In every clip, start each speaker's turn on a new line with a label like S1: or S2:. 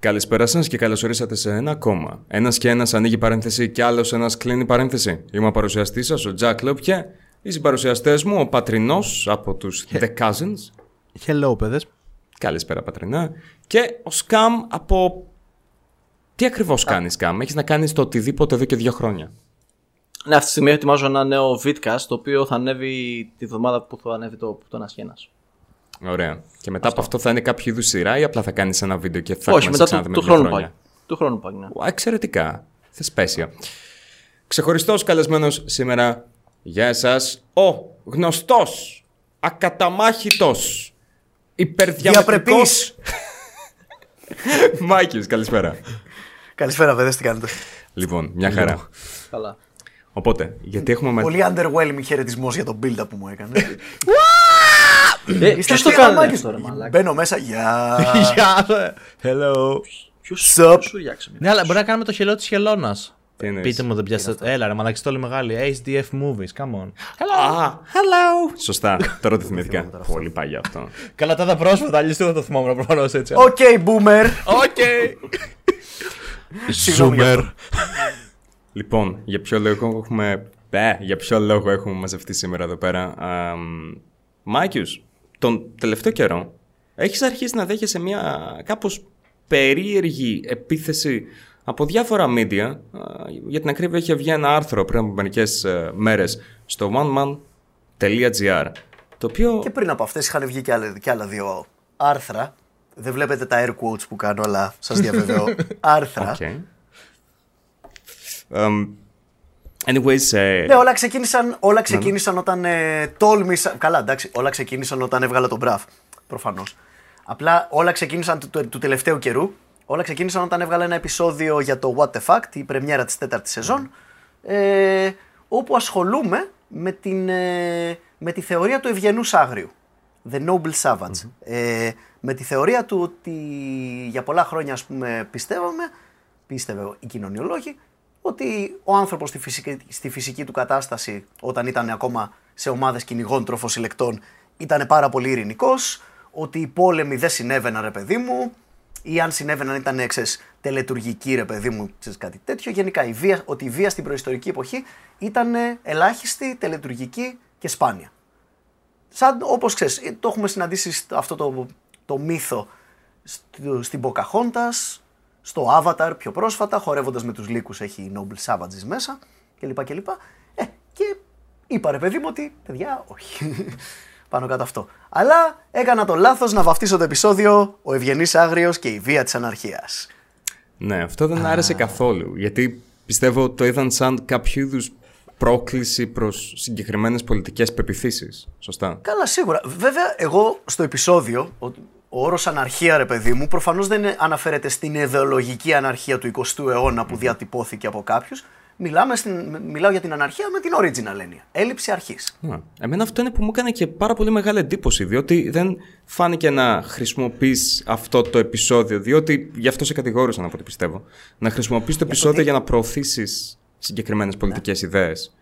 S1: Καλησπέρα σας και καλώς ορίσατε σε ένα ακόμα. Ένας και ένας ανοίγει παρένθεση και άλλος ένας κλείνει παρένθεση. Είμαι ο παρουσιαστής σας, ο Τζακ Λόπια. Οι συμπαρουσιαστές μου, ο Πατρινός από τους The Cousins.
S2: Hello, παιδες.
S1: Καλησπέρα, Πατρινά. Και ο Σκάμ από. Τι ακριβώς κάνεις, Σκάμ, έχεις να κάνεις το οτιδήποτε εδώ και δύο χρόνια.
S3: Ναι, αυτή τη στιγμή ετοιμάζω ένα νέο vidcast το οποίο θα ανέβει τη βδομάδα που θα ανέβει το, το ένα και ένας.
S1: Ωραία. Και μετά από αυτό θα είναι κάποιο είδους σειρά ή απλά θα κάνεις ένα βίντεο και θα
S3: Όχι,
S1: έχουμε
S3: μετά
S1: ξαναδεί
S3: του,
S1: με
S3: του
S1: δύο
S3: χρόνου
S1: χρόνια;
S3: πάλι. Του χρόνου πάλι, ναι.
S1: Ουα, Εξαιρετικά. Θεσπέσια. Ξεχωριστός καλεσμένος σήμερα για εσά, ο γνωστός, ακαταμάχητος, υπερδιαμετρικό.
S4: Διαπρεπής.
S1: Μάκης, καλησπέρα.
S4: Καλησπέρα, παιδες, τι κάνετε;
S1: Λοιπόν, μια χαρά.
S3: Καλά.
S1: Οπότε, γιατί έχουμε με...
S4: Πολύ underwhelming χαιρετισμός για τον build-up που μου έκανε.
S3: Ε, ποιος το
S4: αστεία
S3: κάνει
S4: μάκες.
S3: αυτό, ρε μαλάκα.
S4: Μπαίνω μέσα, γεια.
S2: Γεια Hello.
S3: Ποιος
S4: Sup.
S3: ποιος σου ριάξε μια.
S2: Ναι, αλλά μπορεί να κάνουμε το χελό της χελώνας.
S1: Τι εννοείς;
S2: Πείτε μου, δεν πιάσατε. Έλα, ρε, μαλάκι, το όλοι μεγάλοι. HDF movies, come on.
S1: Α, hello. Σωστά, τώρα το θυμήθηκα. Πολύ παλιά αυτό.
S2: Καλά, τα είδα πρόσφατα, αλλιώς δεν θα το θυμόμουν προφανώς έτσι.
S4: Οκ, boomer.
S2: Οκ.
S4: Συγγνώμη για αυτό.
S1: Λοιπόν, για ποιο λόγο έχουμε. Ε, για ποιο λόγο έχουμε μαζευτεί σήμερα εδώ πέρα. Μάκιους, τον τελευταίο καιρό έχεις αρχίσει να δέχεσαι μια κάπως περίεργη επίθεση από διάφορα media. Α, Για την ακρίβεια είχε βγει ένα άρθρο πριν από μερικές ε, μέρες στο oneman.gr το οποίο...
S4: Και πριν από αυτές είχαν βγει και άλλα, και άλλα δύο άρθρα. Δεν βλέπετε τα air quotes που κάνω, αλλά σας διαβεβαιώ. άρθρα.
S1: Οκ. Εμ, anyways, ε,
S4: Ναι, όλα ξεκίνησαν, όλα ξεκίνησαν όταν ε, τόλμησα. Καλά, εντάξει, όλα ξεκίνησαν όταν έβγαλα τον Μπραφ. Προφανώς. Απλά όλα ξεκίνησαν του, του, του τελευταίου καιρού. Όλα ξεκίνησαν όταν έβγαλα ένα επεισόδιο για το What the Fact, η πρεμιέρα της τέταρτης σεζόν, ε, όπου ασχολούμαι με, την, ε, με τη θεωρία του ευγενούς άγριου. The Noble Savage. Ε, με τη θεωρία του ότι για πολλά χρόνια ας πούμε πιστεύαμε, πίστευε οι κοινωνιολόγοι, ότι ο άνθρωπος στη φυσική, στη φυσική του κατάσταση όταν ήταν ακόμα σε ομάδες κυνηγών τροφοσυλλεκτών ήταν πάρα πολύ ειρηνικός, ότι οι πόλεμοι δεν συνέβαιναν ρε παιδί μου ή αν συνέβαιναν ήταν ξέρεις, τελετουργικοί ρε παιδί μου, ξέρεις, κάτι τέτοιο. Γενικά η βία, ότι η βία στην προϊστορική εποχή ήταν ελάχιστη, τελετουργική και σπάνια. Σαν όπως ξέρεις, ε, το έχουμε συναντήσει στο- αυτό το, το μύθο στο- στην Pocahontas, στο Avatar πιο πρόσφατα, χορεύοντας με τους λύκους έχει Noble Savages μέσα κλπ. κλπ. Ε, και είπα ρε παιδί μου ότι, παιδιά, όχι. Πάνω κάτω αυτό. Αλλά έκανα το λάθος να βαφτίσω το επεισόδιο «Ο Ευγενής Άγριος και η βία της αναρχίας».
S1: Ναι, αυτό δεν άρεσε καθόλου. Γιατί πιστεύω το είδαν σαν κάποιο είδους πρόκληση προς συγκεκριμένες πολιτικές πεπιθήσεις. Σωστά.
S4: Καλά, σίγουρα. Βέβαια, εγώ στο επεισόδιο, ο, ο όρος αναρχία, ρε παιδί μου, προφανώς δεν αναφέρεται στην ιδεολογική αναρχία του 20ου αιώνα που διατυπώθηκε από κάποιους. Μιλάμε στην, μιλάω για την αναρχία με την original έννοια. Έλλειψη αρχής.
S1: Α, Εμένα αυτό είναι που μου έκανε και πάρα πολύ μεγάλη εντύπωση, διότι δεν φάνηκε να χρησιμοποιείς αυτό το επεισόδιο, διότι γι' αυτό σε κατηγόρησαν από ό,τι πιστεύω. Να χρησιμοποιείς το επεισόδιο για να προωθήσεις συγκεκριμένες πολιτικές ιδέες.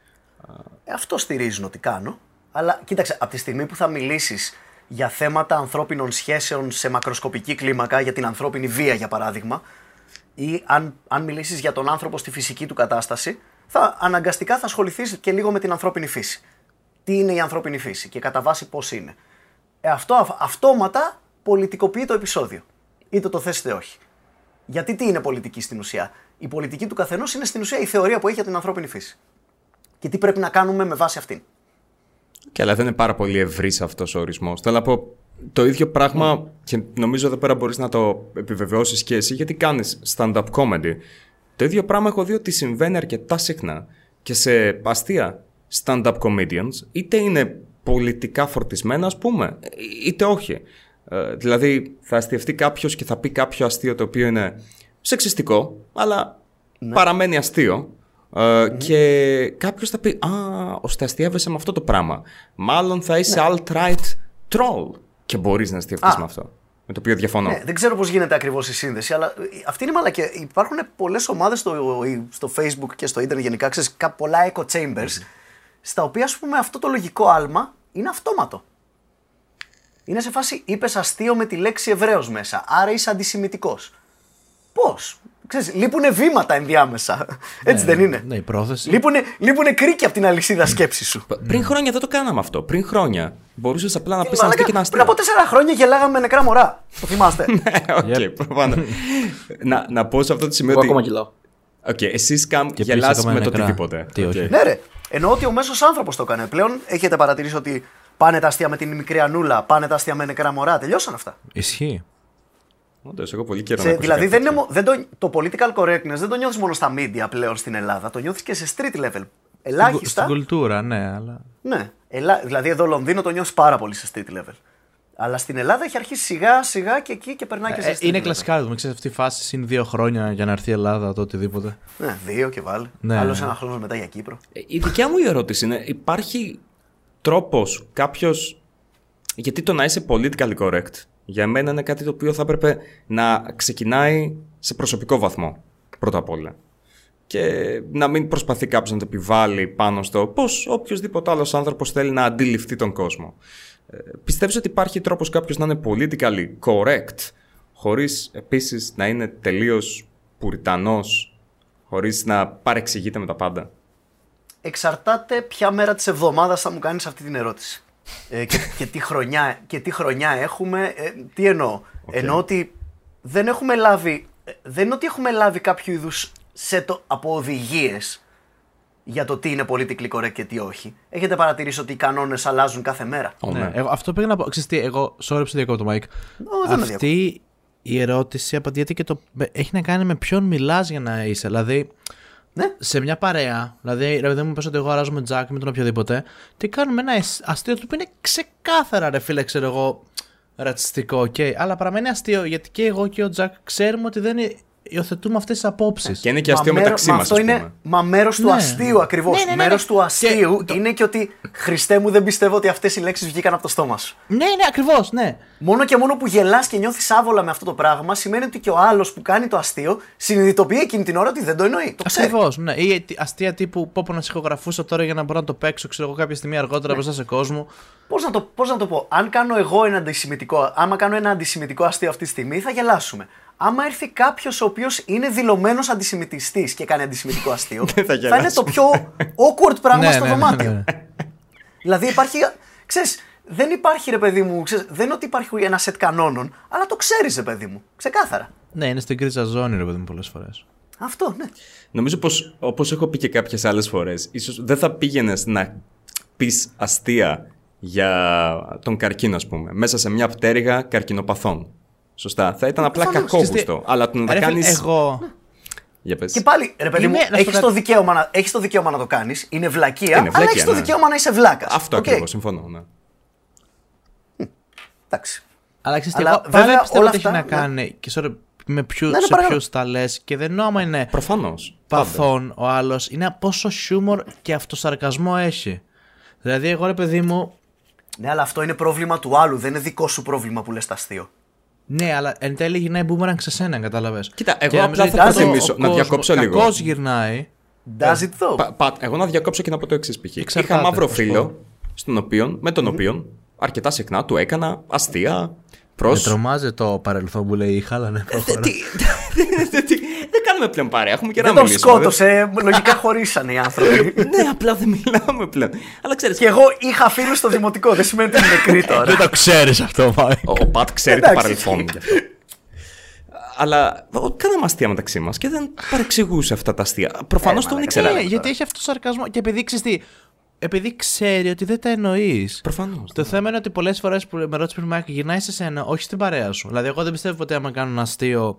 S4: Ε, αυτό στηρίζουν ότι κάνω. Αλλά κοίταξε, από τη στιγμή που θα μιλήσεις για θέματα ανθρώπινων σχέσεων σε μακροσκοπική κλίμακα, για την ανθρώπινη βία για παράδειγμα, ή αν, αν μιλήσεις για τον άνθρωπο στη φυσική του κατάσταση, θα αναγκαστικά θα ασχοληθείς και λίγο με την ανθρώπινη φύση. Τι είναι η ανθρώπινη φύση και κατά βάση πώς είναι. Ε, αυτό αυ- αυτόματα πολιτικοποιεί το επεισόδιο. Είτε το θες είτε όχι. Γιατί τι είναι πολιτική στην ουσία; Η πολιτική του καθενός είναι στην ουσία η θεωρία που έχει για την ανθρώπινη φύση. Και τι πρέπει να κάνουμε με βάση αυτήν.
S1: Και αλλά δεν είναι πάρα πολύ ευρύς αυτός ο ορισμός. Θέλω να πω το ίδιο πράγμα και νομίζω εδώ πέρα μπορείς να το επιβεβαιώσεις και εσύ γιατί κάνεις stand-up comedy. Το ίδιο πράγμα έχω δει ότι συμβαίνει αρκετά συχνά και σε αστεία stand-up comedians, είτε είναι πολιτικά φορτισμένα, ας πούμε, είτε όχι. Ε, δηλαδή, θα αστιευτεί κάποιος και θα πει κάποιο αστείο το οποίο είναι σεξιστικό, αλλά παραμένει αστείο. Ε, Και κάποιος θα πει Α, ώστε αστείευεσαι με αυτό το πράγμα. Μάλλον θα είσαι alt-right troll. Και μπορείς να αστιευτεί
S4: Α.
S1: με αυτό. Με το οποίο διαφωνώ.
S4: Ναι, δεν ξέρω πώς γίνεται ακριβώς η σύνδεση, αλλά ε, αυτή είναι μαλακία. Υπάρχουν πολλές ομάδες στο, στο Facebook και στο Ιντερνετ γενικά, ξέρεις, κα- πολλά echo chambers, στα οποία ας πούμε αυτό το λογικό άλμα είναι αυτόματο. Είναι σε φάση είπες αστείο με τη λέξη Εβραίος μέσα, άρα είσαι αντισημιτικός. Πώς; Ξέρεις, λείπουνε βήματα ενδιάμεσα. Έτσι δεν είναι.
S2: Ναι, η πρόθεση.
S4: Λείπουνε, λείπουνε κρίκια από την αλυσίδα σκέψης σου.
S1: Π- Πριν χρόνια δεν το κάναμε αυτό. Πριν χρόνια. Μπορούσες απλά να πεις ένα
S4: Μαλάκα,
S1: αστείο και ένα
S4: πριν από
S1: αστείο.
S4: τέσσερα χρόνια γελάγαμε με νεκρά μωρά. Το θυμάστε.
S1: Ε, Οκ, προφανώς. να, να πω σε αυτό το σημείο
S3: Εγώ
S1: ότι.
S3: ακόμα γελάω.
S1: Οκ, εσύ Καμ
S2: Και
S1: γελάς
S2: επίσης ακόμα
S1: με το
S2: νεκρά.
S1: οτιδήποτε.
S2: Τι
S1: Οκ.
S2: όχι.
S4: ναι, ρε. Εννοώ ότι ο μέσος άνθρωπος το έκανε. Πλέον έχετε παρατηρήσει ότι πάνε τα αστεία με την μικρή Ανούλα, πάνε τα αστεία με νεκρά μωρά. Τελειώσαν αυτά.
S2: Ισχύει.
S1: Όντως, εγώ πολύ καιρό
S4: Σε-
S1: να ακούσω
S4: δηλαδή
S1: κάτι
S4: δεν είναι,
S1: τέτοιο.
S4: μο- δεν το, το political correctness δεν το νιώθεις μόνο στα media πλέον στην Ελλάδα. Το νιώθεις και σε street level. Ελάχιστα.
S2: Στην κουλτούρα, ναι, αλλά.
S4: Ναι. Ελά, δηλαδή εδώ Λονδίνο το νιώθεις πάρα πολύ σε street level. Αλλά στην Ελλάδα έχει αρχίσει σιγά σιγά και εκεί και περνάει και σε
S2: Ε,
S4: street
S2: είναι
S4: level.
S2: κλασικά, δεν ξέρεις αυτή η φάση είναι δύο χρόνια για να έρθει η Ελλάδα, το οτιδήποτε.
S4: Ναι, δύο και βάλει.
S2: Ναι.
S4: Άλλος ένας χρόνος μετά για Κύπρο.
S1: Ε, Η δικιά μου η ερώτηση είναι, υπάρχει τρόπος κάποιος, γιατί το να είσαι politically correct, για μένα είναι κάτι το οποίο θα έπρεπε να ξεκινάει σε προσωπικό βαθμό, πρώτα απ' όλα. Και να μην προσπαθεί κάποιος να το επιβάλλει πάνω στο πώς οποιοδήποτε άλλος άνθρωπος θέλει να αντιληφθεί τον κόσμο. Ε, πιστεύεις ότι υπάρχει τρόπος κάποιος να είναι politically correct, χωρίς επίσης να είναι τελείως πουριτανός, χωρίς να παρεξηγείται με τα πάντα;
S4: Εξαρτάται ποια μέρα της εβδομάδας θα μου κάνεις αυτή την ερώτηση. Ε, και, και, τι χρονιά, και τι χρονιά έχουμε. Ε, τι εννοώ. Εννοώ ότι δεν έχουμε λάβει. ε, Δεν είναι ότι έχουμε λάβει κάποιο είδους σετ από οδηγίες για το τι είναι politically correct και τι όχι. Έχετε παρατηρήσει ότι οι κανόνες αλλάζουν κάθε μέρα.
S1: Ω,
S2: Ναι,
S1: ναι.
S2: εγώ, αυτό πήγα να πω. Ξέρεις τι, εγώ, sorry που σε διακόπτω, Μάικ.
S4: Ω, δεν με
S2: Αυτή η ερώτηση απαντιέται και το. με- έχει να κάνει με ποιον μιλάς για να είσαι. Δηλαδή,
S4: Ναι.
S2: σε μια παρέα, δηλαδή, ρε παιδί μου, πες ότι εγώ αράζω με Τζακ με τον οποιοδήποτε, τι κάνουμε ένα εσ- αστείο του που είναι ξεκάθαρα, ρε φίλε, ξέρω εγώ, ρατσιστικό, οκ. Αλλά παραμένει αστείο γιατί και εγώ και ο Τζακ ξέρουμε ότι δεν ε- υιοθετούμε αυτές τις απόψεις.
S1: Και είναι και αστείο
S4: μέρο-
S1: μεταξύ
S4: μα
S1: μας.
S4: αυτό είναι μα μέρος του
S2: Ναι.
S4: αστείου ακριβώς.
S2: Ναι, ναι, ναι, ναι.
S4: Μέρος του αστείου
S2: Και το-
S4: είναι και ότι Χριστέ μου δεν πιστεύω ότι αυτές οι λέξεις βγήκαν από το στόμα σου.
S2: Ναι, ναι, ακριβώς, ναι.
S4: Μόνο και μόνο που γελάς και νιώθεις άβολα με αυτό το πράγμα σημαίνει ότι και ο άλλος που κάνει το αστείο συνειδητοποιεί εκείνη την ώρα ότι δεν το εννοεί. Το ξέρει.
S2: Ακριβώς, ναι. Ή τι- αστεία τύπου πω πω να συγχογραφούσα τώρα για να μπορώ να το παίξω, ξέρω εγώ, κάποια στιγμή
S4: Ναι.
S2: αργότερα μπροστά σε κόσμο.
S4: Πώς να, το, πώς να το πω, αν κάνω εγώ ένα αντισημιτικό, άμα κάνω ένα αντισημιτικό αστείο αυτή τη στιγμή, θα γελάσουμε. Άμα έρθει κάποιος ο οποίος είναι δηλωμένος αντισημιτιστής και κάνει αντισημιτικό αστείο,
S1: θα
S4: θα, είναι
S1: γελάσουμε.
S4: το πιο awkward πράγμα
S2: Ναι,
S4: στο
S2: ναι, ναι,
S4: δωμάτιο.
S2: ναι.
S4: Δηλαδή υπάρχει. Ξέρεις, δεν υπάρχει ρε παιδί μου, ξέρεις, δεν είναι ότι υπάρχει ένα σετ κανόνων, αλλά το ξέρεις ρε παιδί μου. Ξεκάθαρα.
S2: Ναι, είναι στην κρίζα ζώνη, ρε παιδί μου, πολλές φορές.
S4: Αυτό, ναι.
S1: Νομίζω πως, όπως έχω πει και κάποιες άλλες φορές, ίσως δεν θα πήγαινες να πεις αστεία για τον καρκίνο, ας πούμε, μέσα σε μια πτέρυγα καρκινοπαθών. Σωστά. Θα ήταν απλά
S4: προφανώς.
S1: κακόβουστο. Αλλά το να τα
S2: Ρε φίλε,
S1: κάνεις...
S2: Εγώ.
S1: Για πες.
S4: Και πάλι, ρε παιδί
S2: Είμαι-
S4: μου,
S2: να σου
S4: έχεις
S2: πω
S4: το,
S2: κάτι.
S4: δικαίωμα να, έχεις το δικαίωμα να το κάνεις. Είναι βλακεία,
S1: Είναι
S4: αλλά
S1: βλακεία,
S4: έχεις το
S1: ναι.
S4: δικαίωμα να είσαι βλάκας.
S1: Αυτό ακριβώς, συμφωνώ. Ναι.
S4: Εντάξει.
S2: Αλλά ξέρεις τι,
S4: Αλλά
S2: εγώ
S4: βέβαια
S2: βέβαια πιστεύω
S4: όλα
S2: ότι έχει
S4: αυτά,
S2: να
S4: ναι.
S2: κάνει και sorry, με ποιου,
S4: Ναι, ναι,
S2: σε
S4: παρακαλώ.
S2: ποιου τα λες και δεν εννοώ άμα είναι
S1: Προφανώς. Πάντα.
S2: παθών ο άλλος, είναι πόσο χιούμορ και αυτοσαρκασμό έχει. Δηλαδή, εγώ ρε παιδί μου,
S4: Ναι, αλλά αυτό είναι πρόβλημα του άλλου. Δεν είναι δικό σου πρόβλημα που λες τα αστείο.
S2: Ναι, αλλά εν τέλει γυρνάει boomerang σε σένα, κατάλαβες.
S1: Κοίτα, εγώ απλά θα προτιμήσω να διακόψω λίγο.
S2: Κακώ γυρνάει.
S4: Does it though;
S1: Πα- πα- εγώ να διακόψω και να πω το εξής π.χ. Είχα
S2: Εξαρτάται,
S1: μαύρο
S2: πώς
S1: φίλο, στον οποίο, με τον οποίο αρκετά συχνά του έκανα αστεία προ.
S2: Με τρομάζει το παρελθόν που λέει χάλανε προχώρα.
S1: Δεν κάνουμε πλέον παρέα. Έχουμε και να
S4: Δεν τον
S1: μιλήσουμε.
S4: σκότωσε. Λογικά χωρίσανε οι άνθρωποι.
S1: Ναι, απλά δεν μιλάμε πλέον. Αλλά ξέρεις.
S4: και εγώ είχα φίλους στο δημοτικό. Δεν σημαίνει ότι είναι νεκροί τώρα.
S2: Δεν το ξέρεις αυτό, Μάικ.
S1: Ο, ο Πατ ξέρει το
S4: Εντάξει.
S1: παρελθόν γι' αυτό. Αλλά ο, κάναμε αστεία μεταξύ μας και δεν παρεξηγούσε αυτά τα αστεία. Προφανώς
S4: Ε,
S1: τον
S4: μαλάκα.
S1: ήξερα.
S2: Ναι, γιατί έχει αυτό το σαρκασμό. Και επειδή ξέρεις τι, επειδή ξέρει ότι δεν τα εννοείς.
S1: Προφανώς.
S2: Το θέμα είναι ότι πολλές φορές που με ρώτησες πριν Μάικ, γυρνάει σε σένα, όχι στην παρέα σου. Δηλαδή, εγώ δεν πιστεύω ποτέ άμα κάνω ένα αστείο.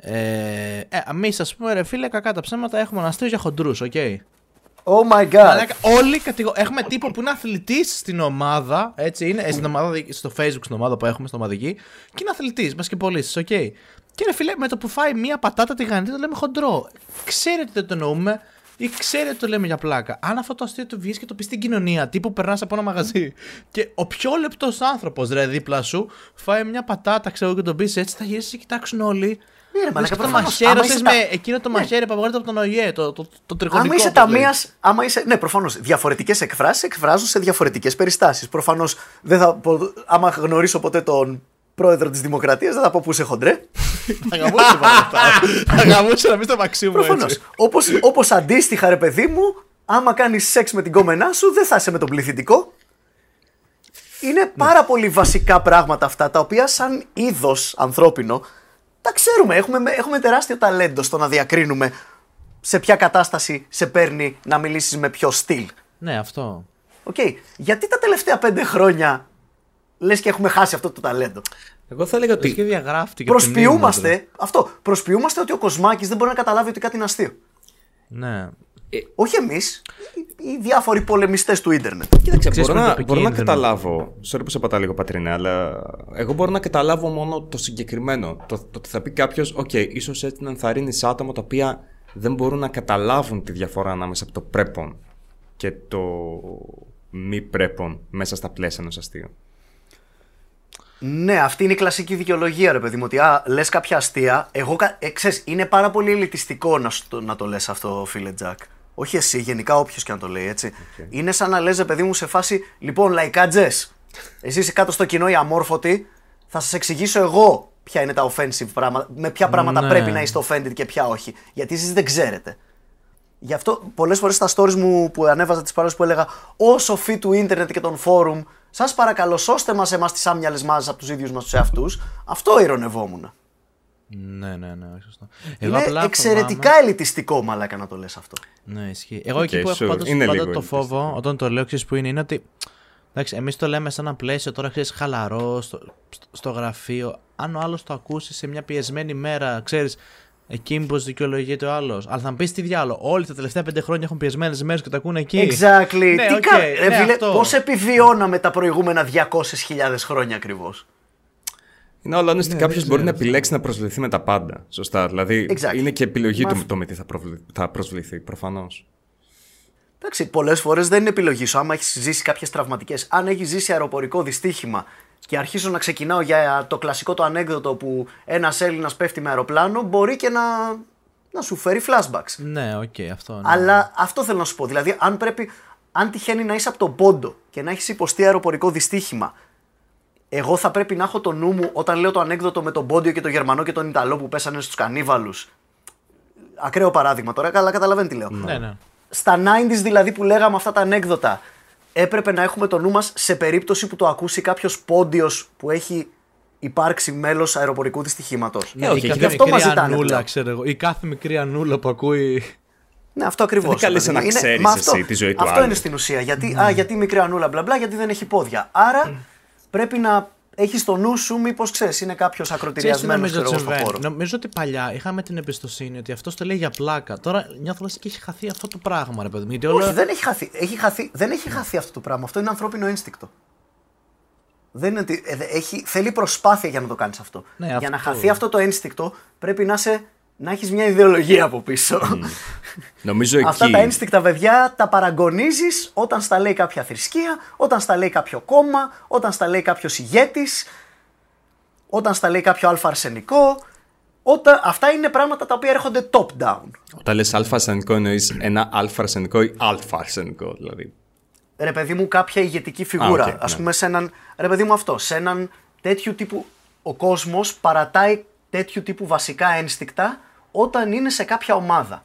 S2: Ε, ε, εμείς, ας πούμε, ρε φίλε, κακά τα ψέματα έχουμε ένα αστείο για χοντρούς, οκ.
S4: Oh my god.
S2: Μαλάκα, Όλοι κατηγο... έχουμε τύπο που είναι αθλητής στην ομάδα, έτσι είναι, ε, στην ομάδα, στο facebook στην ομάδα που έχουμε, στην ομαδική, και είναι αθλητής, μα και πωλήσει, οκ. Και ρε φίλε, με το που φάει μία πατάτα τηγανιτή το λέμε χοντρό. Ξέρει ότι δεν το εννοούμε ή ξέρει ότι το λέμε για πλάκα. Αν αυτό το αστείο του βγεις και το πεις στην κοινωνία, τύπου περνάς από ένα μαγαζί και ο πιο λεπτός άνθρωπος, ρε δίπλα σου, φάει μια πατάτα, ξέρω και τον πεις έτσι, θα γυρίσει και κοιτάξουν όλοι.
S4: Ναι, ρε,
S2: Λες
S4: μαλάκα,
S2: και το
S4: προφανώς.
S2: μαχαίρι,
S4: Άμα
S2: ξέρεις,
S4: είσαι τα-
S2: με εκείνο το μαχαίρι που απαγορεύεται από τον ΟΗΕ, το, το, το τριγωνικό.
S4: Άμα είσαι
S2: όπως λέει.
S4: ταμεία. Άμα είσαι. Ναι, προφανώς. Διαφορετικές εκφράσεις εκφράζουν σε διαφορετικές περιστάσεις. Προφανώς δεν θα. πω- Άμα γνωρίσω ποτέ τον πρόεδρο της Δημοκρατίας, δεν θα πω που είσαι χοντρέ.
S2: Θα γαμούσε παρά αυτά. Θα γαμούσε να μην στο μαξί μου
S4: Προφανώς.
S2: έτσι.
S4: Όπως, όπως αντίστοιχα, ρε παιδί μου, άμα κάνεις σεξ με την κόμενά σου, δεν θα είσαι με τον πληθυντικό. Είναι πάρα πολύ βασικά πράγματα αυτά, τα οποία σαν είδος ανθρώπινο τα ξέρουμε. Έχουμε, έχουμε τεράστιο ταλέντο στο να διακρίνουμε σε ποια κατάσταση σε παίρνει να μιλήσεις με ποιο στυλ.
S2: Ναι, αυτό.
S4: Οκ. Γιατί τα τελευταία πέντε χρόνια λες και έχουμε χάσει αυτό το ταλέντο;
S1: Εγώ θα έλεγα
S2: Λες και
S1: ότι.
S2: διαγράφτηκε. από τη μνήμη,
S4: Προσποιούμαστε, αυτό, προσποιούμαστε ότι ο κοσμάκης δεν μπορεί να καταλάβει ότι κάτι είναι αστείο.
S2: δηλαδή. Ναι.
S4: Όχι εμείς, οι, οι διάφοροι πολεμιστές του ίντερνετ.
S1: Κοίταξε,
S2: Ξέρεις
S1: μπορώ
S2: με
S1: να,
S2: το
S1: μπορώ να
S2: επικίνδυνο.
S1: καταλάβω. Sorry που σε πατά λίγο πατρινέ, αλλά εγώ μπορώ να καταλάβω μόνο το συγκεκριμένο. Το, το ότι θα πει κάποιος, OK, ίσως έτσι να ενθαρρύνει άτομα τα οποία δεν μπορούν να καταλάβουν τη διαφορά ανάμεσα από το πρέπον και το μη πρέπον μέσα στα πλαίσια ενός αστείου.
S4: Ναι, αυτή είναι η κλασική δικαιολογία, ρε παιδί μου. Ότι α, λες κάποια αστεία. Εγώ, κα- ε, ξέρεις, είναι πάρα πολύ ελιτιστικό να, σου το- να το λες αυτό, φίλε Τζακ. Όχι εσύ, γενικά όποιος και να το λέει έτσι. Είναι σαν να λες, ρε παιδί μου, σε φάση. Λοιπόν, λαϊκά τζες. Εσύ είσαι κάτω στο κοινό οι αμόρφωτοι. Θα σας εξηγήσω εγώ ποια είναι τα offensive πράγματα. Με ποια πράγματα
S2: Ναι.
S4: πρέπει να είστε offended και ποια όχι. Γιατί εσείς δεν ξέρετε. Γι' αυτό πολλές φορές στα stories μου που ανέβαζα τις παρόλες που έλεγα Ω σοφοί του ίντερνετ και των φόρουμ, σας παρακαλώ, σώστε μας εμάς τις άμυαλες μάζες από τους ίδιους μας τους εαυτούς. Αυτό ειρωνευόμουν.
S2: Ναι, ναι, ναι, όχι σωστό.
S4: Είναι
S2: απλά
S4: εξαιρετικά
S2: φοβάμαι-
S4: ελιτιστικό, μαλάκα να το λες αυτό.
S2: Ναι, ισχύει. Εγώ εκεί
S1: Οκ,
S2: που έχω
S1: sure.
S2: πάντως
S1: Είναι
S2: πάντα
S1: λίγο
S2: το φόβο,
S1: ελιτιστικό.
S2: όταν το λέω, ξέρεις που είναι, είναι ότι. Εντάξει, εμείς το λέμε σε ένα πλαίσιο τώρα, ξέρεις, χαλαρό, στο, στο, στο γραφείο. Αν ο άλλος το ακούσει σε μια πιεσμένη μέρα, ξέρεις, εκεί μήπως δικαιολογείται ο άλλος. Αλλά θα μου πεις τι διάλογο. Όλοι τα τελευταία πέντε χρόνια έχουν πιεσμένες μέρες και το ακούνε εκεί.
S4: Exactly.
S2: Ναι,
S4: Τι
S2: οκ,
S4: κα...
S2: ναι,
S4: Ρε φίλε,
S2: αυτό.
S4: πώς επιβιώναμε τα προηγούμενα 200.000 χρόνια ακριβώς;
S1: Είναι όλο ότι
S2: Ναι,
S1: κάποιος
S2: δεν
S1: μπορεί να
S2: ξέρω
S1: επιλέξει να προσβληθεί με τα πάντα. Σωστά. Δηλαδή
S4: Exactly.
S1: είναι και επιλογή
S4: Μα
S1: του
S4: αυ-
S1: το με τι θα, προβλη- θα προσβληθεί, προφανώς.
S4: Εντάξει, πολλές φορές δεν είναι επιλογή σου. Άμα έχεις ζήσει κάποιες τραυματικές, αν έχεις ζήσει αεροπορικό δυστύχημα και αρχίσω να ξεκινάω για το κλασικό το ανέκδοτο που ένας Έλληνας πέφτει με αεροπλάνο, μπορεί και να, να σου φέρει flashbacks.
S2: Ναι, οκ, αυτό. Ναι.
S4: Αλλά αυτό θέλω να σου πω. Δηλαδή, αν πρέπει, αν τυχαίνει να είσαι από τον Πόντο και να έχεις υποστεί αεροπορικό δυστύχημα, εγώ θα πρέπει να έχω το νου μου όταν λέω το ανέκδοτο με τον Πόντιο και τον Γερμανό και τον Ιταλό που πέσανε στους κανίβαλους. Ακραίο παράδειγμα τώρα, αλλά καταλαβαίνετε τι λέω.
S2: Ναι, ναι.
S4: Στα 90s δηλαδή που λέγαμε αυτά τα ανέκδοτα, έπρεπε να έχουμε το νου μας σε περίπτωση που το ακούσει κάποιος πόντιος που έχει υπάρξει μέλος αεροπορικού δυστυχήματος.
S2: Ναι,
S1: όχι,
S2: η
S1: γι'
S2: κάθε
S4: αυτό
S2: μικρή
S4: μας ζητάνε
S2: ανούλα,
S4: πλέον.
S2: ξέρω εγώ. Η κάθε μικρή ανούλα που ακούει.
S4: Ναι, αυτό ακριβώς.
S1: Δεν καλείσαι να ξέρεις εσύ τη ζωή του
S4: Αυτό
S1: άλλου.
S4: είναι στην ουσία. Γιατί, α, γιατί η μικρή ανούλα μπλα μπλα, γιατί δεν έχει πόδια. Άρα πρέπει να έχεις στο νου σου, μήπως ξέρεις, είναι κάποιος
S2: Ξέρεις τι
S4: ακροτηριασμένος
S2: νομίζω ότι
S4: στον
S2: συμβαίνει.
S4: χώρο.
S2: Νομίζω ότι παλιά είχαμε την εμπιστοσύνη ότι αυτός το λέει για πλάκα. Τώρα νιώθω λες και έχει χαθεί αυτό το πράγμα, ρε παιδί μου. Γιατί όλο...
S4: Όχι, δεν έχει χαθεί. Έχει χαθεί. Δεν έχει χαθεί αυτό το πράγμα. Αυτό είναι ανθρώπινο ένστικτο. Δεν είναι ότι, ε, δε- έχει, θέλει προσπάθεια για να το κάνεις αυτό.
S2: Ναι,
S4: για να
S2: αυτό.
S4: χαθεί αυτό το ένστικτο, πρέπει να, είσαι, να έχεις μια ιδεολογία από πίσω.
S1: Νομίζω εκεί.
S4: Αυτά τα ένστικτα, παιδιά, τα παραγωνίζεις όταν στα λέει κάποια θρησκεία, όταν στα λέει κάποιο κόμμα, όταν στα λέει κάποιος ηγέτης, όταν στα λέει κάποιο αλφα αρσενικό. Όταν... Αυτά είναι πράγματα τα οποία έρχονται top-down.
S1: Όταν λες αλφα αρσενικό εννοείς ένα αλφα αρσενικό ή αλφα αρσενικό, δηλαδή.
S4: ρε παιδί μου, κάποια ηγετική φιγούρα.
S1: Α, οκ,
S4: ας
S1: ναι.
S4: πούμε, σε έναν. Ρε παιδί μου, αυτό. Σε έναν τέτοιου τύπου. Ο κόσμος παρατάει τέτοιου τύπου βασικά ένστικτα όταν είναι σε κάποια ομάδα.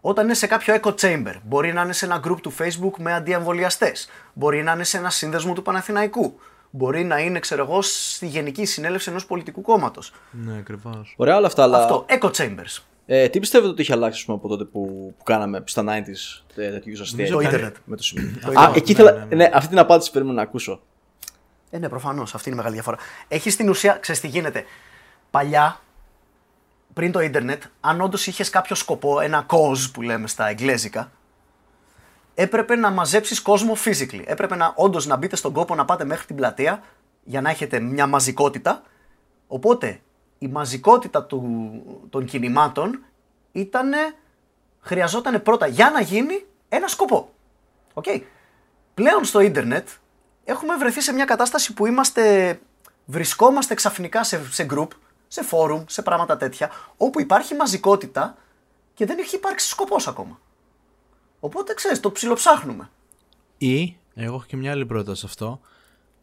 S4: Όταν είναι σε κάποιο echo chamber. Μπορεί να είναι σε ένα group του Facebook με αντιεμβολιαστές. Μπορεί να είναι σε ένα σύνδεσμο του Παναθηναϊκού. Μπορεί να είναι, ξέρω εγώ, στη γενική συνέλευση ενός πολιτικού κόμματος.
S2: Ναι, ακριβώς.
S3: Ωραία όλα αυτά, αλλά.
S4: Αυτό. Echo chambers.
S3: Ε, τι πιστεύετε ότι έχει αλλάξει ας πούμε, από τότε που, που κάναμε στα 90s τε- τέτοιου είδους αστεία.
S2: Νομίζω
S4: Το
S2: κανεί-
S4: ίντερνετ.
S3: Με το σημείο.
S4: Το
S3: Α,
S4: είδα.
S3: εκεί
S2: Ναι,
S3: ήθελα.
S2: ναι, ναι.
S3: Ναι, αυτή την απάντηση περίμενα να ακούσω.
S4: Ε, ναι, προφανώς. Αυτή είναι η μεγάλη διαφορά. Έχει στην ουσία, ξέρεις τι γίνεται. Παλιά, πριν το ίντερνετ, αν όντως είχες κάποιο σκοπό, ένα cause που λέμε στα εγγλέζικα, έπρεπε να μαζέψεις κόσμο physically. Έπρεπε να όντως να μπείτε στον κόπο να πάτε μέχρι την πλατεία για να έχετε μια μαζικότητα. Οπότε η μαζικότητα του, των κινημάτων ήταν. Χρειαζόταν πρώτα για να γίνει ένα σκοπό. Οκ. Πλέον στο ίντερνετ έχουμε βρεθεί σε μια κατάσταση που είμαστε, βρισκόμαστε ξαφνικά σε, σε group, σε forum, σε πράγματα τέτοια, όπου υπάρχει μαζικότητα και δεν έχει υπάρξει σκοπός ακόμα. Οπότε ξέρεις, το ψιλοψάχνουμε.
S2: Ή, εγώ έχω και μια άλλη πρόταση σε αυτό.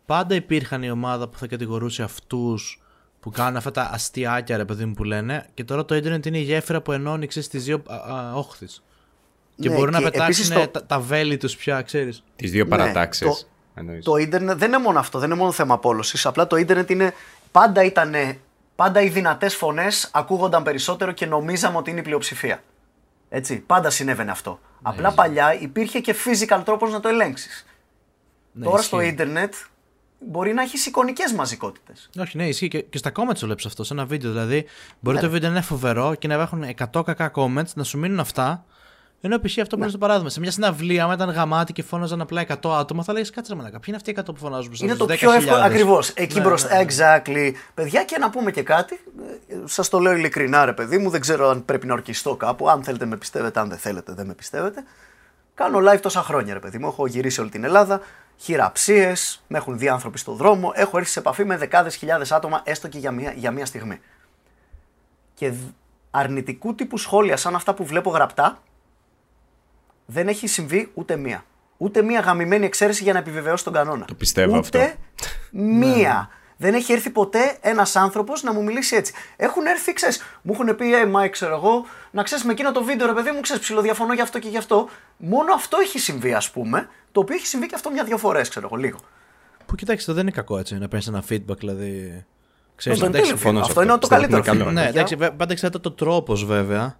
S2: πάντα υπήρχαν η ομάδα που θα κατηγορούσε αυτούς που κάνουν αυτά τα αστιάκια, ρε παιδί μου που λένε. Και τώρα το ίντερνετ είναι η γέφυρα που ενώνει ξέρεις, τις δύο όχθε. Και
S4: Ναι,
S2: μπορούν να
S4: και
S2: πετάξουν
S4: επίσης το-
S2: τα, τα βέλη τους πια, ξέρεις.
S1: Τις δύο
S4: Ναι,
S1: παρατάξεις.
S4: το- Το ίντερνετ δεν είναι μόνο αυτό, δεν είναι μόνο θέμα απόλωση. Απλά το ίντερνετ είναι. Πάντα ήταν. Πάντα οι δυνατές φωνές ακούγονταν περισσότερο και νομίζαμε ότι είναι η πλειοψηφία. Έτσι. Πάντα συνέβαινε αυτό. Απλά παλιά υπήρχε και physical τρόπος να το ελέγξεις. Τώρα στο ίντερνετ μπορεί να έχεις εικονικές μαζικότητες.
S2: Όχι, ναι, ισχύει και, και στα comments το βλέπεις αυτό σε ένα βίντεο. Δηλαδή, μπορεί
S4: Ναι.
S2: το βίντεο να είναι φοβερό και να έχουν 100 κακά comments, να σου μείνουν αυτά. Ενώ π.χ. αυτό μπορεί να το παράδειγμα. Σε μια συναυλία, άμα ήταν γαμάτι και φώναζαν απλά 100 άτομα, θα λέγες κάτσε ρε μαλάκα. Ποιοι είναι αυτοί οι 100 που φωνάζουν μπροστά
S4: Είναι
S2: στους
S4: το
S2: 10.000?
S4: πιο εύκολο. Ακριβώς. Εκεί
S2: Ναι,
S4: μπροστά.
S2: ναι, ναι.
S4: Exactly. Παιδιά, και να πούμε και κάτι. Σας το λέω ειλικρινά, ρε παιδί μου. Δεν ξέρω αν πρέπει να ορκιστώ κάπου. Αν θέλετε, με πιστεύετε. Αν δεν θέλετε, δεν με πιστεύετε. Κάνω live τόσα χρόνια, ρε παιδί μου. Έχω γυρίσει όλη την Ελλάδα. Χειραψίες. Με έχουν δει άνθρωποι στο δρόμο. Έχω έρθει σε επαφή με δεκάδες χιλιάδες άτομα, έστω και για μία, για μία στιγμή. Και δ- αρνητικού τύπου σχόλια σαν αυτά που βλέπω γραπτά δεν έχει συμβεί ούτε μία. Ούτε μία γαμημένη εξαίρεση για να επιβεβαιώσει τον κανόνα.
S1: Το πιστεύω
S4: ούτε
S1: αυτό.
S4: μία. Δεν έχει έρθει ποτέ ένας άνθρωπος να μου μιλήσει έτσι. Έχουν έρθει, ξέρεις, μου έχουν πει, Ε, Μάικ, ξέρω εγώ, να ξέρεις με εκείνο το βίντεο, ρε παιδί μου, ξέρεις, ψιλοδιαφωνώ γι' αυτό και γι' αυτό. Μόνο αυτό έχει συμβεί, ας πούμε, το οποίο έχει συμβεί και αυτό μια-δυο φορές, ξέρω εγώ, λίγο.
S2: Που κοιτάξτε, δεν είναι κακό έτσι να παίρνεις ένα feedback, δηλαδή. Ξέρεις,
S4: Αυτό είναι
S2: εντάξει,
S4: τέλειο.
S1: συμφωνώ σε
S4: Αυτό
S1: αυτό.
S4: είναι το
S1: Πιστεύω ότι
S4: καλύτερο
S1: είναι καλό.
S4: feedback.
S2: Ναι,
S4: Για-
S2: εντάξει, βε- πάντα εξαρτάται το τρόπος βέβαια.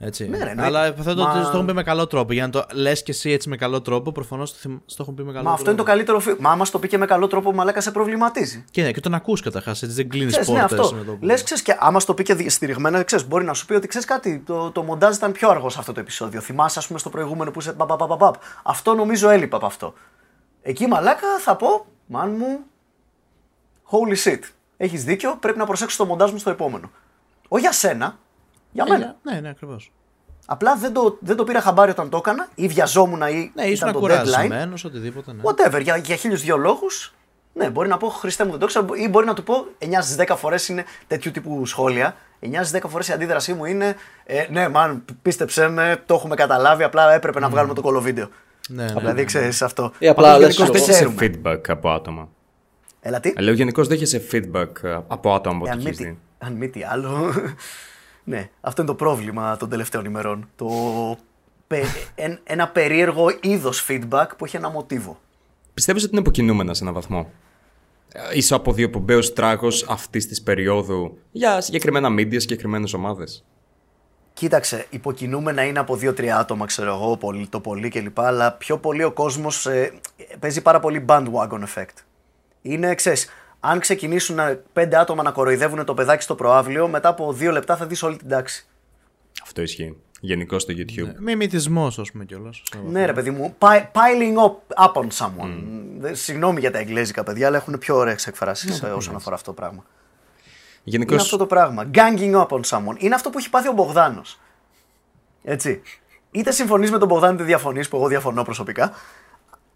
S2: Έτσι.
S4: Ναι, ρε, εννοείται.
S2: Αλλά υποθέτω
S4: Μα-
S2: ότι το έχουν πει με καλό τρόπο. Για να το λες και εσύ έτσι με καλό τρόπο, προφανώς το, θυμ- στο έχουν πει με καλό
S4: Μα
S2: τρόπο.
S4: αυτό είναι το καλύτερο feedback. Μα άμα στο πει και με καλό τρόπο, μαλάκα σε προβληματίζει.
S2: Και, ναι, και τον ακούς καταρχάς, έτσι δεν κλείνεις
S4: Ξέρεις,
S2: πόρτες.
S4: ναι, αυτό. Λες, ξέρεις και άμα στο πει και δι- στηριγμένα, ξέρεις, μπορεί να σου πει ότι ξέρεις κάτι. Το, το μοντάζ ήταν πιο αργό σε αυτό το επεισόδιο. Θυμάσαι, ας πούμε, στο προηγούμενο που είσαι. πα, πα, πα, πα, πα. Αυτό νομίζω έλειπα από αυτό. Εκεί μαλάκα θα πω, μαν μου. Holy shit. Έχεις δίκιο, πρέπει να προσέξω το μοντάζ μου στο επόμενο. Όχι για σένα, για μένα.
S2: Ναι, ναι, ακριβώς.
S4: Απλά δεν το, δεν το πήρα χαμπάρι όταν το έκανα, ή βιαζόμουν ή
S2: Ναι, ήσουν
S4: ήταν το deadline.
S2: κουρασμένο, οτιδήποτε. Ναι.
S4: Whatever, για, για χίλιους δύο λόγους. Ναι, μπορεί να πω Χριστέ μου δεν το ξέρω, ή μπορεί να του πω 9 στις 10 φορές είναι τέτοιου τύπου σχόλια. 9 στις 10 φορές η αντίδρασή μου είναι ε, Ναι, μαν, πίστεψέ με, το έχουμε καταλάβει. Απλά έπρεπε να βγάλουμε το κολοβίντεο.
S2: Ναι, ναι,
S4: Δηλαδή,
S2: ναι.
S4: ξέρει αυτό.
S3: Ή απλά
S4: Πάντως,
S3: λες,
S4: γενικώς
S3: εγώ,
S4: δεν
S1: Δέχεσαι
S4: ξέρουμε.
S1: feedback από άτομα.
S4: Έλα τι;
S1: Ε, Λέω γενικώς δέχεσαι feedback ε, από άτομα
S4: Ε,
S1: που
S4: αν,
S1: το
S4: μη
S1: έχεις
S4: τι,
S1: δει.
S4: αν μη τι άλλο. Ναι, αυτό είναι το πρόβλημα των τελευταίων ημερών. Το, πε- εν- ένα περίεργο είδος feedback που έχει ένα μοτίβο.
S1: Πιστεύεις ότι είναι υποκινούμενα σε έναν βαθμό; Ε, Είσαι από δύο που μπέω τράγος αυτής της περίοδου για συγκεκριμένα media, συγκεκριμένες ομάδες;
S4: Κοίταξε, υποκινούμενα είναι από δύο-τρία άτομα, ξέρω εγώ, πολύ, το πολύ κλπ. Αλλά πιο πολύ ο κόσμος παίζει πάρα πολύ bandwagon effect. Είναι, ξέρεις, αν ξεκινήσουν να- πέντε άτομα να κοροϊδεύουν το παιδάκι στο προάβλιο, μετά από δύο λεπτά θα δεις όλη την τάξη.
S1: Αυτό ισχύει. Γενικώ στο YouTube.
S2: Μιμητισμός, ας πούμε κιόλας.
S4: Ναι, ρε παιδί μου, pi- piling up, up on someone. Δεν- Συγγνώμη για τα εγγλέζικα παιδιά, αλλά έχουν πιο ωραίες εκφράσεις όσον αφορά αυτό το πράγμα.
S1: Γενικώ.
S4: Είναι αυτό το πράγμα. Ganging up on someone. Είναι αυτό που έχει πάθει ο Μπογδάνος. Έτσι. Είτε συμφωνείς με τον Μπογδάνο είτε διαφωνείς, που εγώ διαφωνώ προσωπικά.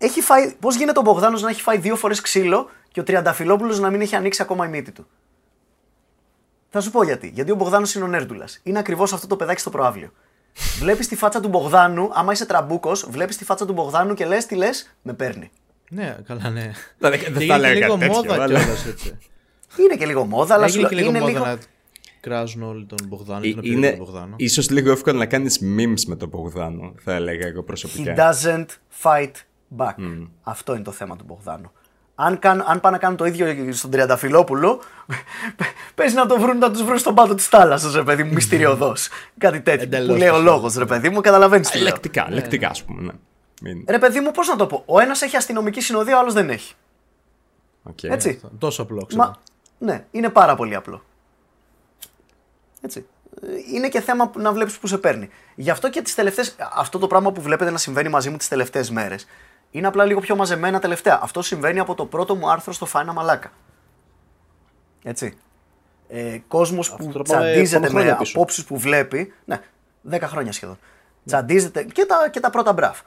S4: Έχει φάει. Πώς γίνεται ο Μπογδάνος να έχει φάει δύο φορές ξύλο και ο Τριανταφυλόπουλος να μην έχει ανοίξει ακόμα η μύτη του; Θα σου πω γιατί. Γιατί ο Μπογδάνος είναι ο νέρντουλας. Είναι ακριβώς αυτό το παιδάκι στο προάβλιο. Βλέπεις τη φάτσα του Μπογδάνου, άμα είσαι τραμπούκος, βλέπεις τη φάτσα του Μπογδάνου και λες τι λες, με παίρνει.
S2: Ναι, καλά, ναι.
S1: Δεν- δεν
S2: Και
S1: θα
S2: γίνεται
S1: λέγα
S2: λίγο
S1: τέτοιο,
S2: μόδα
S1: αλλά-
S2: κιόλας έτσι.
S4: Είναι και λίγο μόδα, αλλά σου
S2: Έγινε
S4: λέω,
S2: και λίγο
S4: είναι
S2: μόδα
S4: λίγο.
S2: να κράζουν όλοι τον Μπογδάνο
S1: Ε,
S2: και τον επιλέγουν
S1: Είναι
S2: τον Μπογδάνο.
S1: ίσως λίγο εύκολο να κάνεις memes με τον Μπογδάνο, θα έλεγα εγώ
S4: He
S1: προσωπικά.
S4: doesn't fight back. Αυτό είναι το θέμα του Μπογδάνου. Αν, καν, αν πάνε να κάνουν το ίδιο στον Τριανταφυλόπουλο, παίζει να το βρουν να τους βρουν στον πάτο της θάλασσας, ρε παιδί μου, μυστηριωδώς. Κάτι τέτοιο.
S2: Εντελώς
S4: που λέει ο
S2: το
S4: λόγος, ρε παιδί μου, καταλαβαίνεις τι λέω.
S1: Λεκτικά, λεκτικά ας πούμε. Ναι. Μην-
S4: Ρε παιδί μου, πώς να το πω. Ο ένας έχει αστυνομική συνοδεία, ο άλλος δεν έχει.
S1: οκ.
S4: Έτσι.
S2: Τόσο απλό, ξέρω.
S4: Μα, ναι, είναι πάρα πολύ απλό. Έτσι. Ε, Είναι και θέμα που να βλέπεις που σε παίρνει. Γι' αυτό και τις τελευταίες. Αυτό το πράγμα που βλέπετε να συμβαίνει μαζί μου τις τελευταίες μέρες είναι απλά λίγο πιο μαζεμένα τελευταία. Αυτό συμβαίνει από το πρώτο μου άρθρο στο Fight Να Μαλάκα. Έτσι. Ε, Κόσμος που
S3: το πάμε
S4: τσαντίζεται
S3: πάμε
S4: με
S3: χρόνια πίσω.
S4: απόψεις που βλέπει. Ναι, 10 χρόνια σχεδόν. Τσαντίζεται. Και τα, και τα πρώτα μπραφ.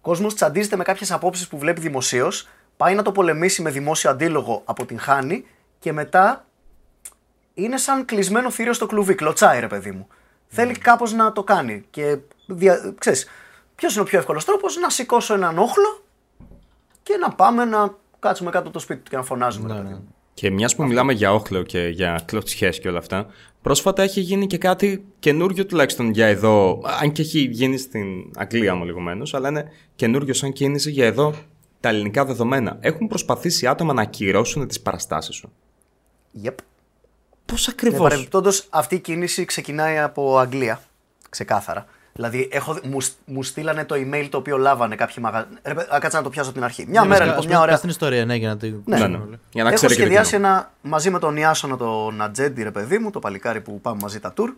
S4: Κόσμος τσαντίζεται με κάποιες απόψεις που βλέπει δημοσίως, πάει να το πολεμήσει με δημόσιο αντίλογο, αποτυγχάνει και μετά είναι σαν κλεισμένο θύριο στο κλουβί. Κλωτσάει, ρε παιδί μου. Θέλει κάπως να το κάνει. Και δια... ξέρεις, ποιος είναι ο πιο εύκολος τρόπος; Να σηκώσω έναν όχλο και να πάμε να κάτσουμε κάτω από το σπίτι του και να φωνάζουμε. ρε παιδί μου.
S1: Και μιας που μιλάμε για όχλο και για κλωτσιές και όλα αυτά, πρόσφατα έχει γίνει και κάτι καινούριο τουλάχιστον για εδώ. Αν και έχει γίνει στην Αγγλία μου λιγομένω, αλλά είναι καινούριο σαν κίνηση για εδώ τα ελληνικά δεδομένα. Έχουν προσπαθήσει άτομα να ακυρώσουν τις παραστάσεις σου.
S4: Yep.
S1: Πώς
S4: Ε,
S1: ακριβώς;
S4: Παρεμπιπτόντως, αυτή η κίνηση ξεκινάει από Αγγλία. Ξεκάθαρα. Δηλαδή, έχω, δει- μου, σ- μου στείλανε το email το οποίο λάβανε κάποιοι μαγαζί. Ρε, παι- α, κάτσε να το πιάσω από την αρχή. Μια μέρα, λοιπόν, μια ωραία.
S2: στην ιστορία, ναι, για να την.
S4: Ναι.
S1: Ναι, ναι. Για να
S4: Έχω
S1: ξέρει και το
S4: σχεδιάσει
S1: κοινό.
S4: ένα μαζί με τον Ιάσονα τον Ατζέντη, ρε παιδί μου, το παλικάρι που πάμε μαζί τα tour,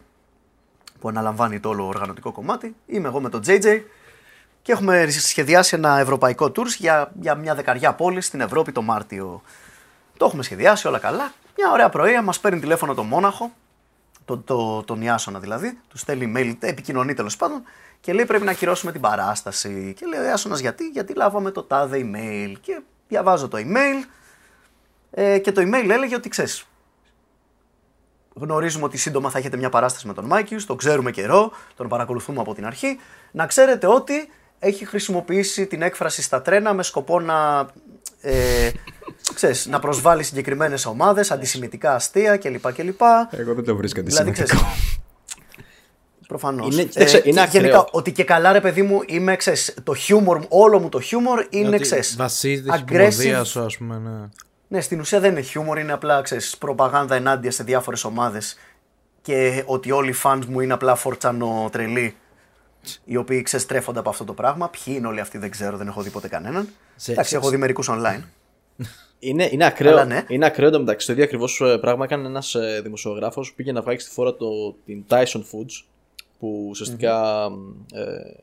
S4: που αναλαμβάνει το όλο οργανωτικό κομμάτι. Είμαι εγώ με τον JJ και έχουμε σχεδιάσει ένα ευρωπαϊκό tour για, για μια δεκαριά πόλη στην Ευρώπη το Μάρτιο. Το έχουμε σχεδιάσει όλα καλά. Μια ωραία πρωία μας παίρνει τηλέφωνο το Μόναχο, το, το, τον Ιάσονα δηλαδή, του στέλνει email, επικοινωνεί τέλος πάντων και λέει πρέπει να ακυρώσουμε την παράσταση. Και λέει ο Ιάσονας γιατί, γιατί λάβαμε το τάδε email. Και διαβάζω το email ε, και το email έλεγε ότι ξέρεις. Γνωρίζουμε ότι σύντομα θα έχετε μια παράσταση με τον Μάικιους, τον ξέρουμε καιρό, τον παρακολουθούμε από την αρχή. Να ξέρετε ότι έχει χρησιμοποιήσει την έκφραση στα τρένα με σκοπό να, ε, ξέρεις, να προσβάλλει συγκεκριμένες ομάδες, αντισημιτικά αστεία κλπ. κλπ.
S1: Εγώ δεν το βρίσκω
S4: Δηλαδή,
S1: αντισημιτικό.
S4: ξέρεις, Προφανώς.
S3: Είναι- κοίταξε, είναι ακραίο.
S4: γενικά, ότι και καλά, ρε παιδί μου, είμαι, ξέρεις, το χιούμορ, μου, όλο μου το χιούμορ είναι,
S2: Ότι
S4: ξέρεις,
S2: Βασίζεται στην
S4: aggressive.
S2: κωμωδία σου, ας πούμε. Ναι.
S4: Ναι, στην ουσία δεν είναι χιούμορ, είναι απλά ξέρεις, προπαγάνδα ενάντια σε διάφορες ομάδες και ότι όλοι οι fans μου είναι απλά φορτσανο τρελοί οι οποίοι ξεστρέφονται από αυτό το πράγμα. Ποιοι είναι όλοι αυτοί δεν ξέρω, δεν έχω δει ποτέ κανέναν.
S2: Σε-
S4: Εντάξει,
S2: σε-
S4: έχω δει μερικούς online.
S3: Είναι, είναι ακραίο.
S4: Αλλά ναι.
S3: Είναι ακραίο εντωμεταξύ. Το ίδιο ακριβώς πράγμα έκανε ένας ε, δημοσιογράφος που πήγε να βγάλει στη φόρα το, την Tyson Foods που ουσιαστικά ε,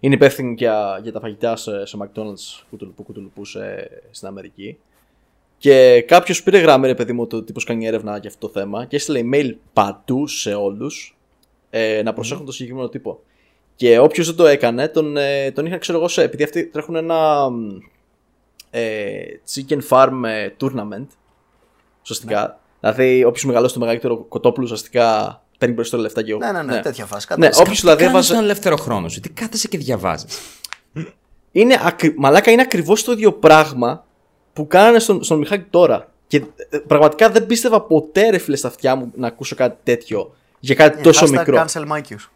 S3: είναι υπεύθυνη για, για τα φαγητά σε, σε McDonald's που, του- που κουτουλουπούσε στην Αμερική. Και κάποιος πήρε γράμμα, ρε παιδί μου, το τύπος κάνει έρευνα για αυτό το θέμα και έστειλε email παντού σε όλους ε, να προσέχουν το συγκεκριμένο τύπο. Και όποιος δεν το έκανε, τον, ε, τον είχα, ξέρω εγώ, σε, επειδή αυτοί τρέχουν ένα μ, ε, chicken farm ε, tournament. Ουσιαστικά. Δηλαδή, όποιος μεγαλώσει το μεγαλύτερο κοτόπουλο, ουσιαστικά παίρνει περισσότερο λεφτά και εγώ.
S4: Ναι, ναι, ναι, τέτοια φάση.
S3: Ναι,
S4: κατάλαβα.
S3: όποιος δηλαδή
S1: Κάνεις
S3: έβαζε.
S1: τον ελεύθερο χρόνο σου. Τι κάθεσαι και διαβάζεις.
S3: Είναι ακρι... Μαλάκα είναι ακριβώς το ίδιο πράγμα που κάνανε στον, στον Μιχάκη τώρα. Και ε, πραγματικά δεν πίστευα ποτέ, ρε φίλε, στα αυτιά μου να ακούσω κάτι τέτοιο για κάτι
S4: Ε,
S3: τόσο
S4: hashtag
S3: μικρό.
S4: Cancel Mike's.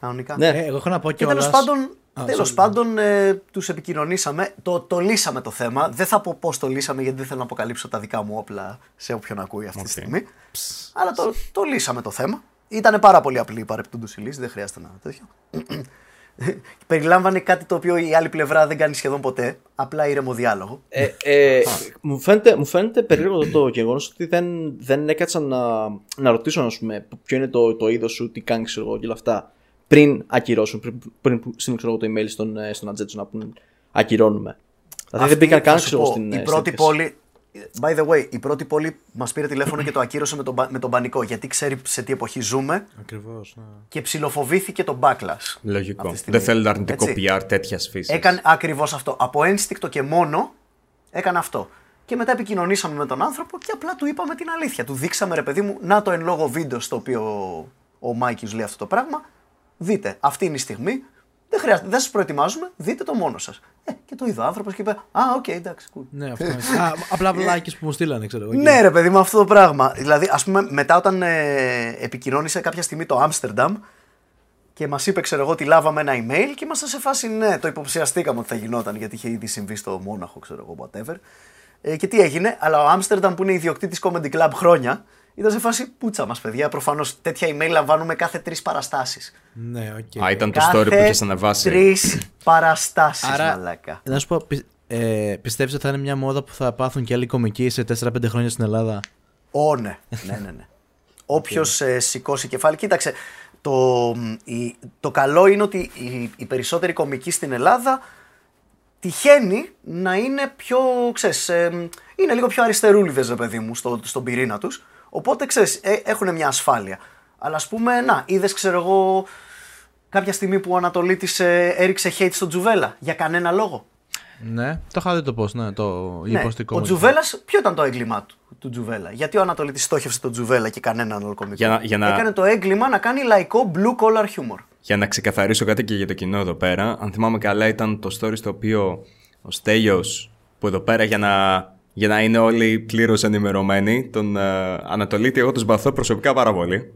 S2: Ε,
S4: Κανονικά.
S3: Ναι.
S2: ε, εγώ έχω να πω
S4: Και
S2: κιόλα.
S4: τέλος πάντων,
S2: Α,
S4: τέλος
S2: sorry.
S4: πάντων ε, τους επικοινωνήσαμε, το, το λύσαμε το θέμα. Δεν θα πω πώς το λύσαμε γιατί δεν θέλω να αποκαλύψω τα δικά μου όπλα σε όποιον ακούει αυτή τη στιγμή. Αλλά το, το λύσαμε το θέμα. Ήταν πάρα πολύ απλή η παρεπτούντος η λύση, δεν χρειάζεται να τέτοιο. Περιλάμβανε κάτι το οποίο η άλλη πλευρά δεν κάνει σχεδόν ποτέ, απλά ήρεμο διάλογο.
S3: Ε, ε, μου, φαίνεται, μου φαίνεται περίεργο το, το γεγονός ότι δεν, δεν έκατσαν να, να ρωτήσουν ας πούμε, ποιο είναι το, το είδος σου, τι κάνεις ξέρω εγώ και όλα αυτά πριν ακυρώσουν, πριν, πριν που στείλουν ξέρω εγώ, το email στον, ε, στον ατζέτ να πούν ακυρώνουμε. Δηλαδή δεν
S4: Αυτή,
S3: μπήκαν
S4: θα
S3: καν
S4: σου
S3: ξέρω, εγώ,
S4: πω,
S3: στην
S4: Η
S3: ε,
S4: πρώτη
S3: στην
S4: πόλη. By the way, η πρώτη πόλη μας πήρε τηλέφωνο και το ακύρωσε με τον, πα- με τον πανικό. Γιατί ξέρει σε τι εποχή ζούμε
S2: Ακριβώς. Ναι.
S4: και ψιλοφοβήθηκε το backlash.
S1: Λογικό.
S4: αυτή τη στιγμή.
S1: Δεν θέλει αρνητικό
S4: Έτσι.
S1: PR τέτοιας φύσης.
S4: Έκανε ακριβώς αυτό. Από ένστικτο και μόνο έκανε αυτό. Και μετά επικοινωνήσαμε με τον άνθρωπο και απλά του είπαμε την αλήθεια. Του δείξαμε ρε παιδί μου, να το εν λόγω βίντεο στο οποίο ο Μάικης λέει αυτό το πράγμα. Δείτε, αυτή είναι η στιγμή. Δεν χρειάζεται, δεν σας προετοιμάζουμε, δείτε το μόνοι σας. Ε, και το είδε ο άνθρωπος και είπε Α, οκ, εντάξει, cool.
S2: Ναι, αυτό. είναι. Α, απλά βλάκες που μου στείλανε, ξέρω εγώ.
S4: Ναι, ρε παιδί μου, αυτό το πράγμα. Δηλαδή, ας πούμε, μετά όταν ε, επικοινώνησε κάποια στιγμή το Άμστερνταμ και μας είπε, ξέρω εγώ, ότι λάβαμε ένα email και ήμασταν σε φάση, ναι, το υποψιαστήκαμε ότι θα γινόταν γιατί είχε ήδη συμβεί στο Μόναχο, ξέρω εγώ, whatever. Ε, και τι έγινε, αλλά ο Άμστερνταμ που είναι ιδιοκτήτης Comedy Club χρόνια, ήταν σε φάση πούτσα μας, παιδιά. Προφανώς τέτοια email λαμβάνουμε κάθε τρεις παραστάσεις.
S2: Ναι, οκ.
S1: Α, ήταν το story που είχες ανεβάσει.
S4: Τρεις παραστάσεις,
S2: Άρα-
S4: μαλάκα.
S2: Να σου πω, πι, ε, πιστεύεις ότι θα είναι μια μόδα που θα πάθουν και άλλοι κομικοί σε 4-5 χρόνια στην Ελλάδα;
S4: Ω, ναι. ναι, ναι, ναι. Όποιος σηκώσει κεφάλι. Κοίταξε, το, η- το καλό είναι ότι οι, οι περισσότεροι κομικοί στην Ελλάδα τυχαίνει να είναι πιο, ξέρεις, ε, είναι λίγο πιο αριστερούλιδες, ρε παιδί μου, στο, στον πυρήνα τους. Οπότε, ξέρεις, ε, έχουν μια ασφάλεια. Αλλά ας πούμε, να, είδες, ξέρω εγώ, κάποια στιγμή που ο Ανατολίτης ε, έριξε hate στον Τζουβέλα, για κανένα λόγο.
S2: Ναι, το είχα δει το πώ, ναι, το
S4: Ναι,
S2: υποστικό.
S4: ο Τζουβέλας, ποιο ήταν το έγκλημά του, του Τζουβέλα; Γιατί ο Ανατολίτης στόχευσε τον Τζουβέλα και κανέναν άλλο κομικό;
S1: Για να- για να-
S4: Έκανε το έγκλημα να κάνει λαϊκό blue collar humor.
S1: Για να ξεκαθαρίσω κάτι και για το κοινό εδώ πέρα, αν θυμάμαι καλά, ήταν το story στο οποίο ο Στέλιος που εδώ πέρα για να, για να είναι όλοι πλήρως ενημερωμένοι, τον uh, Ανατολίτη, εγώ τον συμπαθώ προσωπικά πάρα πολύ.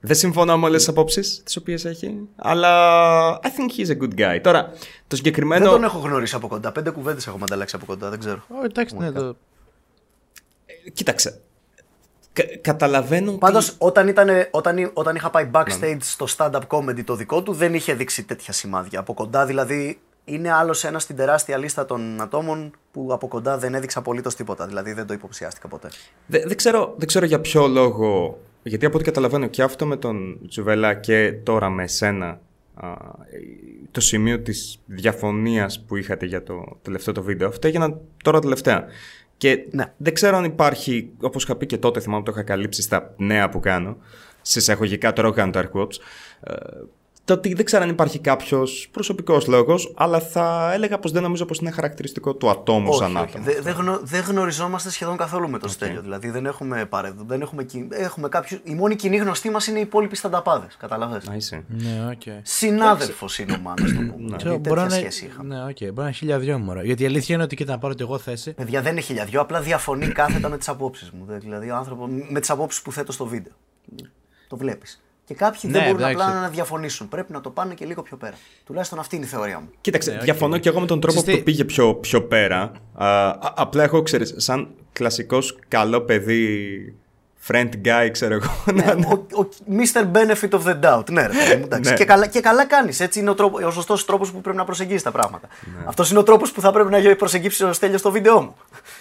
S1: Δεν συμφωνώ με όλες τις απόψεις τις οποίες έχει, αλλά I think he's a good guy. Τώρα, το συγκεκριμένο.
S4: Δεν τον έχω γνωρίσει από κοντά. Πέντε κουβέντες έχουμε ανταλλάξει από κοντά, δεν ξέρω.
S2: Ω, εντάξει, ναι, το...
S1: Κοίταξε. Κα- καταλαβαίνω.
S4: Πάντως,
S1: ότι-
S4: όταν, ήταν, όταν, όταν είχα πάει backstage στο stand-up comedy το δικό του, δεν είχε δείξει τέτοια σημάδια. Από κοντά δηλαδή είναι άλλος ένας στην τεράστια λίστα των ατόμων που από κοντά δεν έδειξε απολύτως τίποτα. Δηλαδή δεν το υποψιάστηκα ποτέ.
S1: Δεν, δεν, ξέρω, δεν ξέρω για ποιο λόγο. Γιατί από ό,τι καταλαβαίνω και αυτό με τον Τζουβέλα και τώρα με εσένα. α, το σημείο της διαφωνίας που είχατε για το τελευταίο το βίντεο. Αυτά έγιναν τώρα τελευταία. Και
S4: Ναι.
S1: δεν ξέρω αν υπάρχει, όπως είχα πει και τότε, θυμάμαι το είχα καλύψει στα νέα που κάνω, σε εισαγωγικά τώρα κάνω το Air Quotes, ε, το ότι δεν ξέρω αν υπάρχει κάποιος προσωπικός λόγος, αλλά θα έλεγα πως δεν νομίζω πως είναι χαρακτηριστικό του ατόμου σαν
S4: όχι, όχι.
S1: άτομο.
S4: Δεν, δεν, γνω- δεν γνωριζόμαστε σχεδόν καθόλου με τον Στέλιο. Δηλαδή δεν έχουμε παρε... δεν έχουμε, κι- έχουμε κάποιους... Η μόνη κοινή γνωστή μας είναι οι υπόλοιποι στανταπάδες. Καταλαβες;
S1: Α, είσαι.
S2: Ναι, οκ.
S4: Συνάδελφος είναι ο Μάνος. το πούμε.
S2: Ξέρω,
S4: Δηλαδή,
S2: μπορεί
S4: τέτοια
S2: να
S4: σχέση είχαμε.
S2: Ναι, οκ, μπορεί να είναι τσίλια δυο μωρά. Γιατί η αλήθεια είναι ότι κοίτα να πάρω κι εγώ θέση.
S4: Παιδιά δεν είναι χιλιαδιό, απλά διαφωνεί κάθετα με τις απόψεις μου. Δε- Δηλαδή ο άνθρωπο με τις απόψεις που θέτω στο βίντεο. Το βλέπεις. Και κάποιοι δεν
S2: Ναι,
S4: μπορούν
S2: εντάξει.
S4: απλά να διαφωνήσουν. Πρέπει να το πάνε και λίγο πιο πέρα. Τουλάχιστον αυτή είναι η θεωρία μου.
S1: Κοίταξε,
S2: Ναι, οκ.
S1: διαφωνώ και εγώ με τον τρόπο
S2: Ξέρεις
S1: που
S2: τι-
S1: το πήγε πιο, πιο πέρα. Α, α- απλά έχω, ξέρεις, σαν κλασικός καλό παιδί, friendly guy, ξέρω εγώ. να-
S4: Ναι, ο, ο Mr. Benefit of the doubt. Ναι, ρε, παιδί μου, εντάξει.
S1: Ναι.
S4: και, καλά, και καλά κάνεις. Έτσι είναι ο, τρόπο, ο σωστός τρόπος που πρέπει να προσεγγίσεις τα πράγματα.
S1: Ναι.
S4: Αυτός είναι ο τρόπος που θα πρέπει να προσεγγίσει ο Στέλιος στο βίντεο μου.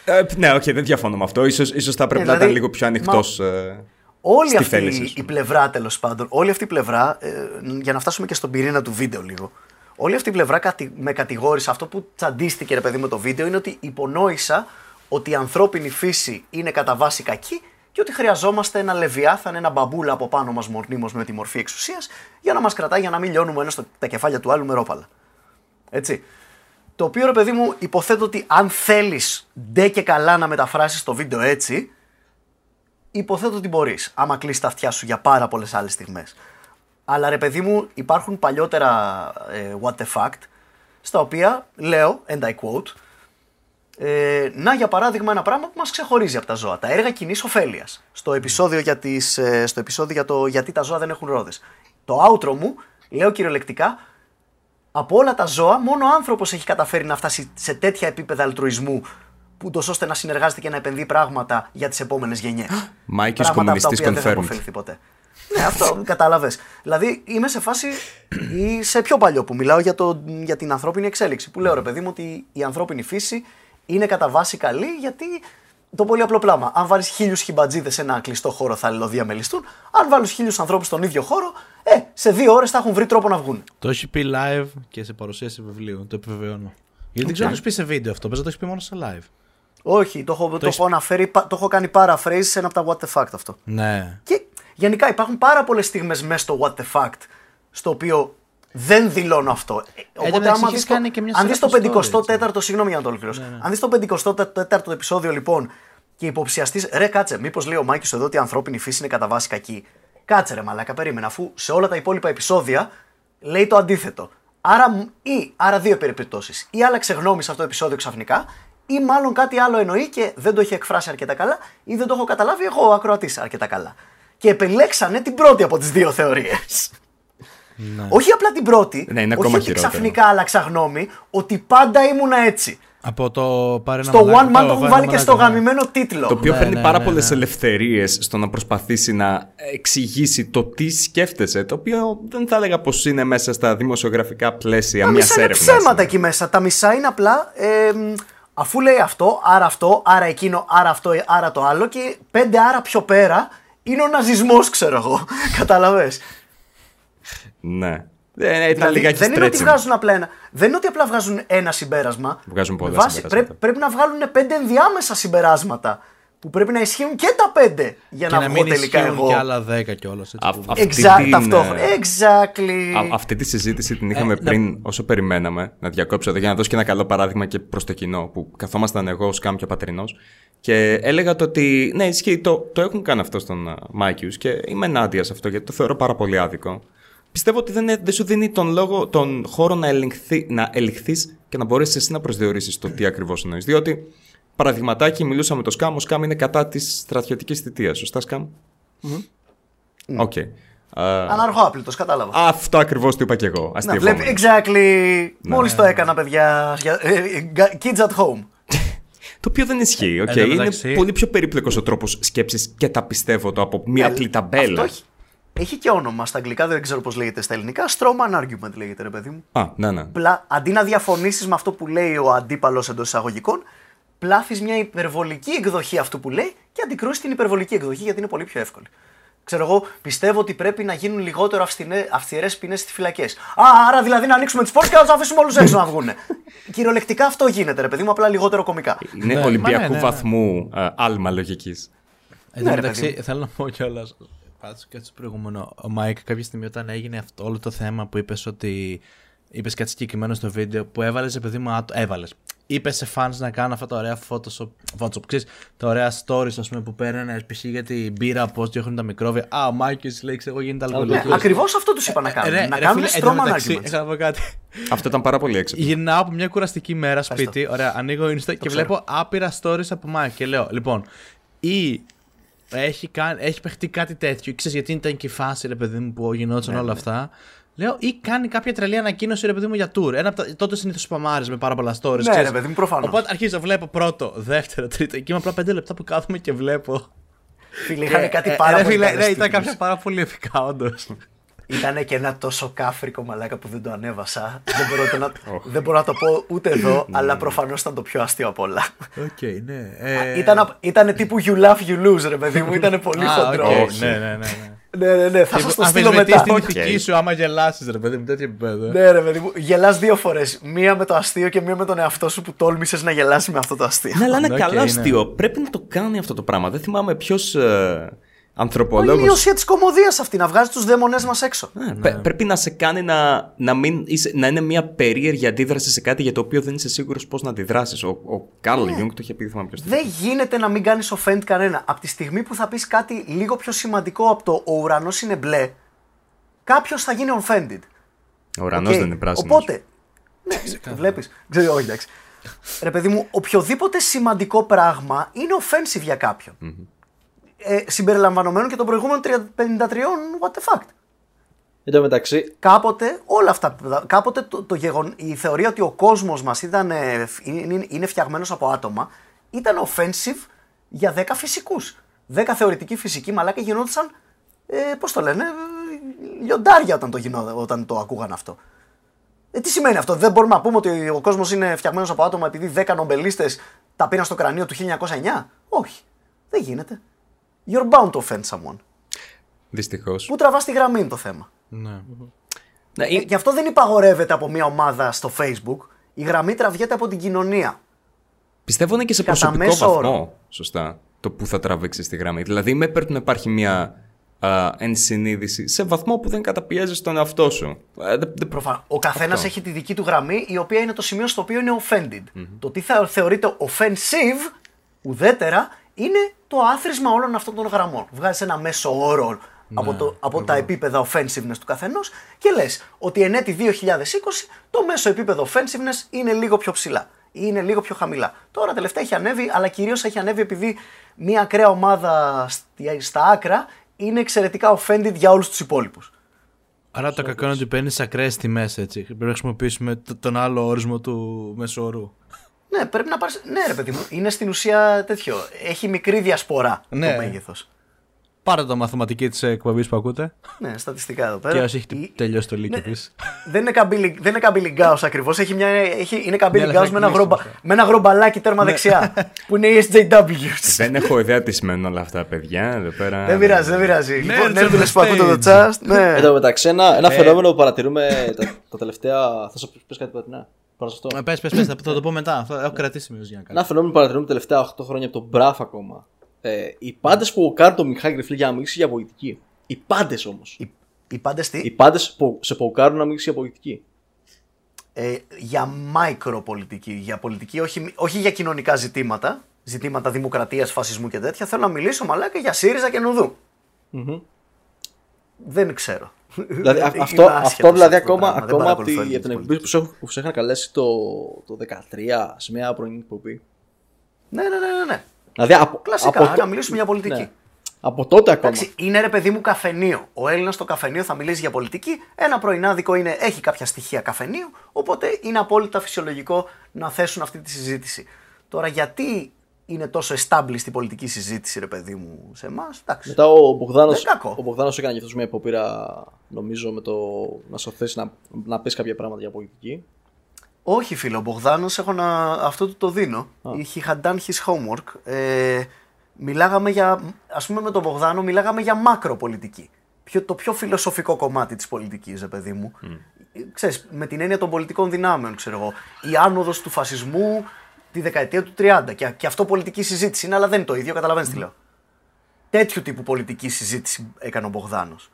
S1: Ε, ναι, όχι, δεν διαφωνώ με αυτό. Ίσως, ίσως θα πρέπει
S4: Ναι,
S1: να
S4: δηλαδή,
S1: ήταν λίγο πιο ανοιχτός. Ε,
S4: Όλη
S1: στη
S4: αυτή
S1: θέληση
S4: η,
S1: σου.
S4: η πλευρά τέλος πάντων, όλη αυτή η πλευρά, ε, για να φτάσουμε και στον πυρήνα του βίντεο λίγο, όλη αυτή η πλευρά κατη- με κατηγόρησε, αυτό που τσαντίστηκε ρε παιδί με το βίντεο είναι ότι υπονόησα ότι η ανθρώπινη φύση είναι κατά βάση κακή και ότι χρειαζόμαστε ένα λεβιάθαν, ένα μπαμπούλα από πάνω μας μονίμως με τη μορφή εξουσίας για να μας κρατάει για να μην λιώνουμε ένα τα κεφάλια του άλλου με ρόπαλα. Έτσι. Το οποίο ρε παιδί μου υποθέτω ότι αν θέλεις ντε και καλά να μεταφράσεις το βίντεο έτσι, υποθέτω ότι μπορείς, άμα κλείσεις τα αυτιά σου για πάρα πολλές άλλες στιγμές. Αλλά ρε παιδί μου, υπάρχουν παλιότερα ε, what the fact, στα οποία λέω, and I quote, ε, να για παράδειγμα ένα πράγμα που μας ξεχωρίζει από τα ζώα. Τα έργα κοινή ωφέλειας. Στο επεισόδιο, για, τις, ε, στο επεισόδιο για το γιατί τα ζώα δεν έχουν ρόδες. Το outro μου, λέω κυριολεκτικά, από όλα τα ζώα, μόνο ο άνθρωπος έχει καταφέρει να φτάσει σε τέτοια επίπεδα αλτρουισμού που τόσο ώστε να συνεργάζεται και να επενδύει πράγματα για τις επόμενες γενιές.
S1: Μάικης
S4: πράγματα από τα
S1: κομμουνιστής
S4: οποία δεν θα
S1: confirmed.
S4: αποφεληθεί ποτέ. ναι, αυτό κατάλαβες. Δηλαδή είμαι σε φάση ή σε πιο παλιό που μιλάω για, το, για την ανθρώπινη εξέλιξη. Που λέω ρε παιδί μου ότι η ανθρώπινη φύση είναι κατά βάση καλή γιατί το πολύ απλό πλάμα. Αν βάλεις χίλιους χιμπατζίδες σε ένα κλειστό χώρο θα αλληλοδιαμελιστούν. Αν βάλεις χίλιους ανθρώπους στον ίδιο χώρο, ε, σε δύο ώρες θα έχουν βρει τρόπο να βγουν.
S2: Το έχει πει live και σε παρουσίαση βιβλίου. Το επιβεβαιώνω. Γιατί δεν ξέρω αν το έχει πει σε βίντεο αυτό. Πες να το έχεις πει μόνο σε live.
S4: Όχι, το έχω, το
S2: έχεις-
S4: έχω αναφέρει, πα- το έχω κάνει paraphrase σε ένα από τα what the fact αυτό.
S2: Ναι.
S4: Και γενικά υπάρχουν πάρα πολλές στιγμές μέσα στο what the fact, στο οποίο δεν δηλώνω αυτό. Ε, Οπότε,
S2: μεταξύ,
S4: άμα
S2: έχεις
S4: δεις το,
S2: κάνει και μια
S4: αν
S2: σειρά
S4: δεις το
S2: story,
S4: 54ο, συγγνώμη για να το ολοκληρώσω. Αν δεις το 54ο επεισόδιο λοιπόν και υποψιαστείς, ρε κάτσε, μήπως λέει ο Μάκης εδώ ότι η ανθρώπινη φύση είναι κατά βάση κακή. Κάτσε ρε μαλάκα, περίμενα, αφού σε όλα τα υπόλοιπα επεισόδια λέει το αντίθετο. Άρα, μ- ή, άρα δύο περιπτώσεις. Ή άλλαξε γνώμη σε αυτό το επεισόδιο ξαφνικά, ή μάλλον κάτι άλλο εννοεί και δεν το έχει εκφράσει αρκετά καλά, ή δεν το έχω καταλάβει εγώ ο ακροατή αρκετά καλά. Και επιλέξανε την πρώτη από τις δύο θεωρίες. Όχι απλά την πρώτη,
S1: Ναι, είναι
S4: όχι
S1: ακόμα
S4: ότι
S1: χειρότερο.
S4: ξαφνικά άλλαξα γνώμη, ότι πάντα ήμουνα έτσι.
S2: Από το πάρε ένα
S4: Στο
S2: μαλάκα,
S4: One Man το έχουν
S2: πάρε
S4: βάλει
S2: ένα
S4: και στο
S2: μαλάκα, ναι.
S4: γαμημένο τίτλο.
S1: Το οποίο
S2: Ναι,
S1: φέρνει
S2: ναι,
S1: πάρα
S2: ναι,
S1: πολλές
S2: ναι.
S1: ελευθερίες στο να προσπαθήσει να εξηγήσει το τι σκέφτεσαι. Το οποίο δεν θα έλεγα πως είναι μέσα στα δημοσιογραφικά πλαίσια
S4: Τα
S1: μιας
S4: μισά είναι
S1: έρευνας.
S4: ψέματα εκεί μέσα. Τα μισά είναι απλά. ε, μ, αφού λέει αυτό, άρα αυτό, άρα εκείνο, άρα αυτό, άρα το άλλο και πέντε άρα πιο πέρα είναι ο ναζισμός ξέρω εγώ. Καταλαβες.
S1: Ναι. Ε, ναι, ήταν
S4: Δηλαδή,
S1: λιγάκι
S4: δεν είναι ότι
S1: stretching.
S4: βγάζουν απλά ένα. Δεν είναι ότι απλά βγάζουν ένα συμπέρασμα.
S1: Βγάζουν πολλά
S4: Με βάση-
S1: συμπεράσματα.
S4: Πρέπει, πρέπει να βγάλουν πέντε ενδιάμεσα συμπεράσματα. Που πρέπει να ισχύουν και τα πέντε για
S2: Και
S4: να,
S2: να
S4: βγω
S2: μην
S4: τελικά
S2: ισχύουν
S4: εγώ.
S2: και άλλα 10 κιόλας.
S1: Α- αυτή
S4: Exact,
S1: την,
S4: ταυτόχρονα.
S1: ε,
S4: Exactly.
S1: Α, αυτή τη συζήτηση την είχαμε
S2: Ε, να-
S1: πριν, όσο περιμέναμε, να διακόψω εδώ για να δώσω και ένα καλό παράδειγμα και προς το κοινό, που καθόμασταν εγώ ως Κάμ και ο πατρινός. Και έλεγα το ότι ναι, ισχύει, το, το έχουν κάνει αυτό στον Μάκιους και είμαι ενάντια σε αυτό γιατί το θεωρώ πάρα πολύ άδικο. Πιστεύω ότι δεν, δεν σου δίνει τον, λόγο, τον χώρο να, ελεγχθεί, να ελιχθείς και να μπορέσεις εσύ να προσδιορίσεις το τι ακριβώς εννοείς. Διότι, παραδειγματάκι, μιλούσα με το Σκάμ. Ο Σκάμ είναι κατά της στρατιωτικής θητείας. Σωστά, Σκάμ; Οκ. Ε,
S4: Αναρχοάπλυτο, κατάλαβα.
S1: Αυτό ακριβώς το είπα και εγώ.
S4: Να,
S1: Αστειευόμουν.
S4: βλέπει, exactly. Μόλις το έκανα, παιδιά. Για- ε, ε, Kids at home.
S1: Το οποίο δεν ισχύει. οκ.
S2: Εν τω
S1: Είναι
S2: μεταξύ-
S1: πολύ πιο περίπλοκος ο τρόπος σκέψης και τα πιστεύω το από μία
S4: Ε,
S1: απλή ταμπέλα.
S4: Αυτό έχει, έχει και όνομα στα αγγλικά, δεν ξέρω πώς λέγεται στα ελληνικά. Strawman argument λέγεται, ρε παιδί μου.
S1: Α, ναι, ναι.
S4: Απλά αντί να διαφωνήσεις με αυτό που λέει ο αντίπαλος εντός εισαγωγικών, πλάθεις μια υπερβολική εκδοχή αυτού που λέει και αντικρούεις την υπερβολική εκδοχή γιατί είναι πολύ πιο εύκολη. Ξέρω εγώ, πιστεύω ότι πρέπει να γίνουν λιγότερο αυστηρές ποινές στις φυλακές. Α, άρα δηλαδή να ανοίξουμε τις πόρτες και να τους αφήσουμε όλους έξω να βγουν. Κυριολεκτικά αυτό γίνεται, ρε παιδί μου, απλά λιγότερο κομικά.
S1: Είναι
S2: Ναι,
S1: Ολυμπιακού,
S2: μα ναι, ναι.
S1: βαθμού ε, άλμα λογικής.
S2: Εν
S4: Ναι,
S2: τω
S4: ρε,
S2: μεταξύ,
S4: παιδί
S2: θέλω να πω κιόλας. Πάντως και στο προηγούμενο. Ο Μάικ κάποια στιγμή όταν έγινε αυτό όλο το θέμα που είπες ότι. Είπες κάτι συγκεκριμένο στο βίντεο που έβαλες, παιδί μου. άτο- Έβαλες. Είπε σε fans να κάνουν αυτά τα ωραία Photoshop. Photoshop ξέρεις, τα ωραία stories ας πούμε, που παίρνουν π.χ. για την μπύρα, πώς διώχνουν τα μικρόβια. Α, ο Μάικ λέει, ξέρω εγώ, γίνεται
S4: Ναι,
S2: αλκοολικό.
S4: Ακριβώς αυτό τους είπα να κάνουν.
S2: Ε,
S4: να κάνουν strawman arguments.
S2: Έχω να πω κάτι.
S1: Αυτό ήταν πάρα πολύ έξυπνο.
S2: Γυρνάω από μια κουραστική μέρα σπίτι, ωραία, ανοίγω Insta και βλέπω άπειρα stories από Μάικ και λέω, λοιπόν, ή έχει, κάνει, έχει παιχτεί κάτι τέτοιο, ξέρεις γιατί ήταν και η φάση ρε παιδί μου που γινόταν
S4: Ναι,
S2: όλα αυτά. Λέω, ή κάνει κάποια τρελή ανακοίνωση ρε παιδί μου για tour. Ένα από τα, τότε συνήθως σπαμάρε με πάρα πολλά stories.
S4: Ναι,
S2: ξέρεις.
S4: ρε παιδί μου, προφανώς.
S2: Οπότε αρχίζω, βλέπω πρώτο, δεύτερο, τρίτο. Εκεί είμαι απλά πέντε λεπτά που κάθομαι και βλέπω.
S4: Φίλε, είχαν κάτι
S2: Ε,
S4: πάρα
S2: ρε
S4: πολύ
S2: φίλε,
S4: καλές
S2: ναι, ήταν
S4: τίτλους.
S2: κάποια πάρα πολύ επικά, όντως.
S4: Ήταν και ένα τόσο κάφρικο μαλάκα που δεν το ανέβασα. δεν, μπορώ το να, δεν μπορώ να το πω ούτε εδώ, αλλά προφανώς ήταν το πιο αστείο από όλα.
S2: Οκ, ναι. Ε,
S4: Ήταν, ήτανε τύπου you laugh, you lose, ρε παιδί μου. Ήταν πολύ
S2: α,
S4: χοντρός.
S2: οκ,
S1: Όχι.
S2: Ναι, ναι, ναι. Ναι.
S4: Ναι, ναι, ναι, θα σας το στείλω
S2: Αμφισβητείς
S4: μετά.
S2: την
S1: Οκ.
S2: ηθική σου άμα γελάσεις, ρε παιδί μου, τέτοιο επίπεδο.
S4: Ναι, ρε παιδί μου. Γελάς δύο φορές. Μία με το αστείο και μία με τον εαυτό σου που τόλμησες να γελάσεις με αυτό το αστείο.
S1: Ναι, αλλά είναι
S2: Οκ,
S1: καλό
S2: ναι.
S1: αστείο. Πρέπει να το κάνει αυτό το πράγμα. Δεν θυμάμαι ποιος ε,
S4: Είναι
S1: ανθρωπολόγο.
S4: η ουσία της κομμωδίας αυτή, να βγάζει τους δαίμονές μας έξω.
S1: Πρέπει να σε κάνει να, να, μην είσαι, να είναι μια περίεργη αντίδραση σε κάτι για το οποίο δεν είσαι σίγουρος πώς να αντιδράσεις. Ο, ο Καρλ
S4: Ναι.
S1: Γιούγκ το είχε πει, δεν θυμάμαι ποιος.
S4: Δεν γίνεται να μην κάνεις offend κανένα. Από τη στιγμή που θα πεις κάτι λίγο πιο σημαντικό από το Ο ουρανός είναι μπλε, κάποιος θα γίνει offended.
S1: Ο ουρανός
S4: Οκ.
S1: δεν είναι πράσινος.
S4: Οπότε. Ναι, το βλέπεις. Ξέρει, όχι, εντάξει. Ρε παιδί μου, οποιοδήποτε σημαντικό πράγμα είναι offensive για κάποιον. Ε, συμπεριλαμβανομένων και των προηγούμενων 53 what the fuck.
S3: Εν τω μεταξύ,
S4: Κάποτε όλα αυτά, κάποτε το, το γεγον, η θεωρία ότι ο κόσμος μας ήταν, ε, είναι, είναι φτιαγμένος από άτομα ήταν offensive για 10 φυσικούς. 10 θεωρητικοί φυσικοί μαλάκα γινόντουσαν, ε, πώς το λένε, ε, λιοντάρια όταν το, γινό, όταν το ακούγαν αυτό. Ε, τι σημαίνει αυτό, δεν μπορούμε να πούμε ότι ο κόσμος είναι φτιαγμένος από άτομα επειδή 10 νομπελίστες τα πήραν στο κρανίο του 1909. Όχι, δεν γίνεται. You're bound to offend someone.
S1: Δυστυχώς.
S4: Πού τραβάς τη γραμμή είναι το θέμα.
S2: Ναι.
S1: Ναι,
S4: Ε, Γι' αυτό δεν υπαγορεύεται από μια ομάδα στο Facebook. Η γραμμή τραβιέται από την κοινωνία.
S1: Πιστεύω είναι και σε
S4: Κατά
S1: προσωπικό
S4: μέσο
S1: βαθμό.
S4: όρο.
S1: Σωστά. Το που θα τραβήξεις τη γραμμή. Δηλαδή, με πρέπει να υπάρχει μια α, ενσυνείδηση σε βαθμό που δεν καταπιέζεις τον εαυτό σου. Ε, δεν- δεν-
S4: Προφανώς. Ο καθένας
S1: Αυτό.
S4: έχει τη δική του γραμμή, η οποία είναι το σημείο στο οποίο είναι offended. Το τι θα θεωρείται offensive, ουδέτερα, είναι το άθροισμα όλων αυτών των γραμμών. Βγάζεις ένα μέσο όρο από, το, από τα επίπεδα offensiveness του καθενός και λες ότι εν έτη 2020 το μέσο επίπεδο offensiveness είναι λίγο πιο ψηλά ή είναι λίγο πιο χαμηλά. Τώρα τελευταία έχει ανέβει, αλλά κυρίως έχει ανέβει επειδή μια ακραία ομάδα στη- στα άκρα είναι εξαιρετικά offended για όλους τους υπόλοιπους.
S2: Άρα το κακό είναι ότι παίρνεις ακραίες τιμές έτσι. Πρέπει να χρησιμοποιήσουμε το- τον άλλο όρισμό του μεσόρου.
S4: Ναι, πρέπει να πάρεις... Ναι, ρε παιδί μου, είναι στην ουσία τέτοιο. Έχει μικρή διασπορά
S2: Ναι.
S4: το μέγεθος.
S2: Πάρε το μαθηματική της εκπομπής που ακούτε.
S4: Ναι, στατιστικά εδώ πέρα.
S2: Και όσοι έχετε
S4: Η-
S2: τελειώσει το λύκειο
S4: Ναι.
S2: της.
S4: Δεν είναι καμπύλι, δεν είναι καμπύλι γκάους ακριβώς, έχει μια, έχει, είναι καμπύλι
S2: Ναι, αλλά
S4: γκάους
S2: θα
S4: με, ένα
S2: κλείσουμε
S4: γρομπα,
S2: αυτό.
S4: με ένα γρομπαλάκι τέρμα δεξιά, που είναι οι SJWs.
S1: δεν έχω ιδέα τι σημαίνουν όλα αυτά, παιδιά. Εδώ πέρα.
S4: δεν πειράζει, δεν πειράζει.
S2: Ναι,
S4: λοιπόν,
S2: on
S4: νέρντουλες
S2: the
S4: που ακούτε το
S2: stage.
S4: τσάστ, ναι.
S3: εν τω μεταξύ, ένα, ένα φαινόμενο που παρατηρούμε τα, τα τελευταία. Θα σου πει κάτι πατινά. Πάνω σε αυτό.
S2: Πες, πες, πες, θα θα το πω μετά. Αυτό Έχω κρατήσει σημείο για να κάνω.
S3: Ένα φαινόμενο που παρατηρούμε τα τελευταία 8 χρόνια από τον Μπραφ ακόμα. Ε, οι πάντες που κάνουν το Μιχάλη Γρυφλή για να μιλήσει για πολιτική. Οι πάντες όμως.
S4: Οι, οι πάντες τι,
S3: Οι πάντες που σε ποκάρουν να μιλήσει για πολιτική.
S4: ε, για μικροπολιτική, για πολιτική, όχι, όχι για κοινωνικά ζητήματα, ζητήματα δημοκρατίας, φασισμού και τέτοια, θέλω να μιλήσω μαλάκα για ΣΥΡΙΖΑ και Νουδού. Δεν ξέρω.
S3: Δηλαδή, α-
S4: Είμαι
S3: αυτό,
S4: άσχετος
S3: αυτό
S4: σε
S3: δηλαδή
S4: αυτό το
S3: ακόμα,
S4: πράγμα, δεν
S3: ακόμα από,
S4: παρακολουθώ
S3: τη, από την
S4: ελληνικές
S3: εκπομπή που σε, έχω- που σε είχαν καλέσει το, το 13 σε μια πρωινή εκπομπή.
S4: Ναι, ναι, ναι, ναι, ναι.
S3: Δηλαδή από,
S4: Κλασικά,
S3: από,
S4: να μιλήσουμε για πολιτική.
S3: ναι. από τότε ακόμα.
S4: Εντάξει, είναι ρε παιδί μου καφενείο. Ο Έλληνας στο καφενείο θα μιλήσει για πολιτική. Ένα πρωινάδικο είναι, έχει κάποια στοιχεία καφενείου. Οπότε είναι απόλυτα φυσιολογικό να θέσουν αυτή τη συζήτηση. Τώρα, γιατί είναι τόσο established η πολιτική συζήτηση, ρε παιδί μου, σε εμάς. Εντάξει.
S3: Μετά ο Μπογδάνο
S4: Δεν κακό.
S3: ο Μπογδάνος έκανε και αυτός μια υποπείρα, νομίζω, με το να σου θέσει να, να πεις κάποια πράγματα για πολιτική.
S4: Όχι, φίλο, ο Μπογδάνος, έχω να. Αυτό του το δίνω. He had done his homework. Ε, μιλάγαμε για. Α πούμε, με τον Μπογδάνο μιλάγαμε για μακροπολιτική. Ποιο, το πιο φιλοσοφικό κομμάτι της πολιτικής, ρε παιδί μου. Ε, Ξέρεις, με την έννοια των πολιτικών δυνάμεων, ξέρω εγώ. Η άνοδος του φασισμού τη δεκαετία του 30. Και, και αυτό πολιτική συζήτηση είναι, αλλά δεν είναι το ίδιο, καταλαβαίνεις τι λέω. Τέτοιου τύπου πολιτική συζήτηση έκανε ο Μπογδάνος.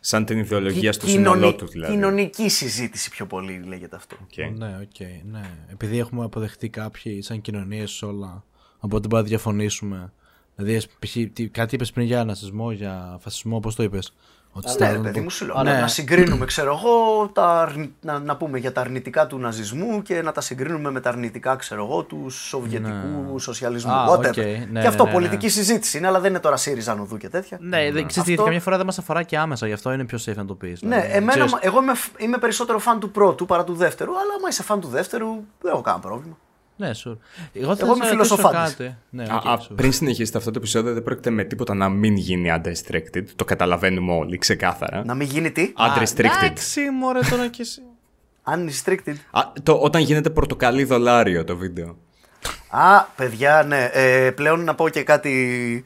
S1: Σαν την ιδεολογία στο
S4: Κοινωνι-
S1: σύνολό του δηλαδή.
S4: Κοινωνική συζήτηση πιο πολύ λέγεται αυτό.
S1: Οκ.
S2: Ναι, οκ, ναι. Επειδή έχουμε αποδεχτεί κάποιοι σαν κοινωνίες όλα, οπότε μπορεί να διαφωνήσουμε. Δηλαδή, π.χ. τι- κάτι είπες πριν για ναζισμό, για φασισμό, πώς το είπες; Ότι
S4: Ναι,
S2: στα-
S4: ρε παιδί μου, σου λέω.
S2: Ναι.
S4: Να συγκρίνουμε, ξέρω εγώ, τα, αρνη- να, να πούμε για τα αρνητικά του ναζισμού και να τα συγκρίνουμε με τα αρνητικά, ξέρω εγώ, του σοβιετικού σοσιαλισμού.
S2: Α,
S4: whatever.
S2: οκ. Ναι,
S4: και αυτό
S2: ναι, ναι,
S4: πολιτική συζήτηση είναι, αλλά δεν είναι τώρα ΣΥΡΙΖΑ νουδού και τέτοια.
S2: Ναι, δεν ξέρεις, γιατί
S4: Αυτό-
S2: καμιά φορά δεν μας αφορά και άμεσα, γι' αυτό είναι πιο safe να το πεις.
S4: Ναι, εμένα, εγώ είμαι, είμαι περισσότερο φαν του πρώτου παρά του δεύτερου, αλλά άμα είσαι φαν του δεύτερου, δεν έχω κανένα πρόβλημα.
S2: Ναι, sure. Εγώ, θέλω
S4: είμαι
S2: να ρωτήσω
S4: φιλοσοφάντης.
S2: κάτι. Ναι,
S1: Α,
S2: οκ,
S1: α,
S2: sure.
S1: πριν συνεχίσετε αυτό το επεισόδιο, δεν πρόκειται με τίποτα να μην γίνει unrestricted. Το καταλαβαίνουμε όλοι ξεκάθαρα.
S4: Να μην γίνει τι,
S1: Unrestricted.
S2: Εντάξει, μωρέ τώρα κι εσύ.
S4: unrestricted.
S1: Α, το, όταν γίνεται πορτοκαλί δολάριο το βίντεο.
S4: Α, παιδιά, ναι. Ε, πλέον να πω και κάτι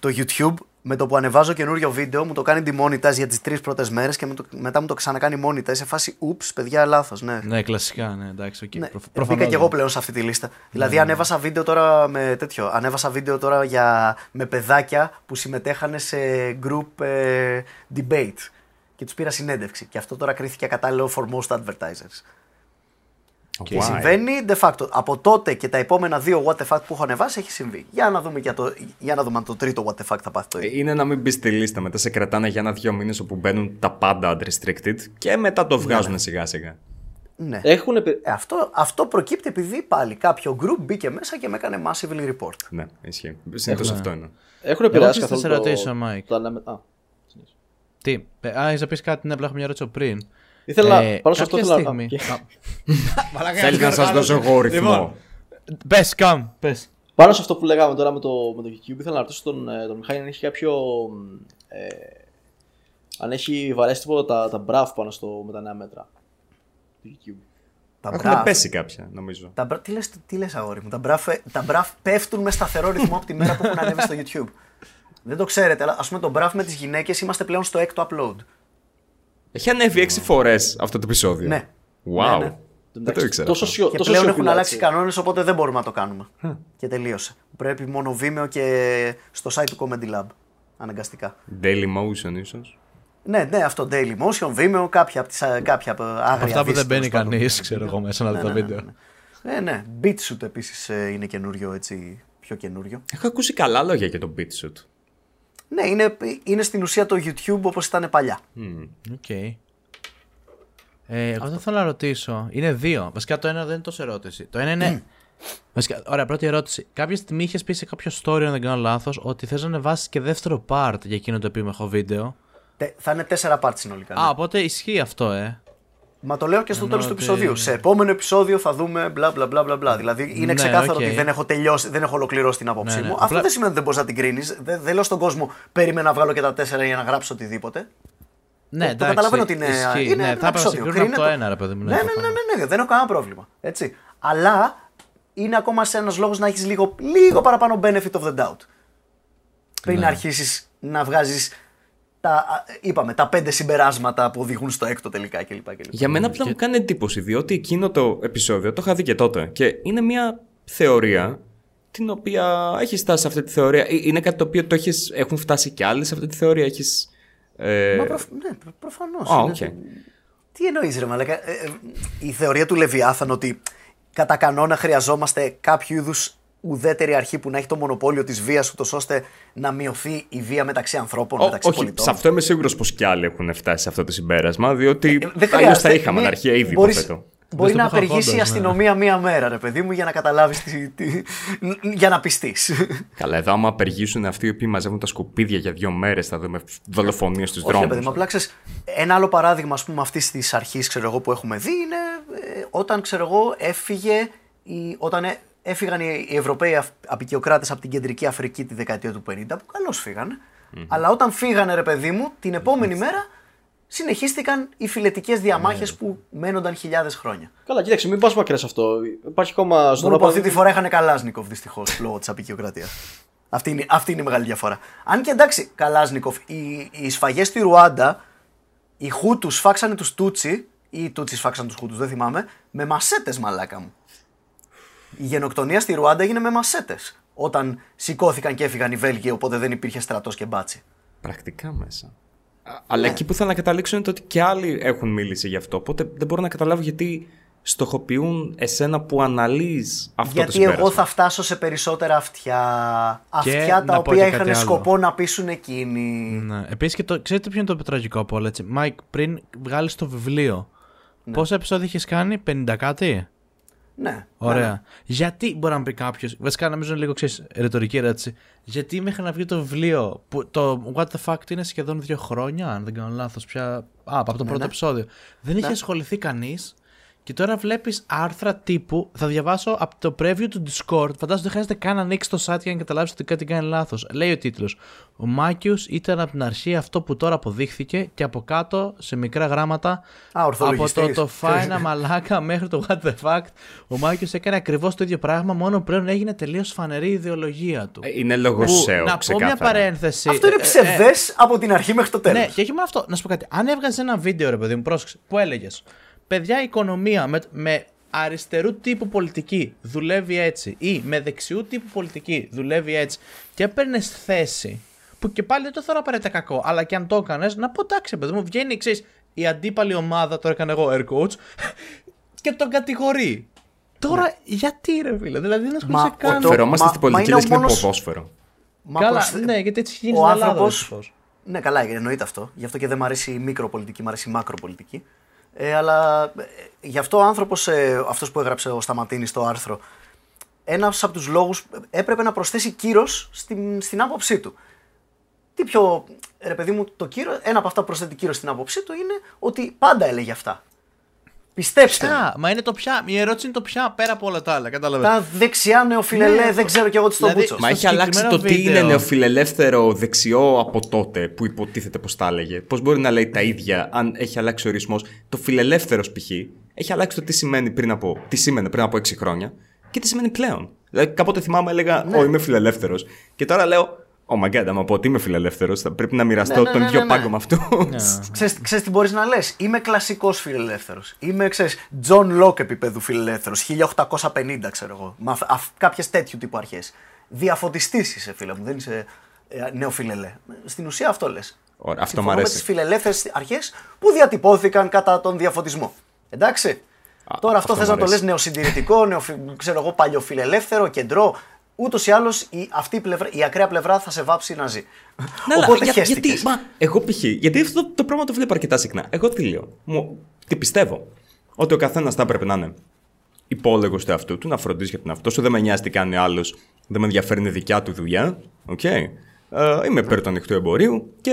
S4: το YouTube. Με το που ανεβάζω καινούριο βίντεο μου το κάνει demonetize για τις τρεις πρώτες μέρες και με το- μετά μου το ξανακάνει monetize σε φάση oops, παιδιά, λάθος. Ναι.
S2: ναι, κλασικά, ναι, εντάξει, οκ.
S4: Ναι,
S2: Προφ-
S4: μπήκα
S2: προφανώς,
S4: και εγώ
S2: ναι.
S4: πλέον σε αυτή τη λίστα. Δηλαδή, ανέβασα βίντεο τώρα με τέτοιο. Ανέβασα βίντεο τώρα για, με παιδάκια που συμμετέχανε σε group ε, debate. Και τους πήρα συνέντευξη. Και αυτό τώρα κρίθηκε ακατάλληλο for most advertisers. Και
S1: Why?
S4: συμβαίνει de facto. Από τότε και τα επόμενα δύο what the fuck που έχω ανεβάσει έχει συμβεί. Για να δούμε, για το, για να δούμε αν το τρίτο what the fuck θα πάθει το ίδιο.
S1: Είναι να μην μπεις στη λίστα. Μετά σε κρατάνε για ένα-δυο μήνες όπου μπαίνουν τα πάντα unrestricted και μετά το βγάζουν σιγά-σιγά.
S4: Ναι.
S3: Έχουν, επι-
S4: Ε, αυτό, αυτό προκύπτει επειδή πάλι κάποιο group μπήκε μέσα και με έκανε massively report.
S1: Ναι, ισχύει. Συνήθως αυτό είναι.
S3: έχουν επηρεάσει
S2: Εγώ
S3: καθόλου.
S2: θα σε ρωτήσω, Μάικ.
S3: το ανάμε- Α,
S2: Τι, ε, α, είσαι να πεις κάτι, ναι, απλά έχω μια ερώτηση από πριν.
S3: Ήθελα,
S2: Ε,
S3: πάνω σε αυτό
S2: κάποια
S3: ήθελα να-
S2: στιγμή-
S3: Α,
S1: Θέλεις να σας δώσω εγώ ρυθμό.
S2: Πες, καμ, πες.
S3: Πάνω σε αυτό που λέγαμε τώρα με το, με το YouTube, ήθελα να ρωτήσω τον, ε, τον Μιχάλη αν έχει κάποιο. Ε, αν έχει βαρέσει τίποτα τα, τα μπραφ πάνω στο, με τα νέα μέτρα. Το YouTube.
S4: Τα
S1: Έχουν
S4: μπραφ,
S1: πέσει κάποια, νομίζω.
S4: τα, μπρα- τι, λες, τι λες αγόρι μου, τα μπραφ, ε, τα μπραφ πέφτουν με σταθερό ρυθμό από τη μέρα που έχουν ανέβει στο YouTube. Δεν το ξέρετε, αλλά ας πούμε το μπραφ με τις γυναίκες είμαστε πλέον στο έκτο upload.
S1: Έχει ανέβει έξι φορές αυτό το επεισόδιο.
S4: Ναι.
S1: Wow.
S4: Ναι, ναι.
S1: Δεν το ήξερα.
S3: Τόσο,
S1: αυτό.
S3: σιω,
S4: Και
S3: τόσο
S4: πλέον έχουν
S3: σιωπηλά,
S4: αλλάξει
S3: έτσι.
S4: κανόνες οπότε δεν μπορούμε να το κάνουμε. Και τελείωσε. Πρέπει μόνο Vimeo και στο site του Comedy Lab. Αναγκαστικά.
S1: Daily Motion ίσως.
S4: Ναι, ναι, αυτό Daily Motion, Vimeo, κάποια από τις α, κάποια από άγρια
S2: Αυτά που
S4: δύση,
S2: δεν μπαίνει
S4: τέλος πάντων.
S2: κανείς, ξέρω εγώ, μέσα να δει τα βίντεο.
S4: Ναι, ναι. Beatshoot επίσης ε, είναι καινούριο, έτσι, πιο καινούριο.
S1: Έχω ακούσει καλά λόγια για το BitShoot.
S4: Ναι, είναι, είναι στην ουσία το YouTube όπως ήταν παλιά.
S2: Οκ. Ε, εγώ θα ήθελα να ρωτήσω. Είναι δύο. Βασικά το ένα δεν είναι τόσο ερώτηση. Το ένα είναι. Βασικά, ωραία, πρώτη ερώτηση. Κάποια στιγμή είχες πει σε κάποιο story, αν δεν κάνω λάθος, ότι θες να ανεβάσεις και δεύτερο part για εκείνο το επίμαχο βίντεο.
S4: Τε- θα είναι τέσσερα parts συνολικά. ναι.
S2: Α, οπότε ισχύει αυτό, ε.
S4: Μα το λέω και στο
S2: Ενώ
S4: τέλος του
S2: ότι-
S4: επεισοδίου. Σε επόμενο επεισόδιο θα δούμε μπλα μπλα μπλα μπλα. μπλα. Δηλαδή είναι
S2: Ναι,
S4: ξεκάθαρο
S2: οκ.
S4: ότι δεν έχω τελειώσει, δεν έχω ολοκληρώσει την άποψή
S2: Ναι, ναι.
S4: μου.
S2: Απλά-
S4: Αυτό δεν σημαίνει ότι δεν μπορείς να την κρίνεις. Δεν, δεν λέω στον κόσμο περίμενε να βγάλω και τα τέσσερα για να γράψω οτιδήποτε.
S2: Ναι,
S4: το
S2: εντάξει,
S4: καταλαβαίνω ότι είναι.
S2: ισχύει.
S4: είναι
S2: ναι,
S4: ένα
S2: θα έπρεπε να
S4: επεισόδιο.
S2: συγκρίνουμε από το
S4: Κρίνε
S2: ένα, ρε παιδί μου.
S4: Ναι, ναι, ναι, ναι, ναι, δεν έχω κανένα πρόβλημα. Έτσι. Αλλά είναι ακόμα σε ένας λόγος να έχεις λίγο, λίγο παραπάνω benefit of the doubt. Πριν
S2: Ναι.
S4: αρχίσεις να βγάζεις τα, α, είπαμε, τα πέντε συμπεράσματα που οδηγούν στο έκτο τελικά κλπ. κλπ.
S1: Για μένα απλά μου κάνει εντύπωση, διότι εκείνο το επεισόδιο το είχα δει και τότε. Και είναι μια θεωρία την οποία έχει φτάσει σε αυτή τη θεωρία. Ε, Είναι κάτι το οποίο το έχεις, έχουν φτάσει και άλλοι σε αυτή τη θεωρία. Έχεις, ε...
S4: Μα προφ... Ναι, προ- προφανώς.
S1: Α,
S4: Είναι-
S1: οκ.
S4: Τι εννοείς ρε μαλάκα. Ε, ε, η θεωρία του Λεβιάθαν ότι κατά κανόνα χρειαζόμαστε κάποιο είδους ουδέτερη αρχή που να έχει το μονοπόλιο της βίας, ούτως ώστε να μειωθεί η βία μεταξύ ανθρώπων,
S1: Ό,
S4: μεταξύ
S1: όχι,
S4: πολιτών.
S1: σε αυτό είμαι σίγουρος πως κι άλλοι έχουν φτάσει σε αυτό το συμπέρασμα, διότι
S4: Ε, δεν
S1: αλλιώς
S4: χρειάζεται.
S1: θα είχαμε
S4: Μη-
S1: αρχαία ήδη
S4: μπορείς-
S1: υποθέτω.
S4: Μπορεί
S2: στο
S4: να
S2: παχόντος,
S4: απεργήσει η
S2: ναι.
S4: αστυνομία μία μέρα, ρε παιδί μου, για να καταλάβεις. Τι, τι, για να πειστείς.
S1: Καλά, εδώ άμα απεργήσουν αυτοί οι οποίοι μαζεύουν τα σκουπίδια για δύο μέρες, θα δούμε δολοφονίες στους
S4: Όχι, ρε παιδί μου,
S1: δρόμου.
S4: απλά ξέρεις, ένα άλλο παράδειγμα ας πούμε, αυτής της αρχής που έχουμε δει είναι ε, όταν ξέρω εγώ, έφυγε, η, όταν ε, έφυγαν οι, οι Ευρωπαίοι απεικιοκράτες από την κεντρική Αφρική τη δεκαετία του 50, που καλώς φύγανε. Αλλά όταν φύγανε, ρε παιδί μου, την επόμενη μέρα συνεχίστηκαν οι φιλετικές διαμάχες που μένονταν χιλιάδες χρόνια.
S3: Καλά, κοίταξε, μην πας μακριά σε αυτό. Υπάρχει ακόμα στον
S4: Μόνο που
S3: Ρόπα-
S4: αυτή τη φορά είχαν Καλάζνικοφ δυστυχώς λόγω της απεικιοκρατίας. Αυτή είναι, αυτή είναι η μεγάλη διαφορά. Αν και εντάξει, Καλάζνικοφ, οι, οι σφαγές στη Ρουάντα, οι Χούτους σφάξανε τους Τούτσι, ή οι Τούτσις σφάξαν τους Χούτους, δεν θυμάμαι, με μασέτες μαλάκα μου. Η γενοκτονία στη Ρουάντα έγινε με μασέτες. Όταν σηκώθηκαν και έφυγαν οι Βέλγοι, οπότε δεν υπήρχε στρατός και μπάτσι.
S1: Πρακτικά μέσα. Α, Αλλά εκεί που θέλω να καταλήξω είναι το ότι και άλλοι έχουν μιλήσει γι' αυτό. Οπότε δεν μπορώ να καταλάβω γιατί στοχοποιούν εσένα που αναλύεις αυτό το
S4: Γιατί
S1: συμπέρασμα.
S4: εγώ θα φτάσω σε περισσότερα αυτιά. Αυτιά
S2: να
S4: τα
S2: πω
S4: οποία
S2: και κάτι
S4: είχαν
S2: άλλο.
S4: σκοπό να πείσουν εκείνοι.
S2: Ναι. Επίσης και το. Ξέρετε ποιο είναι το τραγικό από όλα, έτσι. Μάικ, πριν βγάλεις το βιβλίο, πόσα επεισόδια είχες κάνει, 50 κάτι;
S4: Ναι.
S2: Ωραία. Γιατί μπορεί να πει κάποιος. Βασικά, νομίζω είναι λίγο ξέρεις, ρητορική ερώτηση. Γιατί μέχρι να βγει το βιβλίο. Που το What the Fact είναι σχεδόν δύο χρόνια, αν δεν κάνω λάθος πια. Α, από το πρώτο
S4: ναι.
S2: επεισόδιο. Δεν είχε ασχοληθεί κανείς. Και τώρα βλέπεις άρθρα τύπου. Θα διαβάσω από το preview του Discord. Φαντάζομαι δεν χρειάζεται καν να ανοίξει το site για να καταλάβεις ότι κάτι κάνει λάθος. Λέει ο τίτλος. Ο Μάκιος ήταν από την αρχή αυτό που τώρα αποδείχθηκε και από κάτω σε μικρά γράμματα.
S4: Α,
S2: από το,
S4: ορθολογιστής.
S2: το φάινα μαλάκα μέχρι το what the fact. Ο Μάκιος έκανε ακριβώς το ίδιο πράγμα, μόνο πλέον έγινε τελείως φανερή η ιδεολογία του.
S1: Ε, Είναι λόγος
S2: Που,
S1: SEO,
S2: να πω μια
S1: ξεκάθαρα.
S2: παρένθεση.
S4: Αυτό είναι
S2: Ε, ε,
S4: ψευδές από την αρχή μέχρι το τέλος.
S2: ναι, και όχι μόνο αυτό. Να σου πω κάτι. Αν έβγαζες ένα βίντεο, ρε παιδί μου, πρόσεξε, που έλεγες Παιδιά, η οικονομία με, με αριστερού τύπου πολιτική δουλεύει έτσι ή με δεξιού τύπου πολιτική δουλεύει έτσι και έπαιρνες θέση που και πάλι δεν το θεωρώ απαραίτητα κακό, αλλά και αν το έκανες, να πω εντάξει, παιδί μου, βγαίνει εξής. Η αντίπαλη ομάδα, τώρα έκανα εγώ air coach, και τον κατηγορεί. Τώρα, γιατί ρε φίλε, δηλαδή δεν ασχολείσαι
S4: Μα
S2: καν.
S4: το-
S1: Φερόμαστε
S4: Μα-
S1: στην πολιτική
S4: μα
S1: λες
S4: είναι
S1: και
S4: ο
S1: είναι
S4: μόνος-
S1: ποδόσφαιρο.
S4: Μα
S2: Καλά,
S4: προσθε-
S2: ναι, γιατί έτσι γίνει
S4: ο
S2: στην Ελλάδα.
S4: άνθρωπος-
S2: δυστυχώς.
S4: Ναι, καλά, εννοείται αυτό. Γι' αυτό και δεν μου αρέσει η μικροπολιτική, μου αρέσει η μακροπολιτική. Ε, αλλά ε, γι' αυτό ο άνθρωπος, ε, αυτός που έγραψε ο Σταματίνης στο άρθρο, ένας από τους λόγους έπρεπε να προσθέσει κύρος στην, στην άποψή του. Τι πιο. Ρε παιδί μου, το κύριο, ένα από αυτά που προσθέτει κύρος στην άποψή του είναι ότι πάντα έλεγε αυτά. Πιστέψτε. με.
S2: Ποια, μα είναι το πια. Η ερώτηση είναι το πια πέρα από όλα τα άλλα. Κατάλαβες.
S4: Τα δεξιά νεοφιλελέ,
S2: Ναι,
S4: δεν ξέρω κι εγώ τι στον
S2: δηλαδή,
S4: Μπούτσο.
S1: Μα
S2: Στο
S1: έχει αλλάξει το
S2: συγκεκριμένο
S1: τι είναι
S2: βίντεο.
S1: νεοφιλελεύθερο δεξιό από τότε που υποτίθεται πως τα έλεγε. Πώς μπορεί να λέει τα ίδια αν έχει αλλάξει ο ορισμός. Το φιλελεύθερος π.χ. έχει αλλάξει το τι, σημαίνει πριν από, τι σήμαινε πριν από 6 χρόνια και τι σημαίνει πλέον. Δηλαδή κάποτε θυμάμαι έλεγα
S4: Ναι.
S1: Ω είμαι φιλελεύθερος. Και τώρα λέω Oh my god, άμα πω ότι είμαι φιλελεύθερος, θα πρέπει να μοιραστώ
S4: ναι,
S1: τον
S4: ναι,
S1: ίδιο
S4: ναι, ναι.
S1: πάγκο με αυτού.
S4: Ξέρεις, ξέρεις τι μπορείς να λες; Είμαι κλασικός φιλελεύθερος. Είμαι, ξέρεις, John Locke επίπεδου φιλελεύθερος. 1850, ξέρω εγώ. Με αυ- αυ- κάποιες τέτοιου τύπου αρχές. Διαφωτιστής είσαι, φίλε μου. Δεν είσαι ε, νεοφιλελέ. Στην ουσία αυτό λες.
S1: Ωραία, αυτό
S4: Συμφωνώ
S1: μ'
S4: με
S1: αρέσει.
S4: τις φιλελεύθερες αρχές που διατυπώθηκαν κατά τον διαφωτισμό. Εντάξει.
S1: Α,
S4: Τώρα αυτό,
S1: αυτό
S4: θες
S1: μ'
S4: να το
S1: αρέσει.
S4: λες νεοσυντηρητικό, νεοφι... ξέρω εγώ, παλιοφιλελεύθερο, κεντρό. Ούτως ή άλλως η, αυτή η, πλευρά, η ακραία πλευρά θα σε βάψει να ζει.
S1: Ναι, αλλά
S4: Οπότε
S1: για-
S4: χέστηκες.
S1: γιατί, μα, εγώ π.χ. Γιατί αυτό το, το πράγμα το βλέπω αρκετά συχνά. Εγώ τι λέω. Μου, τι πιστεύω. Ότι ο καθένας θα έπρεπε να είναι υπόλογος του εαυτού του, να φροντίζει για τον εαυτό σου. Δεν με νοιάζει τι κάνει άλλος. Δεν με ενδιαφέρει η δικιά του δουλειά. Οκ. Ε, είμαι υπέρ του ανοιχτού εμπορίου και,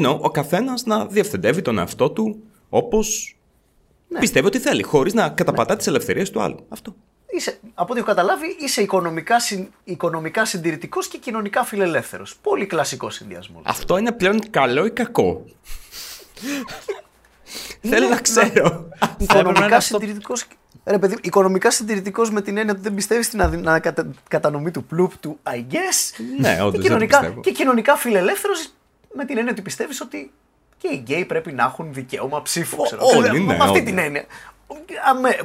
S1: you know, ο καθένας να διευθυντεύει τον εαυτό του όπως
S4: Ναι.
S1: πιστεύει ότι θέλει, χωρίς να καταπατά τις ελευθερίες του άλλου. Αυτό.
S4: Είσαι, από ό,τι έχω καταλάβει, είσαι οικονομικά, συν, οικονομικά συντηρητικός και κοινωνικά φιλελεύθερος. Πολύ κλασικός συνδυασμός.
S1: Αυτό είναι πλέον καλό ή κακό; Θέλω να ξέρω.
S2: έπρεπε να είναι
S4: Οικονομικά
S2: αυτό-
S4: συντηρητικός... Ρε παιδί, οικονομικά συντηρητικός με την έννοια ότι δεν πιστεύεις στην αδυ- ανακατα- κατανομή του πλούπ του I guess.
S1: Ναι, όντως,
S4: και,
S1: δεν
S4: κοινωνικά,
S1: πιστεύω.
S4: και κοινωνικά φιλελεύθερος με την έννοια ότι πιστεύεις ότι και οι γκέι πρέπει να έχουν δικαίωμα ψήφου.
S1: Ό-
S4: ξέρω.
S1: όλοι,
S4: Με
S1: ναι,
S4: αυτή
S1: όλοι.
S4: την έννοια.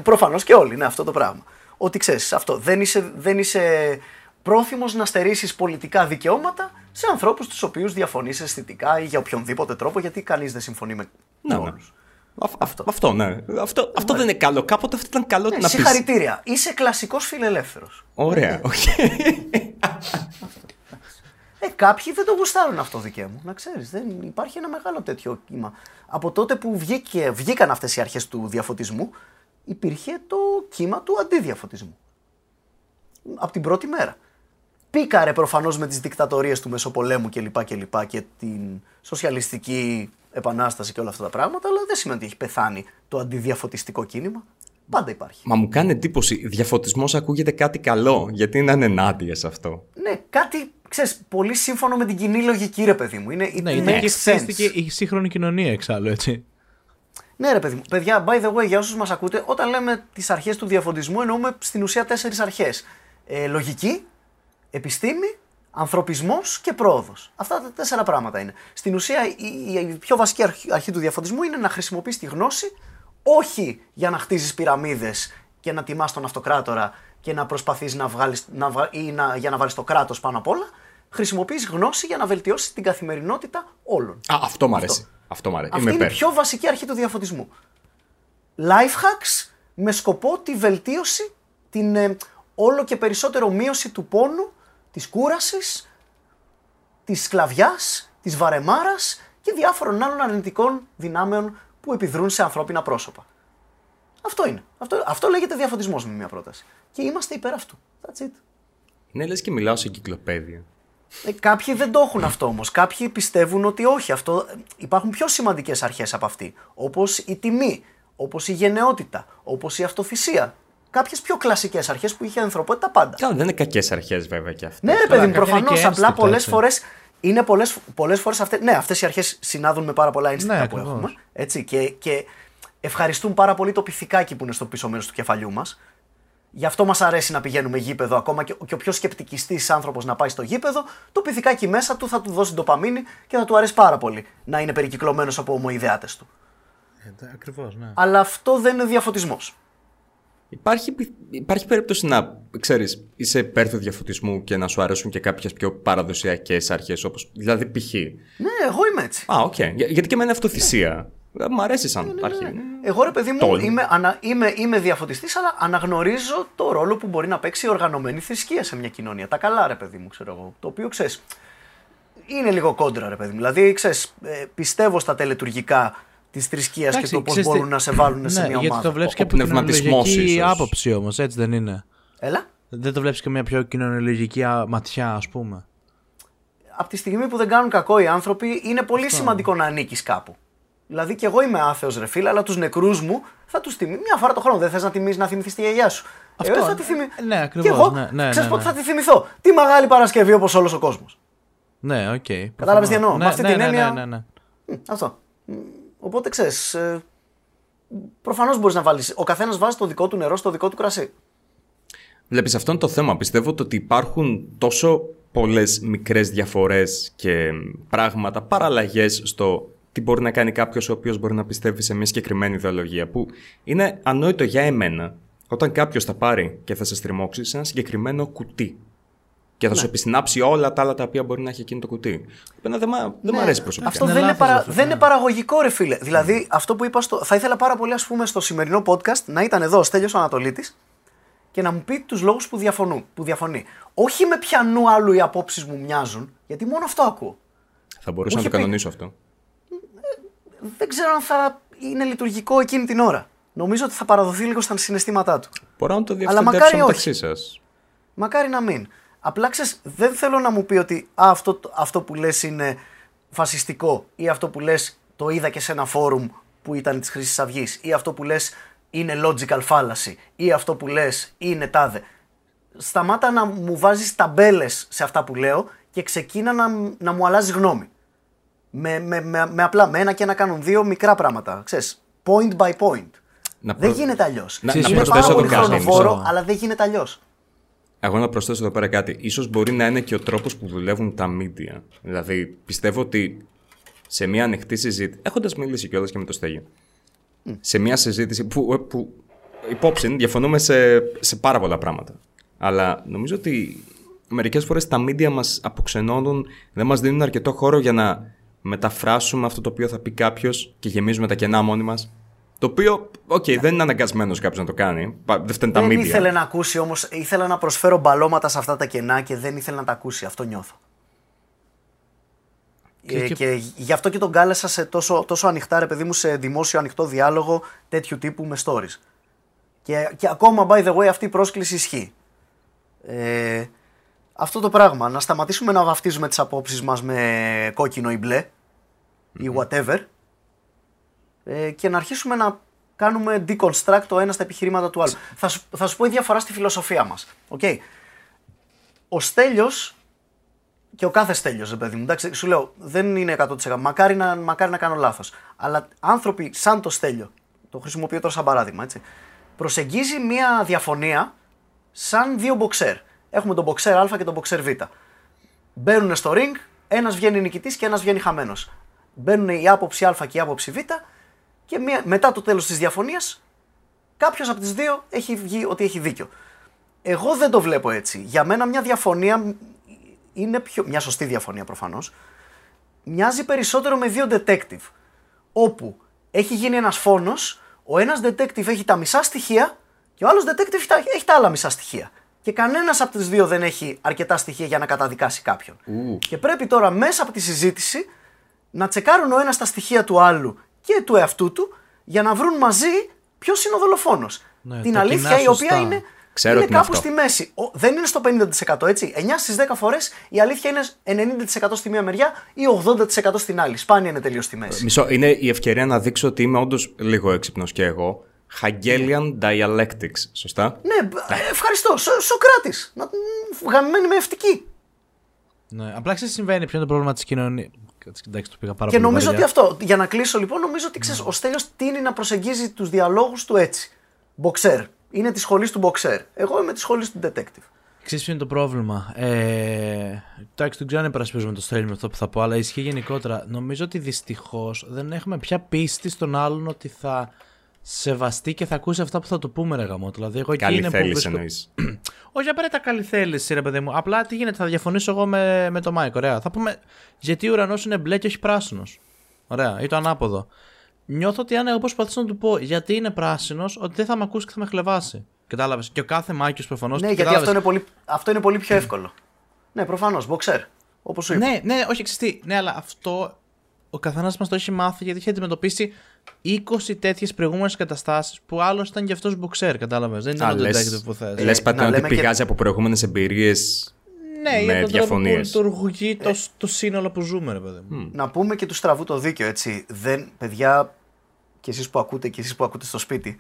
S4: Προφανώς και όλοι είναι αυτό το πράγμα. Ότι ξέρεις αυτό. Δεν είσαι, δεν είσαι πρόθυμος να στερήσεις πολιτικά δικαιώματα σε ανθρώπους τους οποίους διαφωνείς αισθητικά ή για οποιονδήποτε τρόπο, γιατί κανείς δεν συμφωνεί με,
S1: Ναι,
S4: με
S1: ναι.
S4: όλους.
S1: Αυ- αυ- Αυτό, ναι. Αυτό, αυτό δεν είναι καλό. Κάποτε αυτό ήταν καλό
S4: Ναι,
S1: να πεις.
S4: συγχαρητήρια. Είσαι κλασικός φιλελεύθερος.
S1: Ωραία, οκ.
S4: Ε, κάποιοι δεν το γουστάρουν αυτό δικέ μου. Να ξέρεις, δεν υπάρχει ένα μεγάλο τέτοιο κύμα. Από τότε που βγήκε, βγήκαν αυτές οι αρχές του διαφωτισμού, υπήρχε το κύμα του αντιδιαφωτισμού. Από την πρώτη μέρα. Πίκαρε προφανώς με τις δικτατορίες του Μεσοπολέμου κλπ. Και, λοιπά και την σοσιαλιστική επανάσταση και όλα αυτά τα πράγματα, αλλά δεν σημαίνει ότι έχει πεθάνει το αντιδιαφωτιστικό κίνημα. Πάντα υπάρχει.
S1: Μα μου κάνει εντύπωση. Διαφωτισμός ακούγεται κάτι καλό. Γιατί να είναι ενάντια σε αυτό.
S4: Ναι, κάτι, ξέρεις, πολύ σύμφωνο με την κοινή λογική, ρε παιδί μου. Είναι, it
S2: Ναι,
S4: makes
S2: είναι και
S4: sense.
S2: χτίστηκε η σύγχρονη κοινωνία εξάλλου, έτσι.
S4: Ναι, ρε παιδί μου. Παιδιά, by the way, για όσους μας ακούτε, όταν λέμε τις αρχές του διαφωτισμού, εννοούμε στην ουσία τέσσερις αρχές. Ε, λογική, επιστήμη, ανθρωπισμός και πρόοδος. Αυτά τα τέσσερα πράγματα είναι. Στην ουσία, η, η πιο βασική αρχή, αρχή του διαφωτισμού είναι να χρησιμοποιείς τη γνώση όχι για να χτίζεις πυραμίδες και να τιμάς τον αυτοκράτορα και να προσπαθείς να βγάλεις να, βγα- ή να, για να βάλεις το κράτος πάνω απ' όλα. Χρησιμοποιείς γνώση για να βελτιώσεις την καθημερινότητα όλων.
S1: Α, αυτό μ' αρέσει. Αυτό μ' αρέσει.
S4: Αυτή
S1: Είμαι
S4: είναι η
S1: υπέρ.
S4: πιο βασική αρχή του διαφωτισμού. Life hacks με σκοπό τη βελτίωση, την ε, όλο και περισσότερο μείωση του πόνου, της κούρασης, της σκλαβιάς, της βαρεμάρας και διάφορων άλλων αρνητικών δυνάμεων που επιδρούν σε ανθρώπινα πρόσωπα. Αυτό είναι. Αυτό, αυτό λέγεται διαφωτισμός με μια πρόταση. Και είμαστε υπέρ αυτού. That's it.
S1: Ναι, λες και μιλάω σε κυκλοπαίδεια.
S4: Ε, κάποιοι δεν το έχουν αυτό όμως. Κάποιοι πιστεύουν ότι όχι. Αυτό, υπάρχουν πιο σημαντικές αρχές από αυτή. Όπως η τιμή, όπως η γενναιότητα, όπως η αυτοθυσία. Κάποιες πιο κλασικές αρχές που είχε η ανθρωπότητα πάντα.
S1: Καλά, δεν είναι κακές αρχές βέβαια και αυτές.
S4: Ναι, ρε
S2: Καλά,
S4: παιδί μου,
S2: κάποια είναι
S4: προφανώς.
S2: και
S4: Απλά
S2: ένστικτα,
S4: πολλές
S2: έτσι.
S4: φορές είναι πολλές, πολλές φορές αυτές, ναι, αυτές οι αρχές συνάδουν με πάρα πολλά ένστικτα
S2: Ναι,
S4: που
S2: ακριβώς.
S4: έχουμε. Έτσι, και, και ευχαριστούν πάρα πολύ το πιθηκάκι που είναι στο πίσω μέρος του κεφαλιού μας. Γι' αυτό μας αρέσει να πηγαίνουμε γήπεδο, ακόμα και, και ο πιο σκεπτικιστής άνθρωπος να πάει στο γήπεδο, το πιθηκάκι μέσα του θα του δώσει ντοπαμίνη και θα του αρέσει πάρα πολύ να είναι περικυκλωμένος από ομοϊδεάτες του.
S2: Ακριβώς, ναι.
S4: Αλλά αυτό δεν είναι διαφωτισμός.
S1: Υπάρχει, πι- υπάρχει περίπτωση να ξέρεις, είσαι υπέρ του διαφωτισμού και να σου αρέσουν και κάποιες πιο παραδοσιακές αρχές, όπως δηλαδή π.χ.
S4: Ναι, εγώ είμαι έτσι.
S1: Α, οκ. Για- Γιατί και εμένα είναι αυτοθυσία. Ε, Μ' αρέσει σαν αρχή.
S4: Εγώ ρε παιδί μου
S1: Τόλμη.
S4: είμαι, ανα, είμαι, είμαι διαφωτιστής αλλά αναγνωρίζω το ρόλο που μπορεί να παίξει η οργανωμένη θρησκεία σε μια κοινωνία. Τα καλά ρε παιδί μου ξέρω εγώ. Το οποίο ξέρεις είναι λίγο κόντρα ρε παιδί μου. Δηλαδή ξέρεις ε, πιστεύω στα τελετουργικά της θρησκείας και
S2: Εντάξει,
S4: το πώς
S2: ξέρεις τι-
S4: μπορούν να σε βάλουν σε
S2: Ναι,
S4: μια
S2: γιατί
S4: ομάδα.
S2: το βλέπεις
S1: Ο-
S2: και
S1: ο
S2: από
S1: πνευματισμός
S2: κοινωνιολογική
S1: ίσως.
S2: άποψη όμως, έτσι δεν είναι;
S4: Έλα.
S2: Δεν το βλέπεις και μια πιο κοινωνιολογική α- ματιά, ας πούμε;
S4: Από τη στιγμή που δεν κάνουν κακό οι άνθρωποι είναι πολύ σημαντικό να ανήκεις κάπου. Δηλαδή και εγώ είμαι άθεος ρε φίλε, αλλά τους νεκρούς μου θα τους τιμήσω. Μια φορά το χρόνο δεν θες να τιμήσεις να θυμηθείς τη γιαγιά σου.
S2: Αυτό,
S4: ε, θα τη θυμη...
S2: ναι, ακριβώς,
S4: Και εγώ,
S2: ναι, ναι,
S4: ξέρεις
S2: ναι,
S4: πότε
S2: ναι.
S4: θα τη θυμηθώ. Τη Μεγάλη Παρασκευή όπως όλος ο κόσμος.
S2: Ναι, οκ.
S4: Κατάλαβες
S2: προφανώς.
S4: τι εννοώ, με
S2: Ναι,
S4: αυτή
S2: ναι,
S4: την
S2: ναι,
S4: έννοια-
S2: Ναι, ναι, ναι.
S4: Μμ, Αυτό. Μ, Οπότε ξέρεις. Ε, Προφανώς μπορείς να βάλει. Ο καθένας βάζει το δικό του νερό στο δικό του κρασί.
S1: Βλέπεις, αυτό είναι το θέμα. Πιστεύω το ότι υπάρχουν τόσο πολλές μικρές διαφορές και πράγματα, παραλλαγές στο τι μπορεί να κάνει κάποιος ο οποίος μπορεί να πιστεύει σε μια συγκεκριμένη ιδεολογία. Που είναι ανόητο για εμένα όταν κάποιος θα πάρει και θα σε στριμώξει σε ένα συγκεκριμένο κουτί. Και θα σου επισυνάψει όλα τα άλλα τα οποία μπορεί να έχει εκείνο το κουτί. Εμένα δεν, μ' δεν μ' αρέσει προσωπικά.
S4: Αυτό
S2: Είναι
S4: δεν, είναι
S2: λάθος
S4: παρα...
S2: αυτό,
S4: δεν
S2: ναι.
S4: είναι παραγωγικό, ρε φίλε. Δηλαδή, αυτό που είπα στο. Θα ήθελα πάρα πολύ, ας πούμε, στο σημερινό podcast να ήταν εδώ ο Στέλιος Ανατολίτης και να μου πει τους λόγους που, διαφωνούν, που διαφωνεί. Όχι με ποιανού άλλου οι απόψεις μου μοιάζουν, γιατί μόνο αυτό ακούω.
S1: Θα μπορούσα
S4: Μου
S1: να το
S4: είχε πει.
S1: κανονίσω αυτό.
S4: Δεν ξέρω αν θα είναι λειτουργικό εκείνη την ώρα. Νομίζω ότι θα παραδοθεί λίγο στα συναισθήματά του.
S1: Μπορώ να το
S4: μακάρι
S1: διευθυντεύσω
S4: όχι.
S1: μεταξύ σας.
S4: Μακάρι να μην. Απλά ξέρεις, δεν θέλω να μου πει ότι α, αυτό, αυτό που λες είναι φασιστικό ή αυτό που λες το είδα και σε ένα φόρουμ που ήταν της Χρυσής Αυγής ή αυτό που λες είναι logical fallacy ή αυτό που λες είναι τάδε. Σταμάτα να μου βάζεις ταμπέλες σε αυτά που λέω και ξεκίνα να, να μου αλλάζει γνώμη. Με, με, με, με απλά με ένα και να κάνουν δύο μικρά πράγματα. Ξέρεις, point by point.
S1: Να
S4: Δεν
S1: προ-
S4: γίνεται αλλιώς.
S1: Να-
S2: να
S4: Είναι
S2: προσθέσω
S4: πάρα
S2: εδώ
S4: πολύ
S2: κάτι,
S4: χρονοβόρο,
S2: μισό.
S4: αλλά δεν γίνεται αλλιώς.
S1: Εγώ να προσθέσω εδώ πέρα κάτι. Ίσως μπορεί να είναι και ο τρόπος που δουλεύουν τα media. Δηλαδή, πιστεύω ότι σε μια ανοιχτή συζήτηση, έχοντας μιλήσει κιόλας και με το Στέλιο, σε μια συζήτηση που, που υπόψη είναι, διαφωνούμε σε, σε πάρα πολλά πράγματα. Αλλά νομίζω ότι μερικές φορές τα media μας αποξενώνουν, δεν μας δίνουν αρκετό χώρο για να μεταφράσουμε αυτό το οποίο θα πει κάποιος και γεμίζουμε τα κενά μόνοι μας. Το οποίο, οκ, δεν είναι αναγκασμένος κάποιος να το κάνει. Πα- Δεν φταίνουν τα
S4: Δεν
S1: media.
S4: ήθελε να ακούσει όμως, ήθελα να προσφέρω μπαλώματα σε αυτά τα κενά και δεν ήθελε να τα ακούσει. Αυτό νιώθω.
S2: Και-
S4: Ε,
S2: και-
S4: και γι' αυτό και τον κάλεσα σε τόσο, τόσο ανοιχτά, ρε παιδί μου, σε δημόσιο ανοιχτό διάλογο τέτοιου τύπου με stories. Και, και ακόμα, by the way, αυτή η πρόσκληση ισχύει. Ε, αυτό το πράγμα, να σταματήσουμε να βαφτίζουμε τις απόψεις μας με κόκκινο ή μπλε ή whatever ε, και να αρχίσουμε να κάνουμε deconstruct το ένα στα επιχειρήματα του άλλου. Θα σου, θα σου πω η διαφορά στη φιλοσοφία μας. Okay. Ο Στέλιος και ο κάθε Στέλιος, ρε παιδί μου, εντάξει, σου λέω, δεν είναι 100%. Μακάρι να, μακάρι να κάνω λάθος. Αλλά άνθρωποι σαν το Στέλιο, το χρησιμοποιώ τώρα σαν παράδειγμα, έτσι, προσεγγίζει μια διαφωνία σαν δύο μποξέρ. Έχουμε τον μποξέρ Α και τον μποξέρ Β. Μπαίνουν στο ring, ένας βγαίνει νικητής και ένας βγαίνει χαμένος. Μπαίνουν η άποψη Α και η άποψη Β και μια, μετά το τέλος της διαφωνίας κάποιος από τις δύο έχει βγει ότι έχει δίκιο. Εγώ δεν το βλέπω έτσι. Για μένα μια διαφωνία είναι πιο. Μια σωστή διαφωνία προφανώς. Μοιάζει περισσότερο με δύο detective. Όπου έχει γίνει ένας φόνος, ο ένας detective έχει τα μισά στοιχεία και ο άλλος detective έχει τα, έχει τα άλλα μισά στοιχεία. Και κανένας από τις δύο δεν έχει αρκετά στοιχεία για να καταδικάσει κάποιον. Και πρέπει τώρα μέσα από τη συζήτηση να τσεκάρουν ο ένας τα στοιχεία του άλλου και του εαυτού του για να βρουν μαζί ποιος είναι ο δολοφόνος.
S2: Ναι,
S4: την
S2: τα
S4: αλήθεια
S2: κοινά
S4: η οποία
S2: σωστά.
S4: είναι,
S1: Ξέρω
S4: είναι
S1: τι είναι
S4: κάπου
S1: αυτό.
S4: στη μέση. Ο- δεν είναι στο 50% έτσι. 9 στις 10 φορές η αλήθεια είναι 90% στη μία μεριά ή 80% στην άλλη. Σπάνια είναι τελείως στη μέση.
S1: Μισό, είναι η ευκαιρία να δείξω ότι είμαι όντως λίγο έξυπνος και εγώ. Hegelian dialectics, σωστά;
S4: Ναι, μπ- ε, ευχαριστώ. Σο, Σοκράτης. Να μ, Γαμμένη με ευτική.
S2: Ναι. Απλά ξέρεις τι συμβαίνει, ποιο είναι το πρόβλημα της κοινωνία. Εντάξει, το πήγα πάρα
S4: Και
S2: πολύ
S4: νομίζω
S2: βαριά.
S4: ότι αυτό, για να κλείσω λοιπόν, νομίζω ότι ξέρεις, ο Στέλιος τείνει να προσεγγίζει τους διαλόγους του έτσι. Μποξέρ. Είναι της σχολής του μποξέρ. Εγώ είμαι της σχολής του detective.
S2: Ξέρεις ποιο είναι το πρόβλημα; Ε, εντάξει, δεν ξέρω αν υπερασπίζομαι το Στέλιο με αυτό που θα πω, αλλά ισχύει γενικότερα. Νομίζω ότι δυστυχώς δεν έχουμε πια πίστη στον άλλον ότι θα σεβαστεί και θα ακούσει αυτά που θα του πούμε, ρε γαμώ. Δηλαδή, εγώ εκεί
S1: Καλή
S2: είναι που
S1: θέληση
S2: βρίσκω-
S1: εννοείς.
S2: Όχι απαραίτητα καλή θέληση, ρε παιδί μου. Απλά τι γίνεται, θα διαφωνήσω εγώ με, με το Μάικ. Ωραία. Θα πούμε γιατί ο ουρανός είναι μπλε και όχι πράσινος. Ωραία. Ή το ανάποδο. Νιώθω ότι αν εγώ προσπαθήσω να του πω γιατί είναι πράσινος, ότι δεν θα με ακούσει και θα με χλευάσει. Κατάλαβες. Και ο κάθε Mikeius προφανώς.
S4: Ναι, γιατί αυτό είναι, πολύ, αυτό είναι πολύ πιο εύκολο. ναι, προφανώς, μποξέρ. Όπως σου είπα.
S2: Ναι, ναι, όχι, ξέρεις τι. Ναι, αλλά αυτό ο καθένας μας το έχει μάθει γιατί έχει αντιμετωπίσει 20 τέτοιες προηγούμενες καταστάσεις που άλλος ήταν και αυτός μποξέρ. Κατάλαβες. Δεν ήταν
S1: Α,
S2: το
S1: λες,
S2: detective που θες.
S1: λες
S4: Ε,
S1: πατέρα
S4: να
S1: ότι
S4: λέμε και-
S1: πηγάζει από προηγούμενες εμπειρίες.
S2: Ναι,
S1: με
S2: για τον τρόπο που
S1: διαφωνίες.
S2: λειτουργεί το, το σύνολο που ζούμε, ρε παιδί μου.
S4: Να πούμε και του στραβού το δίκιο, έτσι. Δεν, παιδιά, και εσείς που ακούτε και εσείς που ακούτε στο σπίτι,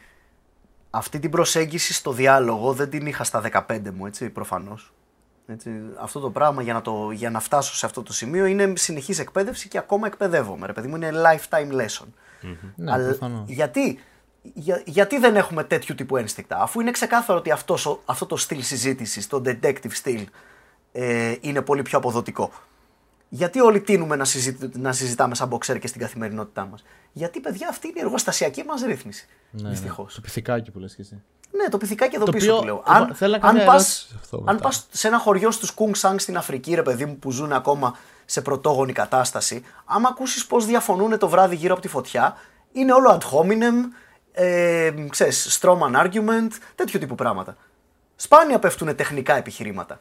S4: αυτή την προσέγγιση στο διάλογο δεν την είχα στα 15 μου, έτσι, προφανώς. Έτσι, αυτό το πράγμα για να, το, για να φτάσω σε αυτό το σημείο είναι συνεχής εκπαίδευση και ακόμα εκπαιδεύομαι. Ρε παιδί μου, είναι lifetime lesson.
S2: Ναι,
S4: Αλλά
S2: προφανώς.
S4: γιατί, για, γιατί δεν έχουμε τέτοιου τύπου ένστικτα, αφού είναι ξεκάθαρο ότι αυτός, ο- αυτό το στυλ συζήτησης, το detective στυλ, ε, είναι πολύ πιο αποδοτικό. Γιατί όλοι τίνουμε να, συζητη- να συζητάμε σαν μποξέρ και στην καθημερινότητά μας; Γιατί, παιδιά, αυτή είναι η εργοστασιακή μας ρύθμιση.
S2: Ναι,
S4: Δυστυχώς.
S2: Το πυθικάκι που λες και εσύ.
S4: Ναι, το πυθικάκι εδώ
S2: Το
S4: πίσω
S2: οποίο-
S4: που λέω.
S2: εγώ
S4: Αν,
S2: θέλω να κάνω
S4: αν
S2: μια
S4: πας,
S2: ερώτηση σε αυτό
S4: αν
S2: μετά.
S4: πας σε ένα χωριό στους Κούγκ Σάνγκ στην Αφρική, ρε παιδί μου, που ζουν ακόμα σε πρωτόγονη κατάσταση, άμα ακούσεις πώς διαφωνούν το βράδυ γύρω από τη φωτιά, είναι όλο ad hominem, ε, ξέρεις, strawman argument, τέτοιο τύπου πράγματα. Σπάνια πέφτουν τεχνικά επιχειρήματα.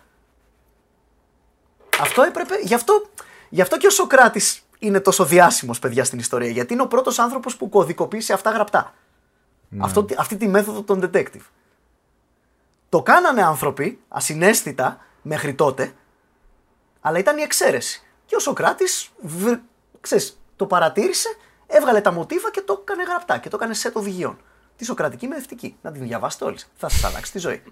S4: Αυτό έπρεπε, γι' αυτό, γι' αυτό και ο Σοκράτης είναι τόσο διάσημος, παιδιά, στην ιστορία, γιατί είναι ο πρώτος άνθρωπος που κωδικοποίησε αυτά γραπτά. Αυτό, αυτή τη μέθοδο των detective. Το κάνανε άνθρωποι ασυναίσθητα μέχρι τότε, αλλά ήταν η εξαίρεση. Και ο Σοκράτης βρ- ξέρεις, το παρατήρησε, έβγαλε τα μοτίβα και το έκανε γραπτά και το έκανε σετ οδηγιών. Τη Σοκρατική μεθευτική. Να την διαβάσετε όλοι. Θα σας αλλάξει τη ζωή.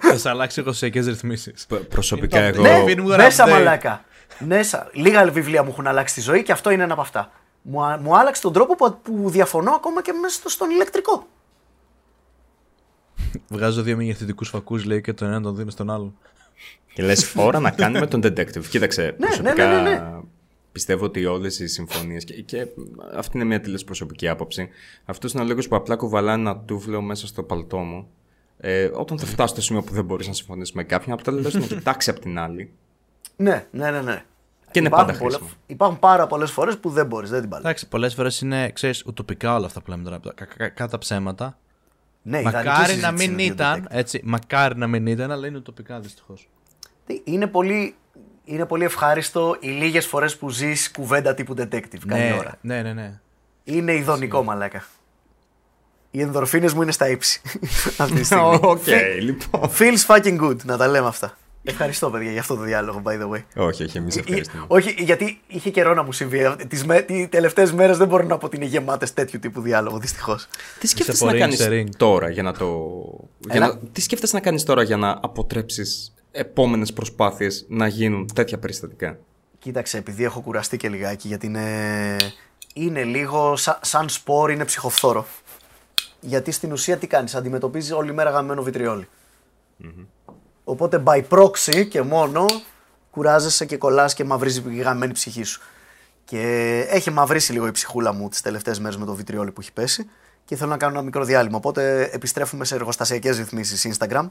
S2: Θα σε αλλάξει οικοσιακέ ρυθμίσεις.
S1: Προσωπικά εγώ.
S4: ναι,
S2: Αφήνει μου
S4: μέσα
S2: update.
S4: μαλάκα. Μέσα. Λίγα βιβλία μου έχουν αλλάξει τη ζωή και αυτό είναι ένα από αυτά. Μου, α- μου άλλαξε τον τρόπο που, που διαφωνώ ακόμα και μέσα στο- στον ηλεκτρικό.
S2: Βγάζω δύο μεγεθυντικού φακούς, λέει, και τον ένα τον δίνει στον άλλον.
S1: Και λες, ώρα να κάνουμε τον detective. Κοίταξε, προσωπικά
S4: ναι, ναι, ναι.
S1: πιστεύω ότι όλες οι συμφωνίες. Και, και αυτή είναι μια τελείως προσωπική άποψη. Αυτός είναι ο λόγος που απλά κουβαλάει ένα τούβλο μέσα στο παλτό μου. Ε, όταν θα φτάσει στο σημείο που δεν μπορείς να συμφωνήσεις με κάποιον, απλά λε να κοιτάξει απ' την άλλη.
S4: Ναι, ναι, ναι, ναι.
S1: Και είναι
S4: υπάρχουν,
S1: πάντα
S4: πολλα-
S1: χρήσιμο.
S4: υπάρχουν πάρα πολλές φορές που δεν μπορείς, δεν την παλεύει.
S2: Εντάξει, πολλές φορές είναι, ξέρεις, ουτοπικά όλα αυτά που λέμε τώρα. κα- κα- Κατά ψέματα.
S4: Ναι, ιδανική
S2: μακάρι
S4: συζήτηση
S2: να μην
S4: είναι το
S2: ήταν,
S4: detective.
S2: έτσι, μακάρι να μην ήταν, αλλά είναι ουτοπικά δυστυχώς.
S4: Είναι πολύ, είναι πολύ ευχάριστο οι λίγες φορές που ζεις κουβέντα τύπου detective. Καλή
S2: Ναι,
S4: ώρα.
S2: ναι, ναι, ναι.
S4: Είναι ηδονικό, μαλάκα. Οι ενδορφίνες μου είναι στα ύψη αυτή τη στιγμή.
S1: Οκ, λοιπόν.
S4: Feels fucking good, να τα λέμε αυτά. Ευχαριστώ, παιδιά, για αυτό το διάλογο, by the way.
S1: Όχι, όχι, εμείς
S4: Ε,
S1: ευχαριστούμε.
S4: όχι, γιατί είχε καιρό να μου συμβεί. Τις με, τις τελευταίες μέρες δεν μπορώ να πω ότι είναι γεμάτες τέτοιου τύπου διάλογο, δυστυχώς.
S1: Τι σκέφτεσαι
S2: από
S1: να
S2: ring
S1: κάνεις
S2: σε ring.
S1: τώρα για να το. Για
S4: Έλα.
S1: να... Τι σκέφτεσαι να κάνεις τώρα για να αποτρέψεις επόμενες προσπάθειες να γίνουν τέτοια περιστατικά;
S4: Κοίταξε, επειδή έχω κουραστεί και λιγάκι, γιατί είναι, είναι λίγο σα- σαν σπορ, είναι ψυχοφθόρο. Γιατί στην ουσία τι κάνεις, αντιμετωπίζεις όλη μέρα γαμμένο βιτριόλι. Οπότε by proxy και μόνο κουράζεσαι και κολλάς και μαυρίζει η γαμμένη ψυχή σου. Και έχει μαυρίσει λίγο η ψυχούλα μου τις τελευταίες μέρες με το βιτριόλι που έχει πέσει και θέλω να κάνω ένα μικρό διάλειμμα. Οπότε επιστρέφουμε σε εργοστασιακές ρυθμίσεις Instagram.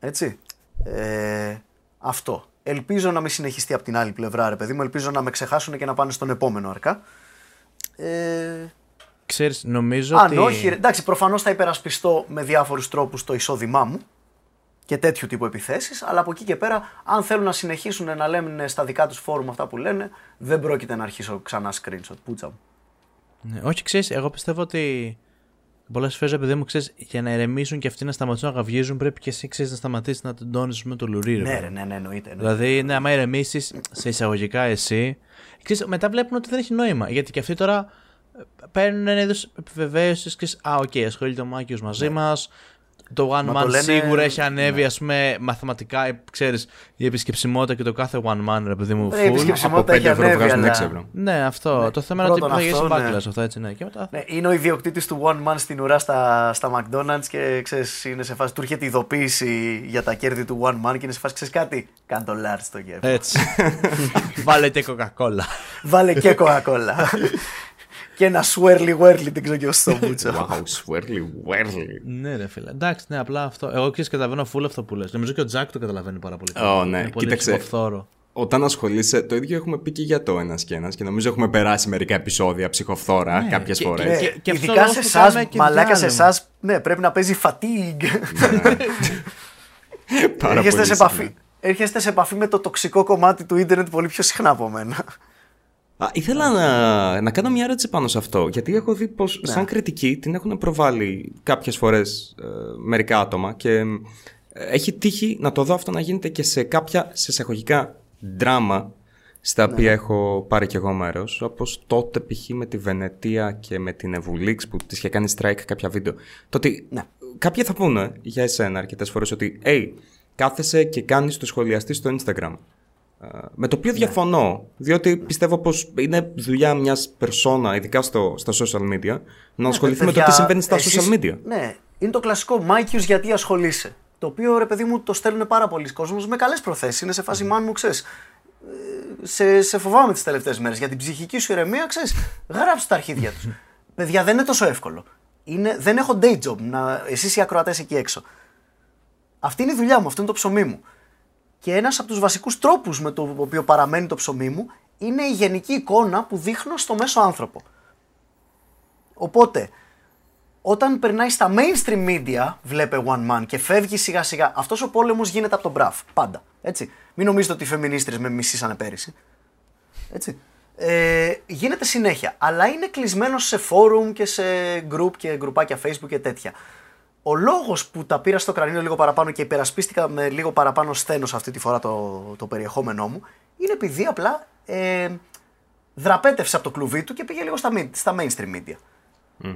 S4: Έτσι. Ε, αυτό. Ελπίζω να μην συνεχιστεί από την άλλη πλευρά, ρε παιδί μου. Ελπίζω να με ξεχάσουν και να πάνε στον επόμενο αρκά. Ε,
S2: Ξέρεις, νομίζω
S4: αν
S2: ότι...
S4: όχι, ρε, εντάξει, προφανώς θα υπερασπιστώ με διάφορους τρόπους το εισόδημά μου και τέτοιου τύπου επιθέσεις, αλλά από εκεί και πέρα, αν θέλουν να συνεχίσουν να λένε στα δικά τους φόρουμ αυτά που λένε, δεν πρόκειται να αρχίσω ξανά screenshot. Πούτσα μου.
S2: Ναι, όχι, ξέρεις, εγώ πιστεύω ότι πολλές φορές, επειδή μου ξέρεις, για να ηρεμήσουν και αυτοί να σταματήσουν να γαυγίζουν, πρέπει και εσύ ξέρεις να σταματήσεις να τεντώνεις με το λουρί. ρε
S4: Ναι,
S2: παιδί.
S4: ρε, ναι, ναι, εννοείται. εννοείται.
S2: Δηλαδή, ναι, άμα ηρεμήσεις σε εισαγωγικά εσύ, ξέρεις, μετά βλέπουν ότι δεν έχει νόημα. Γιατί και αυτοί τώρα ε, παίρνουν ένα είδος επιβεβαίωσης και α, οκ, ασχολείται ο Mikeius μαζί μας. Το One
S4: Μα
S2: Man
S4: το λένε-
S2: σίγουρα έχει ανέβει, ας πούμε, μαθηματικά, ε, ξέρεις, η επισκεψιμότητα και το κάθε One Man, ρε παιδί μου,
S4: Ε, η
S2: full.
S4: επισκεψιμότητα
S1: Από 5
S4: έχει
S1: ευρώ
S4: ανέβει,
S1: βγάζουν
S4: αλλά-
S1: 6 ευρώ.
S2: Ναι, αυτό. Το θέμα είναι ότι
S4: πρώτον
S2: θα γυρίσει
S4: αυτό, ναι.
S2: backlash αυτό, έτσι, ναι. Και μετά
S4: Ναι, είναι ο ιδιοκτήτης του One Man στην ουρά στα, στα McDonald's και ξέρεις, είναι σε φάση. Του έρχεται ειδοποίηση για τα κέρδη του One Man και είναι σε φάση. Ξέρεις κάτι, κάνε το large στο κέρδο.
S2: Έτσι. Βάλε και Coca-Cola.
S4: Βάλε και Coca-Cola. και ένα swirly whirly, δεν ξέρω και στο μπούτσο.
S1: Wow, swirly, whirly.
S2: ναι, ρε φίλε. Εντάξει, ναι, απλά αυτό. Εγώ ξέρεις, καταλαβαίνω full αυτό που λες. Νομίζω και ο Τζακ το καταλαβαίνει πάρα πολύ. καλά.
S1: Ω, ναι.
S2: Είναι πολύ
S1: Κοίταξε.
S2: ψυχοφθόρο.
S1: Όταν ασχολείσαι, το ίδιο έχουμε πει και για το ένας και ένας και νομίζω έχουμε περάσει μερικά επεισόδια ψυχοφθόρα
S2: Ναι,
S1: κάποιες
S2: και-
S1: φορές.
S4: Ναι,
S2: Και- και αυτό
S4: ειδικά
S2: λόγος
S4: σε
S2: που
S4: εσάς,
S2: κάνουμε και
S4: μαλάκα σε
S2: διάλειμμα.
S4: εσάς, ναι, πρέπει να παίζει fatigue.
S1: Πάρα
S4: έρχεστε,
S1: πολύ
S4: σε
S1: συχνά.
S4: επαφή, έρχεστε σε επαφή με το τοξικό κομμάτι του ίντερνετ πολύ πιο συχνά από μένα.
S1: Α, ήθελα να, να κάνω μια ερώτηση πάνω σε αυτό. Γιατί έχω δει πως
S4: Ναι.
S1: σαν κριτική την έχουν προβάλει κάποιες φορές μερικά άτομα και ε, έχει τύχει να το δω αυτό να γίνεται και σε κάποια σε εισαγωγικά δράμα στα
S4: Ναι.
S1: οποία έχω πάρει κι εγώ μέρος. Όπως τότε π.χ. με τη Βενετία και με την Ευουλίξ που τη είχε κάνει strike κάποια βίντεο. Το ότι
S4: Ναι.
S1: κάποιοι θα πούνε για εσένα αρκετές φορές ότι, hey, κάθεσαι και κάνεις το σχολιαστή στο Instagram. Ε, Με το οποίο
S4: Ναι.
S1: διαφωνώ, διότι πιστεύω πως είναι δουλειά μιας περσόνα, ειδικά στο, στα social media, να ασχοληθεί με το
S4: Ναι, Παιδιά,
S1: τι συμβαίνει στα
S4: εσείς-
S1: social media.
S4: Ναι, είναι το κλασικό Mikeius γιατί ασχολείσαι; Το οποίο ρε παιδί μου το στέλνουν πάρα πολλοί κόσμος με καλές προθέσεις. Είναι σε φάση man μου, ξέρεις. Σε, σε φοβάμαι τις τελευταίες μέρες για την ψυχική σου ηρεμία, ξέρεις. Γράψε τα αρχίδια τους. Παιδιά, δεν είναι τόσο εύκολο. Είναι, δεν έχω day job. Να, εσείς οι ακροατές εκεί έξω. Αυτή είναι η δουλειά μου, αυτό είναι το ψωμί μου. Και ένας από τους βασικούς τρόπους με το οποίο παραμένει το ψωμί μου είναι η γενική εικόνα που δείχνω στο μέσο άνθρωπο. Οπότε, όταν περνάει στα mainstream media, βλέπε One Man και φεύγει σιγά σιγά, αυτός ο πόλεμος γίνεται από τον Μπραφ. Πάντα. Έτσι. Μην νομίζετε ότι οι φεμινίστρες με μισήσανε πέρυσι. Έτσι. Ε, γίνεται συνέχεια. Αλλά είναι κλεισμένο σε forum και σε group και γκρουπάκια facebook και τέτοια. Ο λόγος που τα πήρα στο κρανίο λίγο παραπάνω και υπερασπίστηκα με λίγο παραπάνω σθένος αυτή τη φορά το, το περιεχόμενό μου είναι επειδή απλά ε, δραπέτευσε από το κλουβί του και πήγε λίγο στα, mid- στα mainstream media.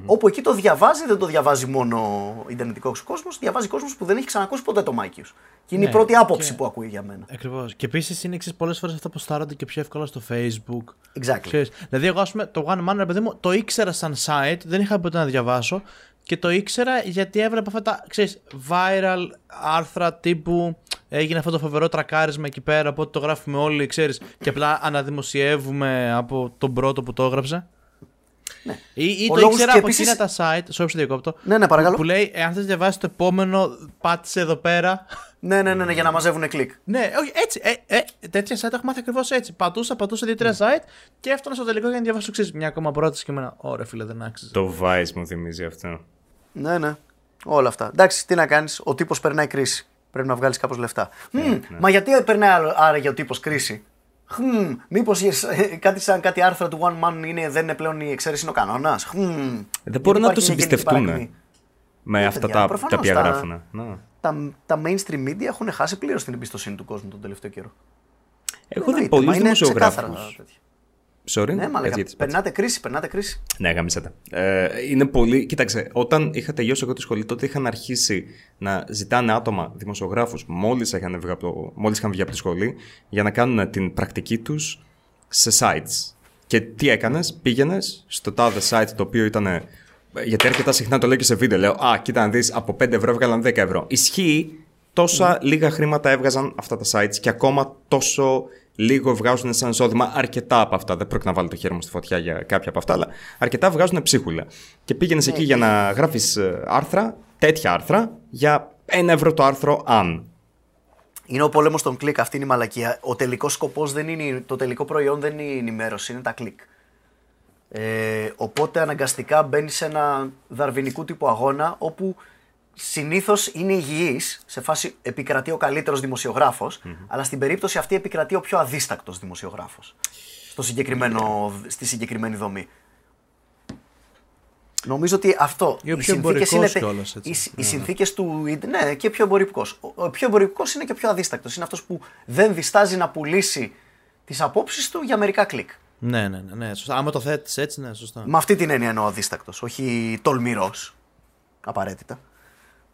S4: Όπου εκεί το διαβάζει, δεν το διαβάζει μόνο ο ιντερνετικός κόσμος, διαβάζει κόσμος που δεν έχει ξανακούσει ποτέ το Mikeius. Και είναι
S2: Ναι,
S4: η πρώτη άποψη
S2: και-
S4: που ακούει για μένα.
S2: Ακριβώς. Και επίσης είναι εξή πολλές φορές αυτά που σεράρονται και πιο εύκολα στο Facebook.
S4: Exactly.
S2: Ξέρεις, δηλαδή, εγώ, ας πούμε, το One Man, ρε παιδί μου, το ήξερα σαν site, δεν είχα ποτέ να διαβάσω. Και το ήξερα γιατί έβλεπα αυτά τα ξέρεις, viral άρθρα τύπου έγινε αυτό το φοβερό τρακάρισμα εκεί πέρα, οπότε το γράφουμε όλοι, ξέρεις, και απλά αναδημοσιεύουμε από τον πρώτο που το έγραψε. Ή, ή
S4: Ο
S2: το
S4: λόγος
S2: ήξερα
S4: και
S2: από
S4: επίσης-
S2: εκείνα τα site, sorry, σε διακόπτω,
S4: Ναι, ναι, παρακαλώ.
S2: που λέει, εάν θες να διαβάσεις το επόμενο, πάτησε εδώ πέρα.
S4: Ναι, ναι, ναι, ναι, για να μαζεύουν κλικ.
S2: ναι, όχι, έτσι. Ε, ε, τέτοια site έχω μάθει ακριβώς έτσι. Πατούσα, πατούσα δύο-τρία site και έφτανα στο τελικό για να διαβάσω εξή. Μια ακόμα πρόταση και εμένα. Ωραία, φίλε, δεν άξιζε.
S1: Το Vice μου θυμίζει αυτό.
S4: Ναι, ναι. Όλα αυτά. Εντάξει, τι να κάνεις, ο τύπος περνάει κρίση. Πρέπει να βγάλεις κάπως λεφτά. Μμμ, Μα γιατί περνάει άλλο- άραγε ο τύπος κρίση; Χμ, μήπως κάτι σαν κάτι άρθρα του One Man είναι, δεν είναι πλέον η εξαίρεση, είναι ο κανόνας;
S1: Δεν μπορούν να τους εμπιστευτούν. Με αυτά
S4: παιδιά,
S1: τα, τα
S4: προφανώς
S1: οποία
S4: τα-
S1: γράφουν. Ναι.
S4: Τα, τα mainstream media έχουν χάσει πλήρως την εμπιστοσύνη του κόσμου τον τελευταίο καιρό.
S1: Έχω δει
S4: Εννοείται,
S1: πολλούς
S4: μα είναι
S1: δημοσιογράφους.
S4: Ξεκάθαρα τέτοια.
S1: Sorry,
S4: Ναι, μαλακα,
S1: έτσι, έτσι.
S4: περνάτε κρίση, περνάτε κρίση.
S1: Ναι, γαμίσατε. Ε, είναι πολύ. Κοίταξε, όταν είχα τελειώσει εγώ τη σχολή, τότε είχαν αρχίσει να ζητάνε άτομα, δημοσιογράφους, μόλις είχαν, βγει από το- μόλις είχαν βγει από τη σχολή, για να κάνουν την πρακτική τους σε sites. Και τι έκανες, πήγαινες στο τάδε site το οποίο ήταν. Γιατί αρκετά συχνά το λέω και σε βίντεο. Λέω, Α, κοίτα να δεις, από 5 ευρώ έβγαλαν 10 ευρώ. Ισχύει τόσα λίγα χρήματα έβγαζαν αυτά τα sites και ακόμα τόσο λίγο βγάζουν σαν εισόδημα αρκετά από αυτά. Δεν πρόκειται να βάλω το χέρι μου στη φωτιά για κάποια από αυτά, αλλά αρκετά βγάζουν ψίχουλα. Και πήγαινες εκεί για να γράφεις άρθρα, τέτοια άρθρα, για ένα ευρώ το άρθρο αν.
S4: Είναι ο πόλεμος των κλικ, αυτή είναι η μαλακία. Ο τελικός σκοπός δεν είναι. Το τελικό προϊόν δεν είναι η ενημέρωση, είναι τα κλικ. Ε, οπότε αναγκαστικά μπαίνεις σε ένα δαρβινικού τύπου αγώνα όπου συνήθως είναι υγιής, σε φάση επικρατεί ο καλύτερος δημοσιογράφος, αλλά στην περίπτωση αυτή επικρατεί ο πιο αδίστακτος δημοσιογράφος. Στο συγκεκριμένο, στη συγκεκριμένη δομή. Νομίζω ότι αυτό.
S2: Ή ο
S4: οι
S2: πιο
S4: συνθήκες
S2: εμπορικός
S4: τε-
S2: κιόλας, έτσι.
S4: Οι, οι συνθήκες του. Ναι, και πιο εμπορικό. Ο, ο πιο εμπορικός είναι και πιο αδίστακτος. Είναι αυτός που δεν διστάζει να πουλήσει τις απόψεις του για μερικά κλικ.
S2: Ναι, ναι, ναι, ναι, σωστά. Άμα το θέτεις έτσι, ναι, σωστά.
S4: Με αυτή την έννοια εννοώ αδίστακτος, όχι τολμηρός. Απαραίτητα.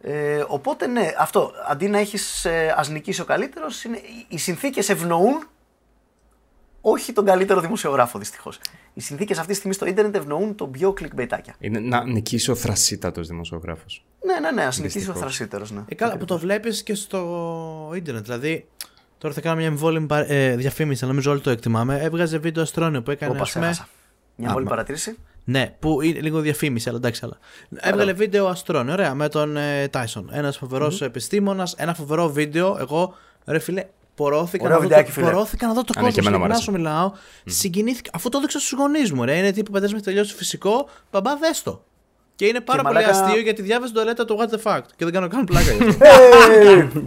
S4: Ε, οπότε ναι, αυτό. Αντί να έχεις ε, ας νικήσει ο καλύτερος, οι συνθήκες ευνοούν όχι τον καλύτερο δημοσιογράφο δυστυχώς. Οι συνθήκες αυτή τη στιγμή στο ίντερνετ ευνοούν τον πιο clickbaitάκια.
S1: Είναι να νικήσει ο θρασίτατος δημοσιογράφος.
S4: Ναι, ναι, ναι, ας νικήσει ο
S1: Δυστυχώς.
S4: θρασίτερο. Ναι.
S2: Ε, καλά, που το βλέπεις και στο ίντερνετ. Δηλαδή, τώρα θα κάνω μια εμβόλυμη παρα- ε, διαφήμιση, αλλά νομίζω όλοι το εκτιμάμε. Έβγαζε βίντεο αστρόνιο που έκανε.
S4: Όπα,
S2: ας πούμε,
S4: ξέχασα. Μια μόλι παρατήρηση.
S2: Ναι, που είναι λίγο διαφήμιση, αλλά εντάξει, αλλά. Έβγαλε βίντεο αστρόνιο, ωραία, με τον ε, Tyson. Ένας φοβερός επιστήμονας, ένα φοβερό βίντεο. Εγώ, ρε φίλε, πορώθηκα,
S4: Ωραίο
S2: να δω,
S4: βιντεάκι,
S2: το,
S4: φίλε.
S2: πορώθηκα να δω το
S1: Α, ναι, και
S2: κόσμο.
S1: εμένα μου
S2: Ειλικρινά
S1: άρεσε.
S2: σου μιλάω. Συγκινήθηκα. Αφού το έδειξα στους γονείς μου, ρε. Είναι τύπου πατέρας με τελειώσει φυσικό, μπαμπά δέστο. Και είναι πάρα
S4: Και
S2: πολύ
S4: μαλάκα-
S2: αστείο γιατί διάβασε το τουαλέτα του What the fuck. Και δεν κάνω καν πλάκα γι' αυτό.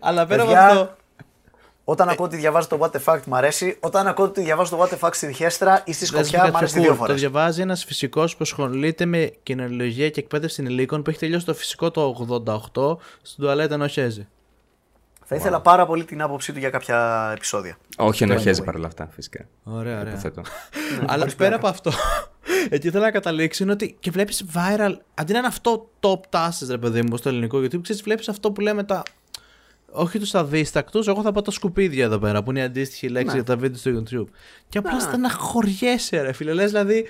S2: Αλλά πέρα από
S4: Παιδιά,
S2: αυτό.
S4: Όταν ακούω ότι διαβάζω το What the Fact μ' αρέσει. Όταν ακούω ότι διαβάζω το What the Fact στη Διχέστρα ή στη
S2: Δεν σου πω
S4: Σκοπιά
S2: κάτι
S4: μ' αρέσει
S2: πιο
S4: δύο
S2: cool. Το
S4: φορές.
S2: διαβάζει ένας φυσικός που ασχολείται με κοινωνιολογία και εκπαίδευση ενηλίκων που έχει τελειώσει το φυσικό το 88 στην τουαλέτα ενό Χέζη.
S4: Θα ήθελα πάρα πολύ την άποψή του για κάποια επεισόδια.
S1: Όχι, ενοχέζει παρόλα αυτά, φυσικά.
S2: Ωραία, ωραία.
S1: Υποθέτω.
S2: Αλλά πέρα από αυτό, εκεί θέλω να καταλήξω είναι ότι και βλέπεις viral. Αντί να είναι αυτό top τάσει, ρε παιδί μου, στο ελληνικό YouTube, ξέρεις, βλέπεις αυτό που λέμε τα. Όχι τους αδίστακτους, εγώ θα πω τα σκουπίδια εδώ πέρα, που είναι η αντίστοιχη λέξη για τα βίντεο στο YouTube. Και απλά στεναχωριέσαι, ρε φίλε. Λες δηλαδή.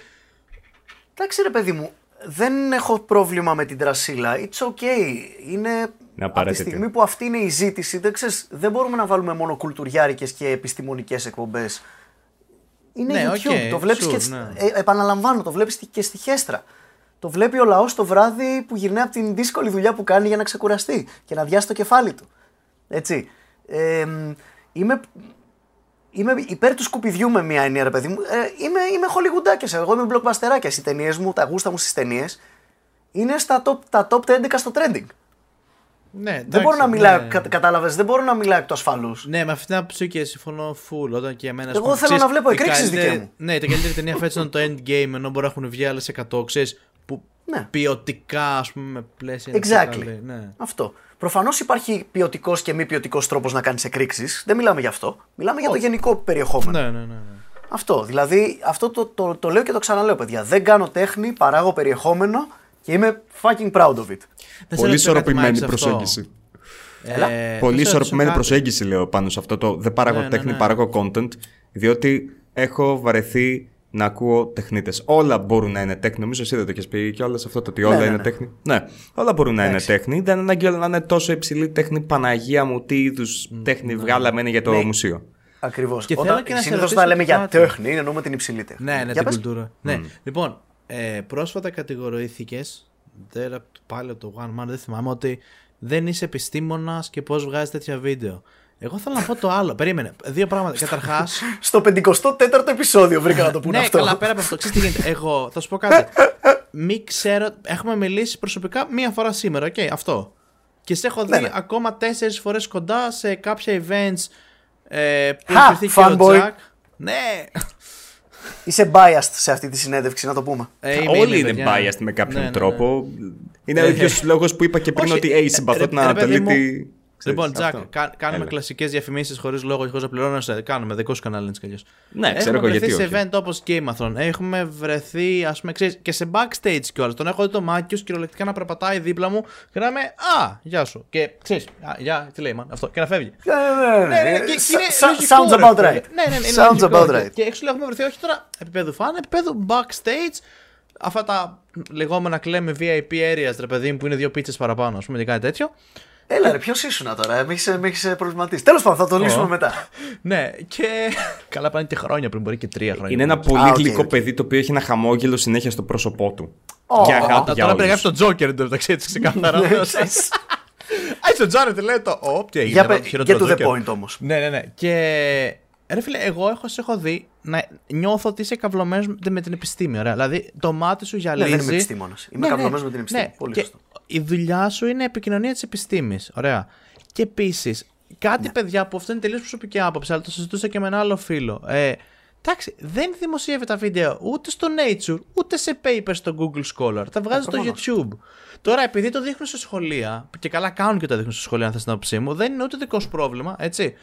S4: Εντάξει ρε παιδί μου, δεν έχω πρόβλημα με την τρασίλα. It's okay. Είναι από τη
S1: απαραίτητη.
S4: στιγμή που αυτή είναι η ζήτηση. Δεν, ξέρεις, δεν μπορούμε να βάλουμε μόνο κουλτουριάρικες και επιστημονικές εκπομπές. Είναι
S2: Ναι,
S4: YouTube.
S2: οκ,
S4: το βλέπεις
S2: sure,
S4: και,
S2: ναι.
S4: ε, επαναλαμβάνω, το βλέπεις και στη χέστρα. Το βλέπει ο λαός το βράδυ που γυρνάει από την δύσκολη δουλειά που κάνει για να ξεκουραστεί και να αδειάσει το κεφάλι του. Έτσι. Ε, μ, είμαι, είμαι υπέρ του σκουπιδιού με μια ενία, ρε παιδί μου. Ε, είμαι, είμαι χολιγουντάκιας, εγώ είμαι blockbusterάκιας. Οι ταινίες μου, τα γούστα μου στις ταινίες είναι στα top, τα top 11 στο trending.
S2: Ναι,
S4: δεν μπορώ να μιλάω, κα, κατάλαβες, δεν μπορώ να μιλάω εκ του ασφαλούς.
S2: Ναι, με αυτή την άποψη και συμφωνώ full. Όταν και εμένα.
S4: Εγώ
S2: ας πούμε,
S4: θέλω
S2: ξέρεις,
S4: να βλέπω
S2: η
S4: εκρήξεις
S2: καλύτερη-
S4: δικαί μου.
S2: Ναι, η καλύτερη ταινία φέτος ήταν το Endgame, ενώ μπορεί να έχουν βγει άλλες 100, ξέρεις, που
S4: Ναι.
S2: ποιοτικά, ας πούμε, με πλαίσια. είναι πιο
S4: Exactly.
S2: καλή, Ναι.
S4: Αυτό. Προφανώς υπάρχει ποιοτικός και μη ποιοτικός τρόπος να κάνεις εκρήξεις. Δεν μιλάμε για αυτό. Μιλάμε για το γενικό περιεχόμενο.
S2: Ναι, ναι, ναι. ναι.
S4: Αυτό. Δηλαδή, αυτό το, το, το, λέω και το ξαναλέω, παιδιά. Δεν κάνω τέχνη, παράγω περιεχόμενο και είμαι fucking proud of it.
S2: Δεν σε
S1: Πολύ
S2: ρωτήσω κάτι,
S1: ισορροπημένη
S2: Μάκη, σε αυτό.
S1: προσέγγιση.
S2: Ε,
S1: Πολύ
S2: θα σε
S1: ισορροπημένη
S2: ρωτήσω κάτι.
S1: προσέγγιση λέω πάνω σε αυτό το δεν παράγω
S2: Ναι, ναι,
S1: τέχνη,
S2: ναι.
S1: παράγω content, διότι έχω βαρεθεί να ακούω τεχνίτες. Όλα μπορούν να είναι τέχνη. Νομίζω εσύ δεν το έχεις πει κιόλα αυτό το ότι όλα
S4: ναι,
S1: είναι
S4: ναι.
S1: τέχνη. Ναι, όλα μπορούν να είναι
S4: Εντάξει.
S1: τέχνη. Δεν είναι ανάγκη όλα να είναι τόσο υψηλή τέχνη. Παναγία μου, τι είδους τέχνη βγάλαμε είναι για το
S4: Ναι.
S1: μουσείο.
S4: Ακριβώς.
S2: Και θέλω και να σε
S4: Συνήθω
S2: ρωτήσω
S4: όταν λέμε για
S2: κάτι.
S4: τέχνη, εννοούμε την υψηλή τέχνη.
S2: Ναι, ναι,
S4: Για
S2: την
S4: πες.
S2: κουλτούρα. Ναι. Λοιπόν, ε, πρόσφατα κατηγορήθηκες. Πάλι από το One Man, δεν θυμάμαι ότι δεν είσαι επιστήμονας και πώς βγάζεις τέτοια βίντεο. Εγώ θέλω να πω το άλλο. Περίμενε. Δύο πράγματα. Καταρχά.
S4: Στο 54ο επεισόδιο βρήκα να το πούνε
S2: ναι,
S4: αυτό.
S2: καλά, πέρα από αυτό. Ξέρεις τι γίνεται. Εγώ θα σου πω κάτι. Μη ξέρω. Έχουμε μιλήσει προσωπικά μία φορά σήμερα. Οκ, αυτό. Και σε έχω δει
S4: Ναι, ναι.
S2: ακόμα τέσσερις φορές κοντά σε κάποια events ε, που
S4: Χα,
S2: έχει και ο
S4: fanboy.
S2: Jack. Ναι,
S4: Είσαι biased σε αυτή τη συνέντευξη, να το πούμε.
S2: Ε, είμαι,
S1: Όλοι
S2: είμαι,
S1: είναι
S2: παιδιά.
S1: biased με κάποιον
S2: Ναι, ναι, ναι.
S1: τρόπο. Είναι ο
S2: Ε,
S1: ίδιος λόγος που είπα και πριν
S2: Όχι,
S1: ότι
S2: ε,
S1: hey, συμπαθώ
S2: ρε-
S1: την
S2: ρε, παιδί μου,
S1: Ανατολίτη.
S2: Λοιπόν,
S1: Ξέρεις,
S2: Τζακ,
S1: αυτό.
S2: κα- κάνουμε
S1: Έλα.
S2: κλασικές διαφημίσεις χωρίς λόγο και χωρίς να πληρώνεσαι. Κάνουμε δικό σου κανάλι έτσι κι αλλιώς.
S1: Ναι, ξέρω εγώ
S2: βρεθεί
S1: γιατί
S2: σε
S1: όχι.
S2: event όπως Gameathon. Έχουμε βρεθεί, ας πούμε, ξέρεις, και σε backstage κιόλας. Τον έχω δει το Μάκιο κυριολεκτικά να περπατάει δίπλα μου και να είμαι Α, γεια σου. Και ξέρεις, γεια, τι λέει, man, αυτό. Και να φεύγει.
S4: Ναι, ναι,
S2: Ναι, ναι,
S4: ναι.
S2: και- και
S4: Sa-
S2: είναι
S4: sa-
S2: λογικό,
S4: Sounds
S2: ρε
S4: about
S2: φίλε.
S4: right.
S2: Ναι, ναι, είναι
S4: Sounds
S2: λογικό.
S4: about right.
S2: Και, και έξω έχουμε βρεθεί όχι τώρα επίπεδου φαν, επίπεδου backstage. Αυτά τα λεγόμενα κλέμε VIP areas, ρε παιδί μου, που είναι δύο πίτσες παραπάνω, ας πούμε, και κάτι τέτοιο.
S4: Έλα, ρε, ποιος ήσουν τώρα, με έχεις έχεις προβληματίσει. Τέλος πάντων, θα το λύσουμε μετά.
S2: Ναι, και. Καλά, πάνε και χρόνια πριν, μπορεί και τρία χρόνια.
S1: Είναι ένα πολύ
S4: Α, οκ,
S1: γλυκό
S4: οκ.
S1: παιδί το οποίο έχει ένα χαμόγελο συνέχεια στο πρόσωπό του.
S4: Ω,
S1: Για
S4: ω,
S1: αγάπη
S2: Α,
S1: για
S2: Τώρα
S1: όλους.
S2: περιγράφει τον Τζόκερ εντωμεταξύ έτσι ξεκάθαρα. Α, είσαι ο Τζάρετ, λέει το. Ω, τι έγινε.
S4: Για
S2: έβαλε
S4: πε-
S2: το χειρότερο
S4: get to the
S2: Joker.
S4: point όμως.
S2: Ναι, ναι, ναι. Και. Ρε φίλε, εγώ έχω, σε έχω δει να νιώθω ότι είσαι καυλωμένος με την επιστήμη. Ωραία. Δηλαδή το μάτι σου
S4: Ναι,
S2: γυαλίζει.
S4: δεν είμαι επιστήμονας. Είμαι καυλωμένος με την επιστήμη.
S2: Ναι.
S4: Πολύ
S2: και
S4: σωστό.
S2: Η δουλειά σου είναι επικοινωνία της επιστήμης. Ωραία. Και επίσης, κάτι
S4: Ναι.
S2: παιδιά που αυτό είναι τελείως προσωπική άποψη, αλλά το συζητούσα και με ένα άλλο φίλο. Ε, εντάξει, δεν δημοσιεύει τα βίντεο ούτε στο Nature, ούτε σε papers στο Google Scholar. Τα βγάζει στο
S4: προφανώς.
S2: YouTube. Τώρα, επειδή το δείχνουν σε σχολεία, και καλά κάνουν και το δείχνουν σε σχολεία, αν θες την άποψή μου, δεν είναι ούτε δικό σου πρόβλημα, έτσι.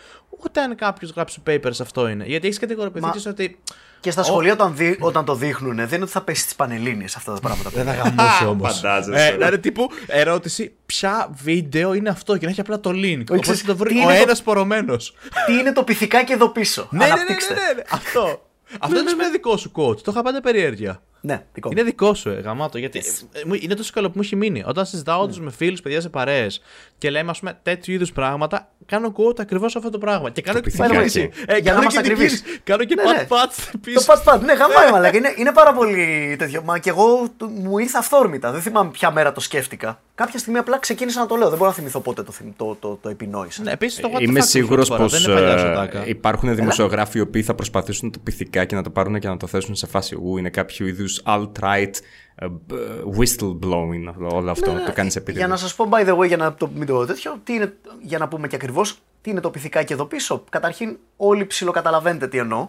S2: Ούτε αν κάποιος γράψει papers αυτό είναι. Γιατί έχεις κατηγορηθεί
S4: Μα-
S2: ότι.
S4: Και στα σχολεία όταν, δει- όταν το δείχνουν, δεν είναι ότι θα πέσει τι πανελίνε αυτά τα πράγματα.
S2: Δεν θα γαμούσε όμως.
S1: Φαντάζεσαι.
S2: Ε, να είναι τύπου ερώτηση, ποια βίντεο είναι αυτό και να έχει απλά το link. Οπότε
S4: ξέρεις,
S2: το βρει
S4: τι
S2: ο
S4: είναι το-
S2: ένας πορωμένος.
S4: Τι είναι το πυθικάκι εδώ πίσω.
S2: ναι, ναι, ναι,
S4: Αναπτύξτε.
S2: ναι, ναι, Αυτό. Αυτό δεν είναι δικό σου coach. Το είχα πάντα περιέργεια.
S4: Ναι, δικό μου.
S2: Είναι δικό σου, ε, γαμάτο. Γιατί ε, μου- είναι τόσο καλό που μου έχει μείνει. Όταν συζητάω όντως με φίλους, παιδιά σε παρέες και λέμε ας πούμε τέτοιου είδους πράγματα, κάνω quote ακριβώς αυτό το πράγμα. Και κάνω και
S1: πυθικάκι.
S2: δική- ε,
S4: Για να
S2: κάνω
S4: είμαστε
S2: και δική-
S4: ακριβείς.
S2: Κάνω και
S4: Ναι,
S2: pat
S4: ναι.
S2: pat
S4: Το
S2: πίσω.
S4: πατ πατ, ναι, γαμάει μαλάκα. Είναι, είναι πάρα πολύ τέτοιο. Μα και εγώ του- μου ήρθε αυθόρμητα. Δεν θυμάμαι ποια μέρα το σκέφτηκα. Κάποια στιγμή απλά ξεκίνησα να το λέω. Δεν μπορώ να θυμηθώ πότε το, θυμ- το, το, το επινόησα.
S2: Ναι, επίσης το what the
S1: Είμαι
S2: fuck
S1: σίγουρος
S2: μου φορά,
S1: πως
S2: Δεν είναι παλιά σοτάκα.
S1: υπάρχουν δημοσιογράφοι οι οποίοι θα προσπαθήσουν το πυθικά και να το πάρουν και να το θέσουν σε φάση ου, είναι κάποιο είδους alt-right ε, μπ- whistleblowing όλο αυτό. Το κάνεις επίτηδες.
S4: Ναι, Για να σας πω, by the way, για να το, μην το τέτοιο, τι είναι, για να πούμε και ακριβώς τι είναι το πυθικάκι εδώ πίσω. Καταρχήν, όλοι ψιλοκαταλαβαίνετε τι εννοώ.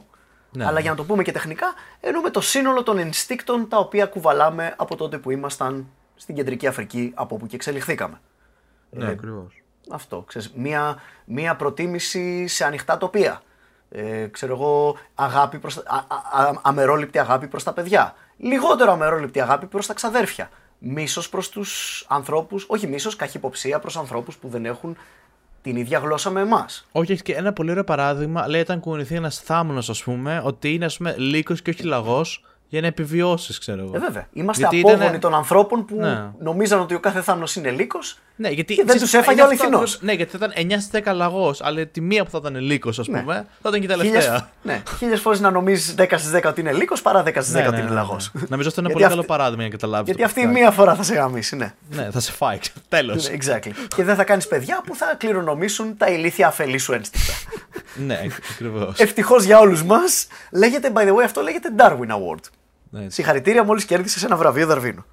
S2: Ναι.
S4: Αλλά για να το πούμε και τεχνικά, εννοούμε το σύνολο των ενστίκτων τα οποία κουβαλάμε από τότε που ήμασταν στην κεντρική Αφρική, από όπου και εξελιχθήκαμε.
S2: Ναι, ακριβώς.
S4: Αυτό, ξέρεις, μία, μία προτίμηση σε ανοιχτά τοπία. Ε, ξέρω εγώ, αγάπη προς, τα- α, α, α- αμερόληπτη αγάπη προς τα παιδιά. Λιγότερο αμερόληπτη αγάπη προς τα ξαδέρφια. Μίσος προς τους ανθρώπους, όχι μίσος, καχυποψία προς ανθρώπους που δεν έχουν την ίδια γλώσσα με εμάς.
S2: Όχι, έχεις και ένα πολύ ωραίο παράδειγμα. Λέει όταν κουνηθεί ένας θάμνος, ας πούμε, ότι είναι ας πούμε λύκος και όχι λαγός για να επιβιώσεις, ξέρω εγώ.
S4: Ε, βέβαια. Είμαστε
S2: Γιατί
S4: απόγονοι
S2: ήτανε-
S4: των ανθρώπων που
S2: Ναι.
S4: νομίζαν ότι ο κάθε θάμνος είναι λύκος
S2: Ναι, γιατί,
S4: και δεν
S2: ξέρεις,
S4: τους έφαγε
S2: είναι
S4: ο
S2: αυτό
S4: αληθινός.
S2: ακριβώς- Ναι, γιατί θα ήταν 9 στις 10 λαγός, αλλά τη μία που θα ήταν λύκος, ας
S4: Ναι.
S2: πούμε, θα ήταν και η
S4: Χίλιες,
S2: τελευταία.
S4: ναι, χίλιες φορές να νομίζεις 10 στις 10 ότι είναι λύκος παρά 10 στις 10
S2: Ναι,
S4: ότι
S2: ναι,
S4: είναι
S2: ναι, ναι.
S4: λαγός.
S2: Νομίζω αυτό είναι ένα
S4: Γιατί
S2: πολύ καλό
S4: αυτή-
S2: παράδειγμα για να καταλάβεις.
S4: Γιατί αυτή η μία φορά θα σε γαμίσει, ναι.
S2: Ναι, θα σε φάει. Τέλος.
S4: Exactly. και δεν θα κάνεις παιδιά που θα κληρονομήσουν τα ηλίθια αφελή σου ένστικτα.
S2: ναι, ακριβώς.
S4: Ευτυχώς για όλους μας, λέγεται, by the way, αυτό λέγεται Darwin Award.
S2: Ναι,
S4: Συγχαρητήρια, μόλις κέρδισες ένα βραβείο Δαρβίνου.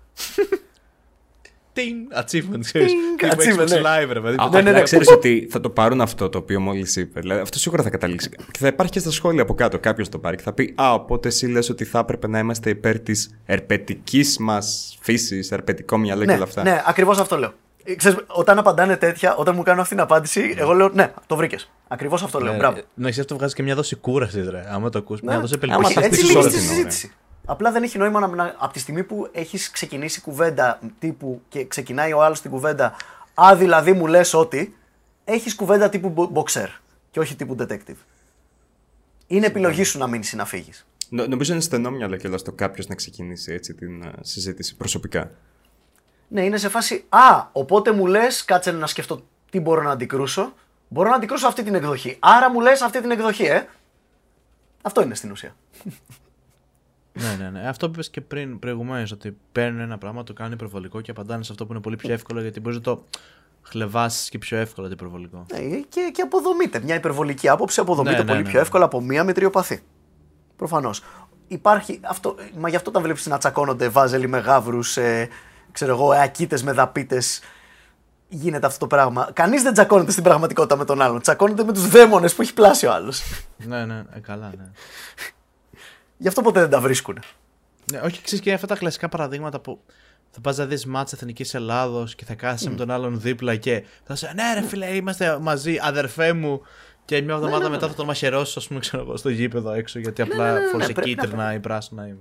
S2: Τιν, achievement, ξέρεις.
S4: Ting,
S2: Τύπου
S4: achievement,
S2: Xbox
S4: ναι.
S2: Live, ρε παιδί.
S1: Α,
S4: ναι, ναι, ναι.
S1: Ξέρεις ότι θα το πάρουν αυτό το οποίο μόλις είπε. Δηλαδή, αυτό σίγουρα θα καταλήξει. Και θα υπάρχει και στα σχόλια από κάτω. Κάποιος το πάρει και θα πει Α, οπότε εσύ λες ότι θα έπρεπε να είμαστε υπέρ της ερπετικής μας φύσης, ερπετικό μυαλό και
S4: ναι,
S1: όλα αυτά.
S4: ναι, ακριβώς αυτό λέω. Ε, Ξέρεις, όταν απαντάνε τέτοια, όταν μου κάνουν αυτή την απάντηση, εγώ λέω Ναι, το βρήκες. Ακριβώς αυτό λέω. Μπράβο.
S2: Να ξέρει αυτό βγάζεις και μια δόση κούρασης, ρε. Άμα το ακούς, μια
S4: Ναι.
S2: δόση
S4: Άμα
S2: απελπισία.
S4: έτσι
S1: στις
S4: λύγει
S1: ώρες
S4: τη
S1: την ώρα.
S4: συζήτηση. Απλά δεν έχει νόημα να, να, από τη στιγμή που έχεις ξεκινήσει κουβέντα τύπου και ξεκινάει ο άλλος την κουβέντα. Α, δηλαδή μου λες ότι έχεις κουβέντα τύπου μπο- boxer και όχι τύπου detective. Είναι επιλογή σου να μείνεις ή να φύγεις.
S1: Νο- νομίζω είναι στενό μυαλό και το κάποιος να ξεκινήσει έτσι την ε, συζήτηση προσωπικά.
S4: Ναι, είναι σε φάση. Α, οπότε μου λες, κάτσε να σκεφτώ τι μπορώ να αντικρούσω. Μπορώ να αντικρούσω αυτή την εκδοχή. Άρα μου λες αυτή την εκδοχή, ε. Αυτό είναι στην ουσία.
S2: Ναι, ναι, ναι. Αυτό που είπες και πριν προηγουμένως, ότι παίρνουν ένα πράγμα, το κάνουν υπερβολικό και απαντάνε σε αυτό που είναι πολύ πιο εύκολο, γιατί μπορείς να το χλεβάσεις και πιο εύκολα το υπερβολικό.
S4: Ναι, και, και αποδομείται. Μια υπερβολική άποψη αποδομείται
S2: Ναι, ναι,
S4: πολύ
S2: ναι,
S4: πιο
S2: ναι.
S4: εύκολα από μία μετριοπαθή. Προφανώς. Υπάρχει αυτό. Μα γι' αυτό όταν βλέπεις να τσακώνονται βάζελοι με γάβρους, ε, ξέρω εγώ, ακίτες με δαπίτες. Γίνεται αυτό το πράγμα. Κανείς δεν τσακώνεται στην πραγματικότητα με τον άλλον. Τσακώνεται με τους δαίμονες που έχει πλάσει ο άλλος.
S2: ναι, ναι, ε, καλά, ναι.
S4: Γι' αυτό ποτέ δεν τα βρίσκουν.
S2: ναι. Όχι, ξέρεις και αυτά τα κλασικά παραδείγματα που θα πας να δεις μάτσα εθνικής Ελλάδος και θα κάθεσαι με τον άλλον δίπλα και θα σου Ναι, ρε φίλε, είμαστε μαζί, αδερφέ μου. Και μια εβδομάδα μετά θα τον μαχαιρώσεις, ας πούμε, ξέρω εγώ, στο γήπεδο έξω γιατί απλά
S4: ναι, ναι, ναι,
S2: φόρησε
S4: πρέπει να-
S2: κίτρινα ή πράσινα ή
S4: Ναι,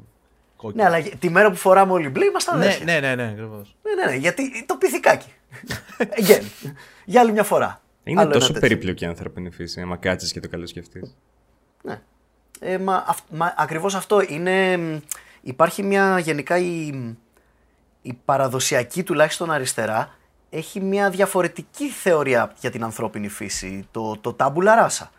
S2: κόκκινα.
S4: αλλά τη μέρα που φοράμε όλοι μπλε ήμασταν
S2: ναι,
S4: αδέρφια.
S2: ναι, ναι, ναι, ακριβώς.
S4: Ναι, ναι, ναι, γιατί το πυθικάκι. Again. Για άλλη μια φορά.
S1: Είναι
S4: Άλλο ένα
S1: τόσο
S4: τέτοιο.
S1: περίπλοκη η ανθρώπινη φύση, άμα κάτσεις και το καλοσκεφτείς.
S4: Ναι. Ε, μα, αυ, μα ακριβώς αυτό είναι... μ, Υπάρχει μια γενικά η, η παραδοσιακή τουλάχιστον αριστερά έχει μια διαφορετική θεωρία για την ανθρώπινη φύση. Το, το τάμπουλα ράσα.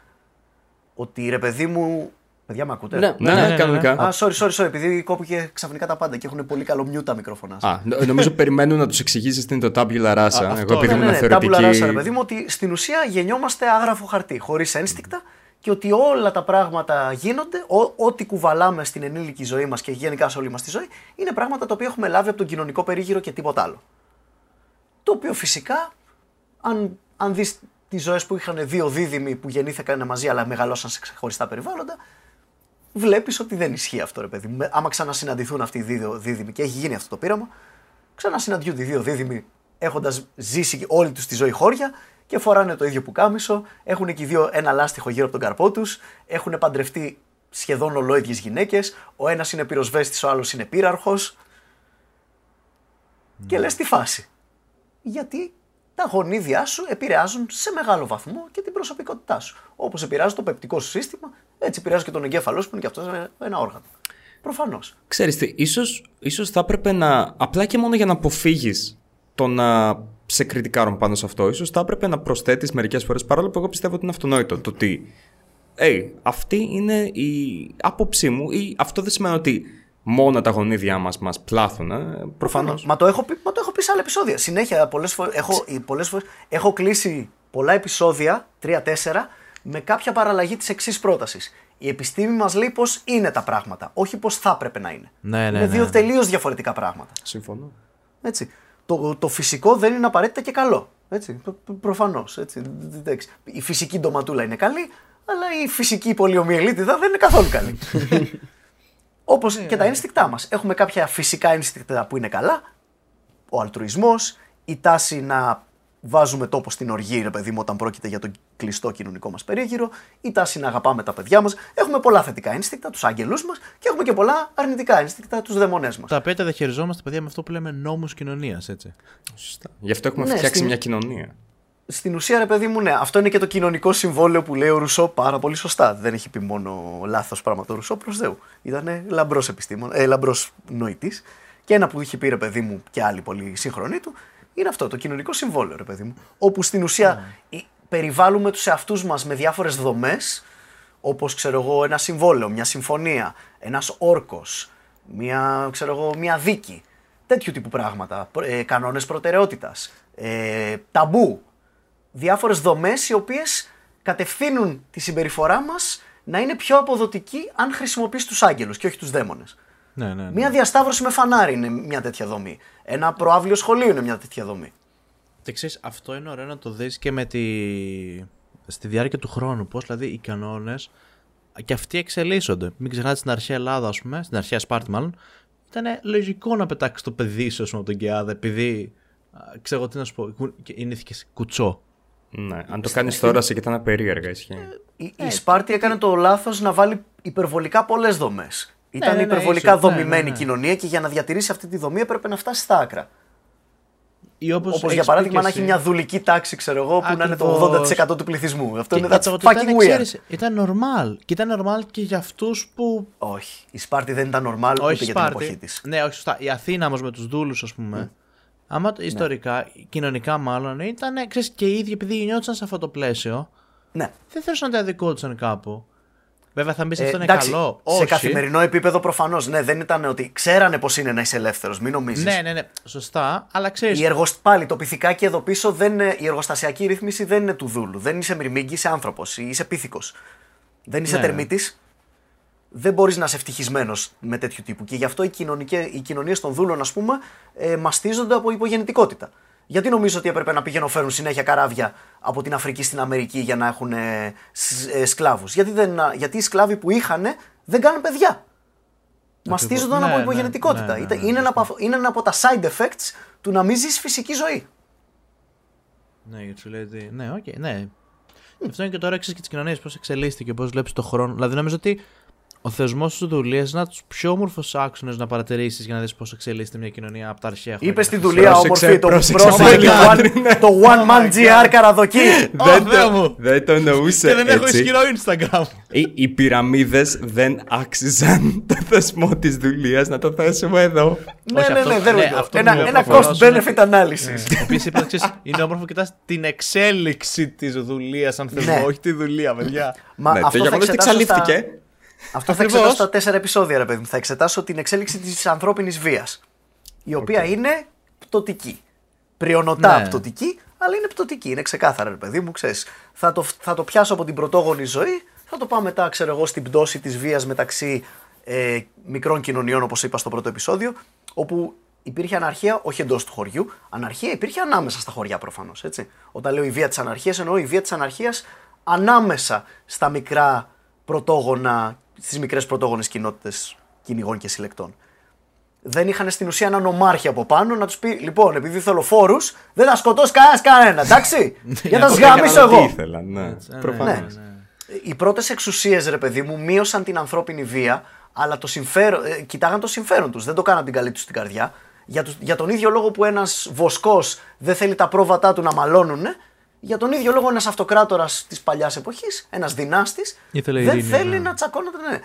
S4: Ότι ρε παιδί μου... Παιδιά με ακούτε;
S3: Ναι.
S1: Ναι,
S2: ναι,
S1: ναι,
S2: ναι,
S1: κανονικά.
S4: Α, sorry, sorry, sorry, επειδή κόπηκε ξαφνικά τα πάντα και έχουν πολύ καλό μιού τα μικρόφωνα. σας.
S1: Α, νο- νομίζω περιμένουν να τους εξηγήσεις τι είναι το tabula rasa.
S2: αυτό,
S1: Εγώ επειδή
S4: ναι,
S1: ήμουν
S4: ναι, ναι,
S1: θεωρητική.
S4: τάμπουλα ράσα, ρε παιδί μου, ότι στην ουσία γεννιόμαστε άγραφο χαρτί, χωρίς ένστικτα και ότι όλα τα πράγματα γίνονται, ό, ό,τι κουβαλάμε στην ενήλικη ζωή μας και γενικά σε όλη μας τη ζωή, είναι πράγματα τα οποία έχουμε λάβει από τον κοινωνικό περίγυρο και τίποτα άλλο. Το οποίο φυσικά, αν, αν δεις τις ζωές που είχαν δύο δίδυμοι που γεννήθηκαν μαζί αλλά μεγαλώσαν σε ξεχωριστά περιβάλλοντα, βλέπεις ότι δεν ισχύει αυτό, ρε παιδί μου. Με- Άμα ξανασυναντηθούν αυτοί οι δύο δίδυμοι και έχει γίνει αυτό το πείραμα, ξανασυναντιούνται οι δύο δίδυμοι έχοντας ζήσει όλη τους τη ζωή χώρια και φοράνε το ίδιο πουκάμισο, έχουν και οι δύο ένα λάστιχο γύρω από τον καρπό τους, έχουν παντρευτεί σχεδόν ολόιδιες γυναίκες, ο ένας είναι πυροσβέστης, ο άλλος είναι πύραρχος. Και λες τη φάση. Γιατί τα γονίδια σου επηρεάζουν σε μεγάλο βαθμό και την προσωπικότητά σου. Όπως επηρεάζει το πεπτικό σου σύστημα, έτσι επηρεάζει και τον εγκέφαλό σου που είναι και αυτός ένα, ένα όργανο. Προφανώς.
S1: Ξέρεις τι, ίσως, ίσως θα έπρεπε να, απλά και μόνο για να αποφύγεις το να σε κριτικάρουν πάνω σε αυτό, ίσως θα έπρεπε να προσθέτεις μερικές φορές, παρόλο που εγώ πιστεύω ότι είναι αυτονόητο, το ότι hey, αυτή είναι η άποψή μου ή αυτό δεν σημαίνει ότι μόνο τα γονίδια μας μας πλάθουν, ε, προφανώς.
S4: Μα το έχω πει, μα το έχω πει σε άλλα επεισόδια. Συνέχεια, πολλές φορές, έχω, οι- πολλές φορές, έχω κλείσει πολλά επεισόδια, τρία-τέσσερα, με κάποια παραλλαγή της εξής πρότασης. Η επιστήμη μας λέει πώ είναι τα πράγματα, όχι πώ θα έπρεπε να είναι.
S2: Ναι, ναι,
S4: είναι
S2: ναι,
S4: δύο
S2: ναι.
S4: τελείως διαφορετικά πράγματα.
S1: Συμφωνώ.
S4: Έτσι. Το, το φυσικό δεν είναι απαραίτητα και καλό. Έτσι. Προφανώς. Η φυσική ντοματούλα είναι καλή, αλλά η φυσική πολιομιελίτιδα δεν είναι καθόλου καλή. Όπως και τα ένστικτά μας. Έχουμε κάποια φυσικά ένστικτα που είναι καλά. Ο αλτρουισμός, η τάση να βάζουμε τόπο στην οργή, ρε παιδί μου, όταν πρόκειται για το κλειστό κοινωνικό μας περίγυρο, η τάση να αγαπάμε τα παιδιά μας. Έχουμε πολλά θετικά ένστικτα, τους άγγελούς μας, και έχουμε και πολλά αρνητικά ένστικτα, τους δαιμονές μας.
S2: Τα οποία τα διαχειριζόμαστε, παιδιά, με αυτό που λέμε νόμους κοινωνίας, έτσι.
S1: Σωστά. Γι' αυτό έχουμε
S4: Ναι,
S1: φτιάξει
S4: στην-
S1: μια κοινωνία.
S4: Στην ουσία, ρε παιδί μου, ναι, αυτό είναι και το κοινωνικό συμβόλαιο που λέει ο Ρουσό πάρα πολύ σωστά. Δεν έχει πει μόνο λάθος πράγμα το Ρουσό προς Θεού. Ήταν λαμπρός επιστήμον, ε, λαμπρός νοητής. Και ένα που είχε πει ρε παιδί μου και άλλοι πολύ σύγχρονοι του, είναι αυτό, το κοινωνικό συμβόλαιο, ρε παιδί μου. Όπου στην ουσία η- περιβάλλουμε τους εαυτούς μας με διάφορες δομές, όπως ξέρω εγώ, ένα συμβόλαιο, μια συμφωνία, ένας όρκος, μια, ξέρω εγώ, μια δίκη. Τέτοιου τύπου πράγματα. Ε, Κανόνες προτεραιότητας. Ε, ταμπού. Διάφορες δομές οι οποίες κατευθύνουν τη συμπεριφορά μας να είναι πιο αποδοτική αν χρησιμοποιείς τους άγγελους και όχι τους δαίμονες.
S2: Ναι, ναι. ναι.
S4: Μια διασταύρωση με φανάρι είναι μια τέτοια δομή. Ένα προάβλιο σχολείο είναι μια τέτοια δομή.
S2: Και ξέρεις, αυτό είναι ωραίο να το δεις και με τη... στη διάρκεια του χρόνου. Πώς δηλαδή οι κανόνες και αυτοί εξελίσσονται. Μην ξεχνάτε στην αρχαία Ελλάδα, ας πούμε, στην αρχαία Σπάρτη μάλλον, ήταν λογικό να πετάξεις το παιδί σου ας πούμε, από τον Κεάδα επειδή. α, Ξέρω εγώ τι να σου πω. κου- και Είναι κουτσό.
S1: Ναι. Αν το κάνεις τώρα, σε κοιτάνε περίεργα, ισχύει.
S4: Η, η Σπάρτη έκανε το λάθος να βάλει υπερβολικά πολλές δομές. Ήταν
S2: ναι, ναι,
S4: υπερβολικά
S2: ίσως, ναι,
S4: δομημένη
S2: ναι, ναι.
S4: κοινωνία και για να διατηρήσει αυτή τη δομή έπρεπε να φτάσει στα άκρα.
S2: Ή όπως
S4: Όπως
S2: έχεις
S4: για
S2: πει
S4: παράδειγμα
S2: και
S4: να έχει
S2: εσύ.
S4: μια δουλική τάξη, ξέρω εγώ, που να είναι το
S2: Ακριβώς.
S4: 80% του πληθυσμού. Αυτό
S2: Και
S4: είναι
S2: κάτσε,
S4: that's
S2: ότι ήταν,
S4: fucking weird.
S2: ξέρεις, ήταν normal. Και ήταν normal και για αυτούς που
S4: Όχι. Η Σπάρτη δεν ήταν normal ούτε
S2: όχι
S4: για την
S2: Σπάρτη.
S4: εποχή της.
S2: Ναι, όχι σωστά. Η Αθήνα όμως με τους δούλους, ας πούμε. Άμα το- ιστορικά, κοινωνικά μάλλον, ήταν ξέρεις, και οι ίδιοι επειδή γεννιόντουσαν σε αυτό το πλαίσιο,
S4: Ναι.
S2: δεν θέλουν να τα δικόντουσαν κάπου. Βέβαια θα μπεις
S4: Ε,
S2: αυτό είναι
S4: εντάξει,
S2: καλό.
S4: σε
S2: Όχι.
S4: καθημερινό επίπεδο προφανώς. Ναι, δεν ήταν ότι ξέρανε πώ είναι να είσαι ελεύθερος. Μην νομίζεις.
S2: Ναι, ναι, ναι. Σωστά, αλλά ξέρει.
S4: Η εργοσ... Πάλι το πυθικάκι εδώ πίσω δεν είναι... η εργοστασιακή ρύθμιση δεν είναι του δούλου. Δεν είσαι μυρμήγκη, είσαι άνθρωπος. Είσαι πίθηκος. Δεν είσαι
S2: Ναι.
S4: τερμίτης. Δεν μπορείς να είσαι ευτυχισμένος με τέτοιου τύπου. Και γι' αυτό οι, κοινωνικές... οι κοινωνίες των δούλων, ας πούμε, ε, μαστίζονται από υπογεννητικότητα. Γιατί νομίζω ότι έπρεπε να πηγαίνουν φέρουν συνέχεια καράβια από την Αφρική στην Αμερική για να έχουν ε, σ- ε, σκλάβους; Γιατί, δεν... Γιατί οι σκλάβοι που είχαν δεν κάνουν παιδιά. Μαστίζονταν
S2: Ναι,
S4: από
S2: ναι,
S4: υπογεννητικότητα.
S2: ναι, ναι,
S4: Ήταν-
S2: ναι,
S4: είναι, ένα από... αφ- είναι ένα από τα side effects του να μην ζεις φυσική ζωή.
S2: Ναι, γιατί σου λέει ότι. Ναι, οκ, ναι. Αυτό είναι και το όρεξη και τη κοινωνία, πώς εξελίσσεται πώς βλέπεις το χρόνο. Δηλαδή, νομίζω ότι ο θεσμός τη δουλείας είναι ένα από τους πιο όμορφους άξονες να παρατηρήσεις για να δεις πώς εξελίσσεται μια κοινωνία από τα αρχαία χρόνια.
S4: Είπες στη δουλεία
S1: Πρόσεξε,
S4: όμορφη το
S1: πρόσεξε,
S4: πρόσεχε το
S1: πρόσεξε.
S4: one, το one man GR καραδοκί.
S1: δεν,
S2: Θεέ
S1: το,
S2: μου.
S1: δεν το εννοούσε
S2: Και δεν έχω
S1: έτσι.
S2: ισχυρό Instagram.
S1: Οι, οι πυραμίδες δεν άξιζαν το θεσμό της δουλείας να το θέσουμε εδώ.
S4: Ναι,
S2: Όχι,
S4: ναι,
S2: αυτό-
S4: ναι, δεν
S2: ναι,
S4: ρωτώ.
S2: αυτό
S4: Ένα,
S2: που
S4: ένα
S2: προφανώς
S4: cost
S2: είναι-
S4: benefit analysis.
S2: Επίση, είπα ξέρεις, είναι όμορφο κοιτάς την εξέλιξη της δουλείας σαν θεσμό,
S4: Ναι.
S2: όχι τη δουλεία, παιδιά.
S4: Μα
S1: ναι, το
S4: αυτό θα
S1: γεγονός ότι
S4: εξετάσω στα-
S1: εξαλείφθηκε.
S4: Αυτό θα
S2: Ακριβώς.
S4: εξετάσω στα τέσσερα επεισόδια, ρε παιδί μου. Θα εξετάσω την εξέλιξη της ανθρώπινης βίας. Η οποία είναι πτωτική. Πριονοτά
S2: Ναι.
S4: πτωτική, αλλά είναι πτωτική. Είναι ξεκάθαρα, ρε παιδί μου, ξέρεις. Θα το, θα το πιάσω από την πρωτόγονη ζωή, θα το πάω μετά, ξέρω εγώ, στην πτώση της βίας μεταξύ ε, μικρών κοινωνιών, όπως είπα στο πρώτο επεισόδιο, όπου υπήρχε αναρχία όχι εντός του χωριού. Αναρχία υπήρχε ανάμεσα στα χωριά προφανώς. Όταν λέω η βία της αναρχίας, εννοώ η βία της αναρχίας ανάμεσα στα μικρά πρωτόγωνα, στις μικρές πρωτόγονες κοινότητες κυνηγών και συλλεκτών. Δεν είχαν στην ουσία έναν ομάρχη από πάνω να τους πει: Λοιπόν, επειδή θέλω φόρους, δεν θα σκοτώσει κανένας κανένα, εντάξει. Για να
S1: Αυτό
S4: τα σγαμίσω
S1: έκαναν ό,τι
S4: εγώ.
S1: ήθελαν, ναι.
S2: Ε,
S1: Προφανώς.
S2: ναι, ναι.
S4: Οι πρώτες εξουσίες, ρε παιδί μου, μείωσαν την ανθρώπινη βία, αλλά το συμφέρον, ε, κοιτάγαν το συμφέρον τους. Δεν το κάναν την καλή τους την καρδιά. Για, τους- για τον ίδιο λόγο που ένας βοσκός δεν θέλει τα πρόβατά του να μαλώνουν, για τον ίδιο λόγο ένας αυτοκράτορας της παλιάς εποχής, ένας δυνάστης,
S2: Ήθελε
S4: δεν
S2: ειρήνη,
S4: θέλει
S2: ναι.
S4: να τσακώνεται. Ναι.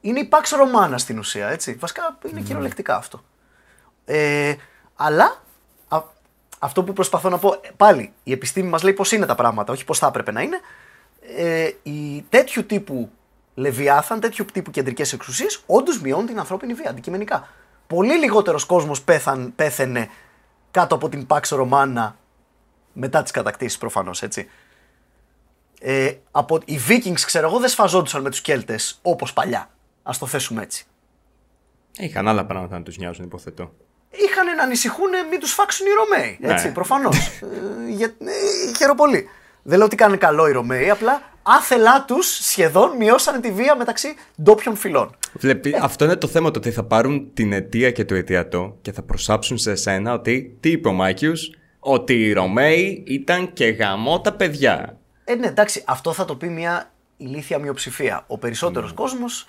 S4: Είναι η Pax Romana στην ουσία, έτσι. Βασικά είναι κυριολεκτικά αυτό. Ε, αλλά α- αυτό που προσπαθώ να πω, ε, πάλι η επιστήμη μας λέει πώς είναι τα πράγματα, όχι πώς θα έπρεπε να είναι. Ε, οι τέτοιου τύπου λεβιάθαν, τέτοιου τύπου κεντρικές εξουσίες, όντως μειώνουν την ανθρώπινη βία, αντικειμενικά. Πολύ λιγότερος κόσμος πέθαν, πέθαινε κάτω από την Pax Romana μετά τις κατακτήσεις προφανώς, έτσι. Ε, από, οι Vikings, ξέρω εγώ, δεν σφαζόντουσαν με τους Κέλτες όπως παλιά. Ας το θέσουμε έτσι.
S1: Είχαν άλλα πράγματα να τους νοιάζουν, υποθετώ.
S4: είχαν να ανησυχούν μην τους φάξουν οι Ρωμαίοι.
S1: Ναι.
S4: Έτσι, προφανώς. ε, για- ε, χαίρομαι πολύ. Δεν λέω ότι κάνουν καλό οι Ρωμαίοι, απλά άθελά τους σχεδόν μειώσανε τη βία μεταξύ ντόπιων φυλών.
S1: Βλέπει, αυτό είναι το θέμα, το ότι θα πάρουν την αιτία και το αιτιατό και θα προσάψουν σε σένα ότι, τι είπε ο Μάκιους, ότι οι Ρωμαίοι ήταν και γαμώτα παιδιά.
S4: Ε, ναι, εντάξει, αυτό θα το πει μια ηλίθια μειοψηφία. Ο περισσότερος κόσμος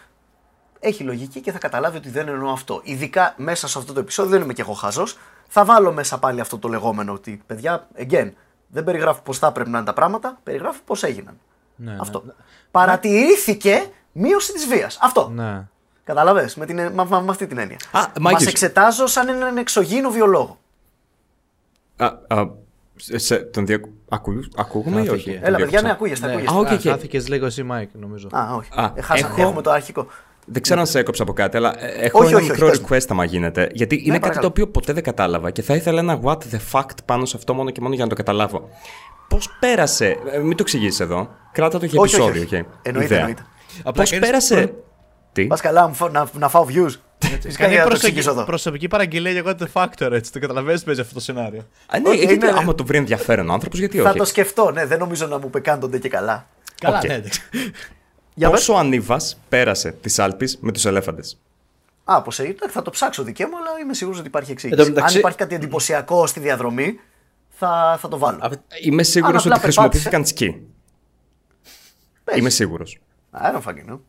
S4: έχει λογική και θα καταλάβει ότι δεν εννοώ αυτό. Ειδικά μέσα σε αυτό το επεισόδιο, δεν είμαι και εγώ χαζός. Θα βάλω μέσα πάλι αυτό το λεγόμενο ότι παιδιά, again, δεν περιγράφω πώς θα πρέπει να είναι τα πράγματα, περιγράφω πώς έγιναν.
S2: Ναι, ναι.
S4: αυτό. Παρατηρήθηκε μείωση της βίας. Αυτό.
S2: Ναι.
S4: Κατάλαβες, με, την, με, με αυτή την έννοια.
S1: Α,
S4: Μας
S1: Μάκης.
S4: εξετάζω σαν έναν εξωγήινο βιολόγο.
S1: Α, α, σε, σε- τον δια... Ακού, ακούγομαι ή
S2: Χάθηκε.
S1: όχι;
S4: Έλα,
S1: Τον
S4: παιδιά, ναι,
S1: διάκοψα.
S4: ακούγεστε,
S2: Ναι.
S4: ακούγεστε.
S1: Α, οκ,
S2: Α,
S1: οκ.
S2: Χάθηκες λίγο εσύ, Μάικ, νομίζω.
S4: Α, όχι.
S1: Α,
S4: ε, χάσαμε,
S1: έχω-
S4: έχουμε το αρχικό.
S1: Δεν ξέρω αν σε έκοψα από κάτι, αλλά ε, έχω
S4: Όχι,
S1: ένα
S4: όχι,
S1: μικρό
S4: όχι, πες
S1: request άμα γίνεται. Γιατί είναι κάτι
S4: παρακαλώ.
S1: το οποίο ποτέ δεν κατάλαβα και θα ήθελα ένα what the fact πάνω σε αυτό μόνο και μόνο για να το καταλάβω. Πώς πέρασε. ε, μην το εξηγήσεις εδώ. Κράτα το για
S4: Όχι, όχι,
S1: επεισόδιο.
S4: όχι.
S1: okay.
S4: Εννοείται,
S1: Ιδέα.
S4: εννοείται.
S2: Απλά
S1: Πώς
S2: κάνεις
S1: πέρασε. Τι;
S4: Πα καλά, μου φα- να, να φάω views. Φυσικά
S2: Κάνει
S4: για να το
S2: προσωπική,
S4: εξηγήσω εδώ.
S2: προσωπική παραγγελία για God the Factor, έτσι. Το καταλαβαίνεις παίζει αυτό το σενάριο.
S1: Α, ναι,
S4: Οκ,
S1: γιατί
S4: ναι, ναι.
S1: άμα το βρει ενδιαφέρον ο άνθρωπος, γιατί
S4: Θα
S1: όχι;
S4: το σκεφτώ, ναι, δεν νομίζω να μου πεκάντονται και καλά.
S2: Καλά,
S1: Οκ.
S2: ναι, εντάξει.
S4: Για πες.
S1: Πόσο ανίβας πέρασε της Άλπης με τους ελέφαντες;
S4: Α, πώ έγινε, θα το ψάξω δικαίω μου, αλλά είμαι σίγουρος ότι υπάρχει
S3: Εν τω
S4: εξήγηση.
S3: μεταξύ-
S4: Αν υπάρχει κάτι εντυπωσιακό στη διαδρομή, θα, θα το βάλω.
S3: Απ'
S1: Είμαι σίγουρος
S4: απλά
S1: ότι
S4: περπάτησε.
S1: χρησιμοποιήθηκαν σκι.
S4: Πες.
S1: Είμαι σίγουρος.
S4: I don't fucking know.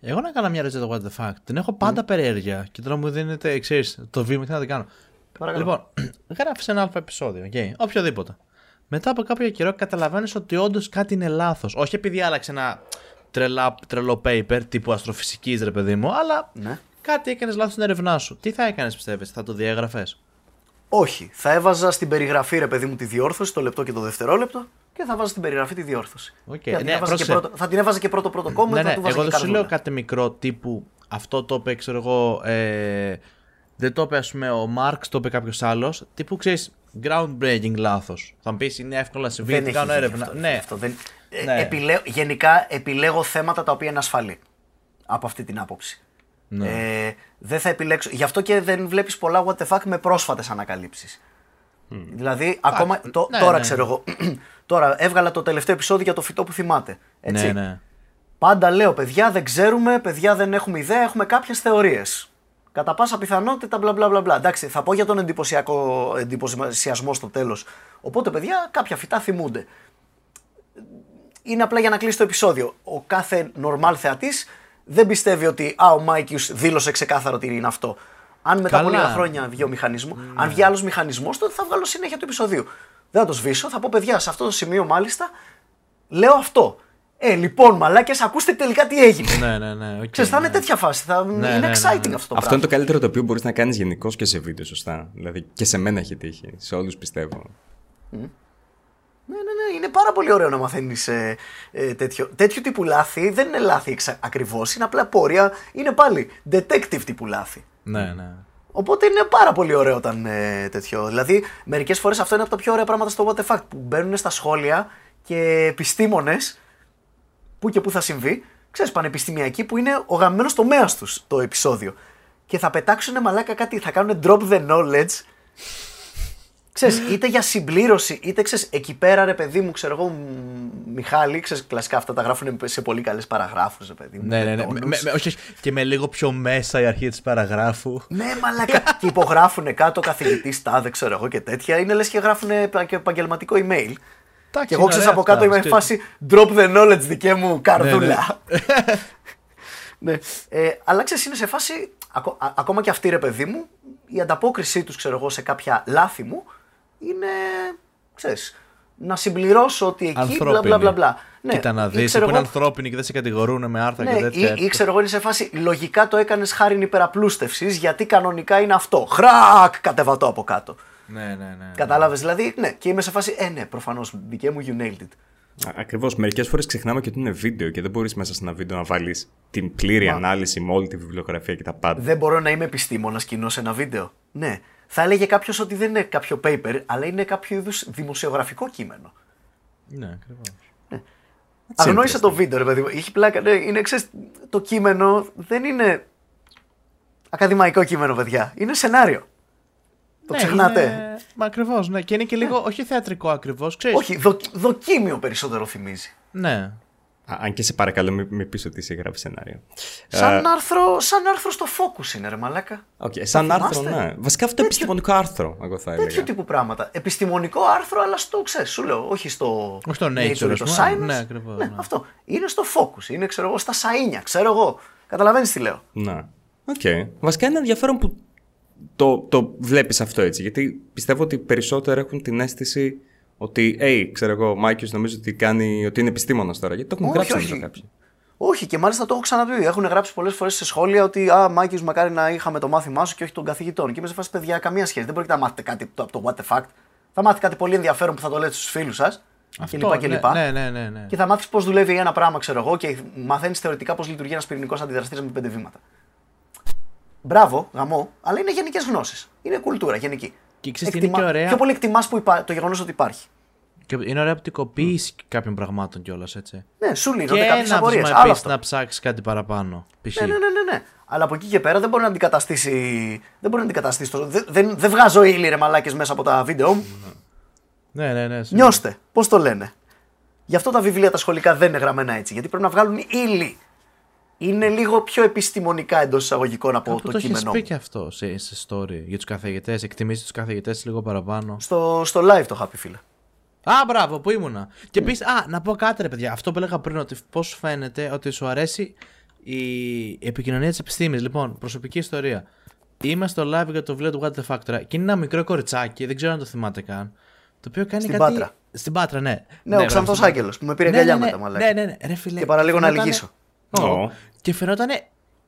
S2: Εγώ να κάνω μια ερώτηση για το What the Fact. Την έχω πάντα περιέργεια και τώρα μου δίνετε, ξέρεις, το βήμα και να την κάνω.
S4: Παρακαλώ.
S2: Λοιπόν, γράφεις ένα αλφα επεισόδιο, okay, οποιοδήποτε. Μετά από κάποιο καιρό καταλαβαίνεις ότι όντως κάτι είναι λάθος. Όχι επειδή άλλαξε ένα τρελά, τρελό paper τύπου αστροφυσικής, ρε παιδί μου, αλλά
S4: Ναι.
S2: κάτι έκανες λάθος στην έρευνά σου. Τι θα έκανες, πιστεύεις, θα το διέγραφες;
S4: Όχι. Θα έβαζα στην περιγραφή, ρε παιδί μου, τη διόρθωση, το λεπτό και το δευτερόλεπτο και θα βάζα στην περιγραφή τη διόρθωση.
S2: Οκ.
S4: Και θα, την
S2: Ναι,
S4: έβαζα και
S2: πρόσεξε.
S4: πρώτο, θα την έβαζα και πρώτο πρώτο comment
S2: Ναι,
S4: θα
S2: ναι,
S4: του βάζα
S2: εγώ
S4: και
S2: δεν σου λέω
S4: καρδούλα.
S2: κάτι μικρό τύπου αυτό το είπε, ξέρω εγώ. Ε, δεν το είπε, ας πούμε, ο Μάρξ, το είπε κάποιος άλλος. Τύπου ξέρεις, groundbreaking λάθος. Θα μου πεις είναι εύκολο να συμβεί,
S4: Δεν
S2: τι
S4: έχει
S2: κάνω
S4: γίνει
S2: έρευνα.
S4: αυτό,
S2: ναι,
S4: αυτό δεν... Ε,
S2: Ναι.
S4: επιλέγω- γενικά επιλέγω θέματα τα οποία είναι ασφαλή. Από αυτή την άποψη.
S2: Ναι.
S4: Ε, δεν θα επιλέξω. Γι' αυτό και δεν βλέπεις πολλά what the fuck με πρόσφατες ανακαλύψεις. Δηλαδή, ακόμα. το-
S2: ναι,
S4: τώρα
S2: ναι.
S4: ξέρω εγώ. τώρα έβγαλα το τελευταίο επεισόδιο για το φυτό που θυμάται. Έτσι.
S2: ναι, ναι.
S4: Πάντα λέω, παιδιά δεν ξέρουμε, παιδιά δεν έχουμε ιδέα, έχουμε κάποιες θεωρίες. Κατά πάσα πιθανότητα, μπλα μπλα μπλα μπλα. Εντάξει, θα πω για τον εντυπωσιακό εντυπωσιασμό στο τέλος. Οπότε, παιδιά, κάποια φυτά θυμούνται. Είναι απλά για να κλείσει το επεισόδιο. Ο κάθε normal θεατής δεν πιστεύει ότι α, ο Mikeius δήλωσε ξεκάθαρο ότι είναι αυτό. Αν μετά από
S2: Καλά.
S4: λίγα χρόνια βγει ο μηχανισμό, αν βγει άλλος μηχανισμός, τότε θα βγάλω συνέχεια του επεισοδίου. Δεν θα το σβήσω, θα πω παιδιά, σε αυτό το σημείο μάλιστα λέω αυτό. Ε, λοιπόν, μαλάκες, ακούστε τελικά τι έγινε.
S2: Ναι, ναι, ναι. οκ,
S4: Ξέρεις, θα είναι
S2: ναι.
S4: τέτοια φάση. Θα...
S2: Ναι,
S4: είναι
S2: ναι, ναι,
S4: exciting
S2: ναι.
S4: αυτό το
S1: Αυτό είναι
S4: πράγμα.
S1: το καλύτερο το οποίο μπορείς να κάνεις γενικώς και σε βίντεο, σωστά. Δηλαδή και σε μένα έχει τύχει. Σε όλους πιστεύω.
S4: Ναι, ναι, ναι, είναι πάρα πολύ ωραίο να μαθαίνεις ε, ε, τέτοιο. Τέτοιου τύπου λάθη δεν είναι λάθη ακριβώς, είναι απλά πορεία. Είναι πάλι detective τύπου λάθη.
S2: Ναι, ναι.
S4: Οπότε είναι πάρα πολύ ωραίο όταν ε, τέτοιο. Δηλαδή, μερικές φορές αυτό είναι από τα πιο ωραία πράγματα στο What the Fact που μπαίνουν στα σχόλια και επιστήμονες που και που θα συμβεί, ξέρεις, πανεπιστημιακοί που είναι ο γαμμένος τομέας τους το επεισόδιο. Και θα πετάξουν μαλάκα κάτι, θα κάνουν drop the knowledge. Ξέρεις, είτε για συμπλήρωση, είτε ξέρεις, εκεί πέρα ρε παιδί μου, ξέρω εγώ, μ, Μιχάλη, ξέρεις, κλασικά αυτά τα γράφουν σε πολύ καλές παραγράφους, ρε παιδί μου.
S2: Ναι, ναι, ναι.
S4: τόνους.
S2: Με- με- με- όχι, όχι. και με λίγο πιο μέσα η αρχή της παραγράφου.
S4: Ναι, μαλάκα. και υπογράφουν κάτω καθηγητή τάδε, ξέρω εγώ και τέτοια. Είναι λες και γράφουν και επαγγελματικό email. Και εγώ ξέρω από κάτω είμαι
S2: είμαι
S4: φάση drop the knowledge δικέ μου καρδούλα. Ναι, Ε, αλλά ξέρεις, είναι σε φάση. ακο- α- ακόμα και αυτή ρε παιδί μου, η ανταπόκρισή τους, ξέρω εγώ, σε κάποια λάθη μου είναι. ξέρεις, να συμπληρώσω ότι εκεί μπλα μπλα μπλα μπλα. Ναι,
S2: Κοίτα να
S4: ή
S2: δεις,
S4: ξέρω
S2: που είναι
S4: εγώ-
S2: ανθρώπινοι και δεν σε κατηγορούν με άρθρα
S4: ναι,
S2: και τέτοια.
S4: ή, ή ξέρω εγώ είναι σε φάση λογικά το έκανες χάρη υπεραπλούστευσης γιατί κανονικά είναι αυτό. Χρακ! Κατεβατώ από κάτω.
S2: Ναι, ναι, ναι.
S4: Κατάλαβες δηλαδή, ναι, και είμαι σε φάση, ε, ναι, προφανώς, δικέ μου, you nailed it.
S1: Ακριβώς. Μερικές φορές ξεχνάμε και ότι είναι βίντεο και δεν μπορείς μέσα σε ένα βίντεο να βάλεις την πλήρη ανάλυση με όλη τη βιβλιογραφία και τα πάντα.
S4: Δεν μπορώ να είμαι επιστήμονας κοινό σε ένα βίντεο. Ναι. Θα έλεγε κάποιος ότι δεν είναι κάποιο paper, αλλά είναι κάποιο είδους δημοσιογραφικό κείμενο.
S2: Ναι, ακριβώς.
S4: Αναγνώρισε το βίντεο, ρε παιδί μου. Έχει πλάκα. Ναι, είναι, ξέρεις, το κείμενο δεν είναι ακαδημαϊκό κείμενο, παιδιά. Είναι σενάριο. Το ξεχνάτε.
S2: Είναι... Μα ακριβώς, ναι. Και είναι και λίγο, όχι θεατρικό ακριβώς, ξέρεις.
S4: Όχι, δο, δοκίμιο περισσότερο θυμίζει.
S2: Ναι.
S1: Α, αν και σε παρακαλώ, μην μη πεις ότι είσαι γράφει σενάριο.
S4: Σαν, άρθρο, σαν άρθρο στο Focus είναι, ρε μαλάκα.
S1: Οκ, σαν
S4: Θα
S1: άρθρο,
S4: θυμάστε;
S1: ναι. Βασικά αυτό επιστημονικό άρθρο, εγώ θα
S4: Τέτοιου
S1: έλεγα.
S4: τύπου πράγματα. Επιστημονικό άρθρο, αλλά στο ξέρεις, σου λέω, όχι στο.
S2: Όχι στο Nature,
S4: ή
S2: ας
S4: το
S2: πούμε.
S4: Science.
S2: Ναι, ακριβώς,
S4: Ναι,
S2: ναι.
S4: αυτό. Είναι στο Focus. Είναι, ξέρω εγώ, στα Σαΐνια. Ξέρω εγώ. Καταλαβαίνεις τι λέω.
S1: Ναι. Οκ. Βασικά είναι ενδιαφέρον που το, το βλέπεις αυτό έτσι. Γιατί πιστεύω ότι περισσότερο έχουν την αίσθηση ότι, hey, ξέρω εγώ, ο Mikeius νομίζω ότι, κάνει, ότι είναι επιστήμονας τώρα. Γιατί το έχουν
S4: Όχι,
S1: γράψει
S4: όχι.
S1: νομίζω κάποιοι.
S4: Όχι, και μάλιστα το έχω ξαναπεί. Έχουν γράψει πολλές φορές σε σχόλια ότι Α, Μάκη, μακάρι να είχαμε το μάθημά σου και όχι των καθηγητών. Και είμαι σε φάση παιδιά, καμία σχέση. Δεν μπορείτε να μάθετε κάτι από το What the Fact. Θα μάθετε κάτι πολύ ενδιαφέρον που θα το λέτε στους φίλους σας. Και λοιπά και
S2: ναι,
S4: λοιπά.
S2: ναι, ναι, ναι, ναι.
S4: Και θα μάθεις πώς δουλεύει ένα πράγμα, ξέρω εγώ, και μαθαίνεις θεωρητικά πώς λειτουργεί ένας πυρηνικός αντιδραστήρα με πέντε βήματα. Μπράβο, γαμό, αλλά είναι γενικές γνώσεις. Είναι κουλτούρα γενική.
S2: Και ξέρεις τι είναι και ωραία;
S4: Πιο πολύ εκτιμάς το γεγονός ότι υπάρχει.
S2: Και είναι ωραία οπτικοποίηση κάποιων πραγμάτων κιόλας, έτσι.
S4: Ναι, σου
S2: Και
S4: λύνονται κάποιε
S2: ένα
S4: απορίες.
S2: βήμα
S4: Άλλο
S2: επίση
S4: αυτό.
S2: να ψάξεις κάτι παραπάνω. Π.χ.
S4: Ναι, ναι, ναι, ναι, ναι. Αλλά από εκεί και πέρα δεν μπορεί να αντικαταστήσει. Δεν μπορεί να αντικαταστήσει το. Δεν, δεν, δεν βγάζω ύλη ρε μαλάκες μέσα από τα βίντεο μου.
S2: ναι, ναι, ναι.
S4: Νιώστε. Πώς το λένε. Γι' αυτό τα βιβλία τα σχολικά δεν είναι γραμμένα έτσι. Γιατί πρέπει να βγάλουν ύλη. Είναι λίγο πιο επιστημονικά εντός εισαγωγικών από
S2: Κάπου
S4: το,
S2: το έχεις
S4: κείμενό
S2: πει
S4: μου.
S2: και αυτό σε, σε story για τους καθηγητές. Εκτιμήσεις τους καθηγητές λίγο παραπάνω.
S4: Στο, στο live το είχα πει, φίλε.
S2: Α, μπράβο, που ήμουνα. Και επίση, α, να πω κάτι, ρε παιδιά. Αυτό που έλεγα πριν, ότι πώς φαίνεται ότι σου αρέσει η επικοινωνία της επιστήμης. Λοιπόν, προσωπική ιστορία. Είμαι στο live για το βιβλίο του What the Factor και είναι ένα μικρό κοριτσάκι, δεν ξέρω αν το θυμάται καν. Το οποίο κάνει
S4: Στην
S2: κάτι.
S4: Πάτρα.
S2: Στην Πάτρα, ναι.
S4: Ναι, ο Ξανθό
S2: μπράβο,
S4: Άγγελος που με πήρε
S2: ναι,
S4: αγκαλιά
S2: ναι,
S4: μετά,
S2: ναι,
S4: μαλάκα.
S2: ναι, ναι, ναι, ρε φίλε.
S4: Και παραλίγο να
S2: φαινότανε-
S4: λυγίσω.
S2: Ω.
S1: Ω.
S2: Και φαινόταν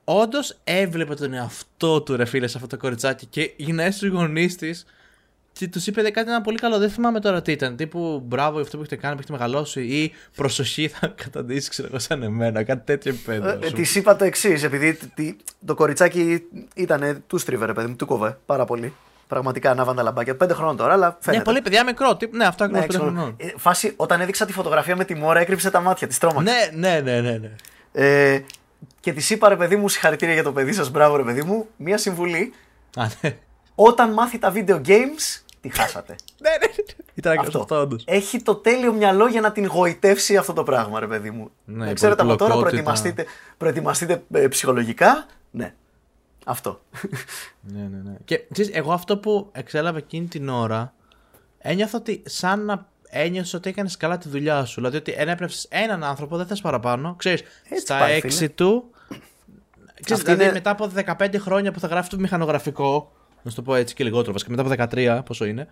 S2: όντως έβλεπε τον εαυτό του ρε φίλε σε αυτό το κοριτσάκι και γυρνάει στου γονείς της Και τους είπε κάτι ένα πολύ καλό. Δεν θυμάμαι τώρα τι ήταν. Τύπου μπράβο για αυτό που έχετε κάνει, που έχετε μεγαλώσει. Ή προσοχή θα καταντήσεις, ξέρω εγώ, σαν εμένα. Κάτι τέτοιο επίπεδο.
S4: Ε, Της είπα το εξής, επειδή τι- τι- το κοριτσάκι ήταν του στρίβε, ρε παιδί μου, του κόβε πάρα πολύ. Πραγματικά ανάβαν τα λαμπάκια. Πέντε χρόνων τώρα, αλλά φαίνεται.
S2: Ναι, πολύ παιδιά μικρό. τύπου- Ναι, αυτό
S4: Ναι,
S2: ακριβώς πέντε
S4: ξέρω.
S2: χρονών.
S4: Ε, φάση, όταν έδειξα τη φωτογραφία με τη μόρα, έκρυψε τα μάτια της, τρόμαξε.
S2: Ναι, ναι, ναι, ναι. ναι.
S4: Ε, και της είπα, ρε παιδί μου, συγχαρητήρια για το παιδί σας, μπράβο, ρε παιδί μου. Μία συμβουλή.
S2: Α, ναι.
S4: Όταν μάθει τα video games, τη χάσατε.
S2: Ναι, ναι, ναι. Ήταν ακριβώ
S4: αυτό.
S2: αυτό, όντως.
S4: Έχει το τέλειο μυαλό για να την γοητεύσει αυτό το πράγμα, ρε παιδί μου.
S2: Ναι,
S4: να
S2: η
S4: ξέρετε από τώρα,
S2: πολυπλοκότητα.
S4: προετοιμαστείτε, προετοιμαστείτε ε, ψυχολογικά. Ναι. Αυτό.
S2: Ναι, ναι, ναι. Και ξέρεις, εγώ αυτό που εξέλαβε εκείνη την ώρα, ένιωθα ότι σαν να ένιωσες ότι έκανες καλά τη δουλειά σου. Δηλαδή ότι ενέπνευσε έναν άνθρωπο, δεν θες παραπάνω. Ξέρεις,
S4: Έτσι
S2: στα
S4: πάει,
S2: έξι
S4: φίλε.
S2: του. Ξέρεις,
S4: Αυτή
S2: δηλαδή
S4: είναι-
S2: μετά από 15 χρόνια που θα γράφει το μηχανογραφικό, να σου το πω έτσι και λιγότερο, βασικά μετά από 13, πόσο είναι,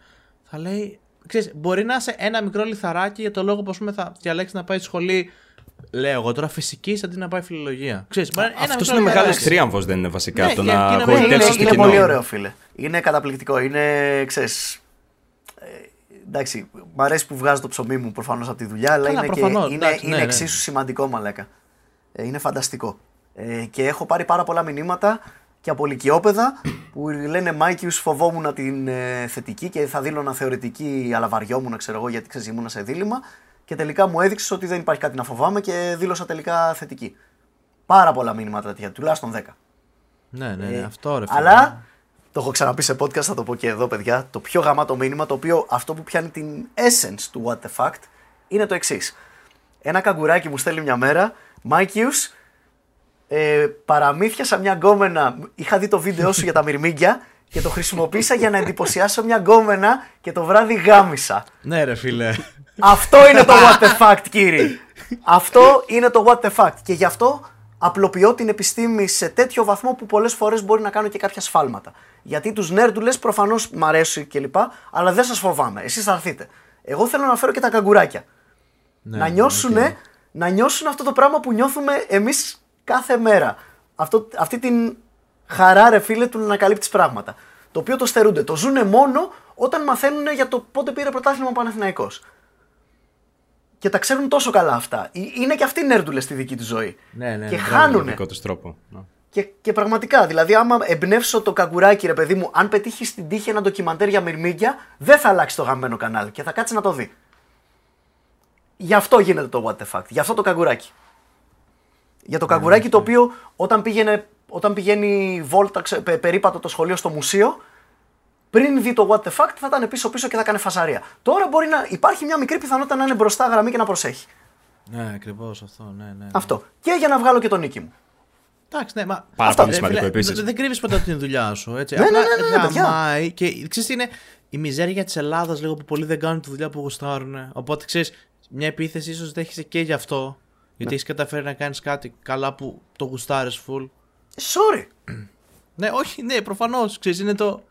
S2: θα λέει. Ξέρεις, μπορεί να είσαι ένα μικρό λιθαράκι για το λόγο που ας πούμε, θα διαλέξεις να πάει σχολή. Λέω εγώ τώρα φυσική αντί να πάει φιλολογία. Ξέρεις, μπορεί να είναι ένα
S1: Αυτός
S2: μικρό
S1: είναι μεγάλος
S2: λιθαράκι.
S1: θρίαμβος, δεν είναι βασικά.
S2: Ναι,
S1: το
S2: και
S1: να
S2: είναι-
S4: είναι,
S1: γοητεύσεις το
S4: είναι
S1: κοινό.
S4: πολύ ωραίο, φίλε. Είναι καταπληκτικό. Είναι, ξέρεις, ε, εντάξει, μ' αρέσει που βγάζω το ψωμί μου προφανώς από τη δουλειά, αλλά
S2: Καλά,
S4: είναι,
S2: προφανώς,
S4: και, είναι,
S2: εντάξει,
S4: είναι
S2: ναι, ναι.
S4: εξίσου σημαντικό, μαλάκα. Ε, είναι φανταστικό. Ε, και έχω πάρει πάρα πολλά μηνύματα και από λυκειόπαιδα που λένε Mikeius φοβόμουν την ε, θετική και θα δήλωνα θεωρητική αλλά βαριόμουν ξέρω εγώ γιατί ξέρεις ήμουνα σε δίλημμα και τελικά μου έδειξες ότι δεν υπάρχει κάτι να φοβάμαι και δήλωσα τελικά θετική. Πάρα πολλά μηνύματα τέτοια, τουλάχιστον 10.
S2: Ναι, ναι, ναι,
S4: Ε,
S2: αυτό ρε φίλε.
S4: Αλλά το έχω ξαναπεί σε podcast, θα το πω και εδώ, παιδιά. Το πιο γαμάτο μήνυμα, το οποίο αυτό που πιάνει την essence του What the Fact, είναι το εξής. Ένα καγκουράκι μου στέλνει μια μέρα, Mikeius, ε, παραμύθιασα μια γκόμενα. Είχα δει το βίντεο σου για τα μυρμήγκια και το χρησιμοποίησα για να εντυπωσιάσω μια γκόμενα και το βράδυ γάμισα.
S2: Ναι, ρε φίλε.
S4: Αυτό είναι το what the fact, κύριε. αυτό είναι το what the fact. Και γι' αυτό απλοποιώ την επιστήμη σε τέτοιο βαθμό που πολλές φορές μπορεί να κάνω και κάποια σφάλματα. Γιατί τους νέρντουλες προφανώς μ' αρέσει κλπ. Αλλά δεν σας φοβάμαι. Εσείς θα έρθετε. Εγώ θέλω να φέρω και τα καγκουράκια.
S2: Ναι,
S4: να, νιώσουν, να νιώσουν αυτό το πράγμα που νιώθουμε εμείς κάθε μέρα. Αυτό, αυτή την χαρά, ρε φίλε, του να ανακαλύπτει πράγματα. Το οποίο το στερούνται. Το ζουνε μόνο όταν μαθαίνουν για το πότε πήρε πρωτάθλημα ο Παναθηναϊκός. Και τα ξέρουν τόσο καλά αυτά. Ε, Είναι και αυτοί νέρντουλες στη δική τους ζωή.
S2: Ναι, ναι,
S4: και
S2: ναι,
S1: Με
S4: χάνουνε.
S1: δικό τους τρόπο. Ναι.
S4: Και, και πραγματικά, δηλαδή, άμα εμπνεύσω το καγκουράκι, ρε παιδί μου, αν πετύχει στην τύχη ένα ντοκιμαντέρ για μυρμήγκια, δεν θα αλλάξει το γαμμένο κανάλι και θα κάτσει να το δει. Γι' αυτό γίνεται το What the Fact. Γι' αυτό το καγκουράκι. Για το καγκουράκι το οποίο όταν, πήγαινε, όταν πηγαίνει βόλτα, ξε- πε- περίπατο το σχολείο στο μουσείο, πριν δει το What the Fact θα ήταν πίσω-πίσω και θα έκανε φασαρία. Τώρα μπορεί να υπάρχει μια μικρή πιθανότητα να είναι μπροστά γραμμή και να προσέχει.
S2: Ναι, ακριβώς αυτό, ναι, ναι. ναι.
S4: Αυτό. Και για να βγάλω και τον νίκη μου.
S2: Εντάξει, ναι, μα.
S1: Πάρα
S2: Αυτά,
S1: πολύ
S2: ρε,
S1: σημαντικό
S2: φίλε,
S1: επίσης.
S2: Δεν δεν κρύβεις ποτέ την δουλειά σου. Έτσι.
S4: Ναι,
S2: Απλά
S4: ναι, ναι, ναι, ναι, παιδιά.
S2: γαμάει και ξέρεις τι είναι η μιζέρια της Ελλάδας λίγο που πολλοί δεν κάνουν τη δουλειά που γουστάρουν. Οπότε ξέρεις, μια επίθεση ίσως δέχεσαι και γι' αυτό. Γιατί έχεις καταφέρει να κάνεις κάτι καλά που το γουστάρεις full.
S4: Ε, Sorry.
S2: Ναι, όχι, ναι, προφανώς. Ξέρεις, είναι το.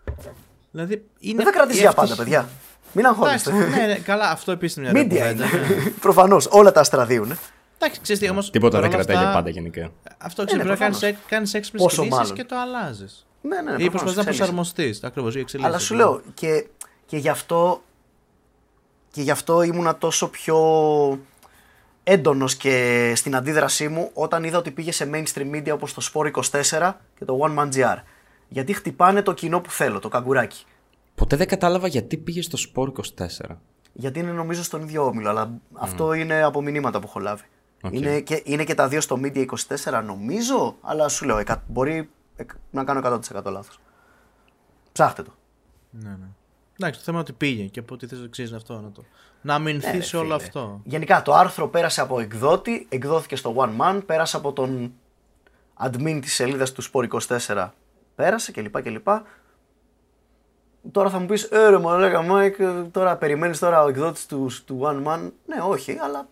S2: Δηλαδή, είναι.
S4: Δεν θα κρατήσει
S2: η
S4: για πάντα,
S2: ευτυχία-
S4: παιδιά. Μην αγχώνεστε.
S2: Εντάξει, ναι, ναι, καλά, αυτό επίσης είναι μια
S4: Media
S2: ωραία κουβέντα, ναι.
S4: είναι. Προφανώς. Όλα τα αστραδίουν.
S2: Εντάξει, ξέρεις τι όμως.
S1: Τίποτα δεν κρατάει για πάντα γενικά.
S2: Αυτό ξέρεις,
S4: ναι,
S2: πρέπει να
S4: προφανώς.
S2: κάνεις έξυπνες
S4: Πόσο
S2: κινήσεις
S4: μάλλον.
S2: και το αλλάζεις.
S4: Ναι, ναι,
S2: Ή
S4: προφανώς,
S2: προσπαθείς να
S4: εξέλιξη.
S2: προσαρμοστείς. Ακριβώς, ή εξελίσσεται.
S4: Αλλά σου λέω και, και γι' αυτό και γι' αυτό ήμουνα τόσο πιο έντονος και στην αντίδρασή μου όταν είδα ότι πήγε σε mainstream media όπως το Sport 24 και το One Man GR. Γιατί χτυπάνε το κοινό που θέλω, το καγκουράκι.
S1: Ποτέ δεν κατάλαβα γιατί πήγε στο Sport 24.
S4: Γιατί είναι νομίζω στον ίδιο όμιλο, αλλά αυτό είναι από μηνύματα που έχω λάβει.
S1: Οκ.
S4: Είναι, και, είναι και τα δύο στο Media 24 νομίζω, αλλά σου λέω, εκα- μπορεί εκ- να κάνω 100% λάθος. Ψάχτε το.
S2: Ναι, ναι. Εντάξει, το θέμα είναι ότι πήγε και από ό,τι θες να ξέρεις αυτό. Να, το... να αμυνθεί
S4: Ναι,
S2: σε όλο
S4: φίλε.
S2: αυτό.
S4: Γενικά το άρθρο πέρασε από εκδότη, εκδόθηκε στο Oneman, πέρασε από τον admin της σελίδας του Sport 24, πέρασε κλπ. κλπ. Τώρα θα μου πεις, ε ρε μαλάκα Μάικ, ε, τώρα περιμένεις τώρα ο εκδότης του, του Oneman. Ναι, όχι, αλλά...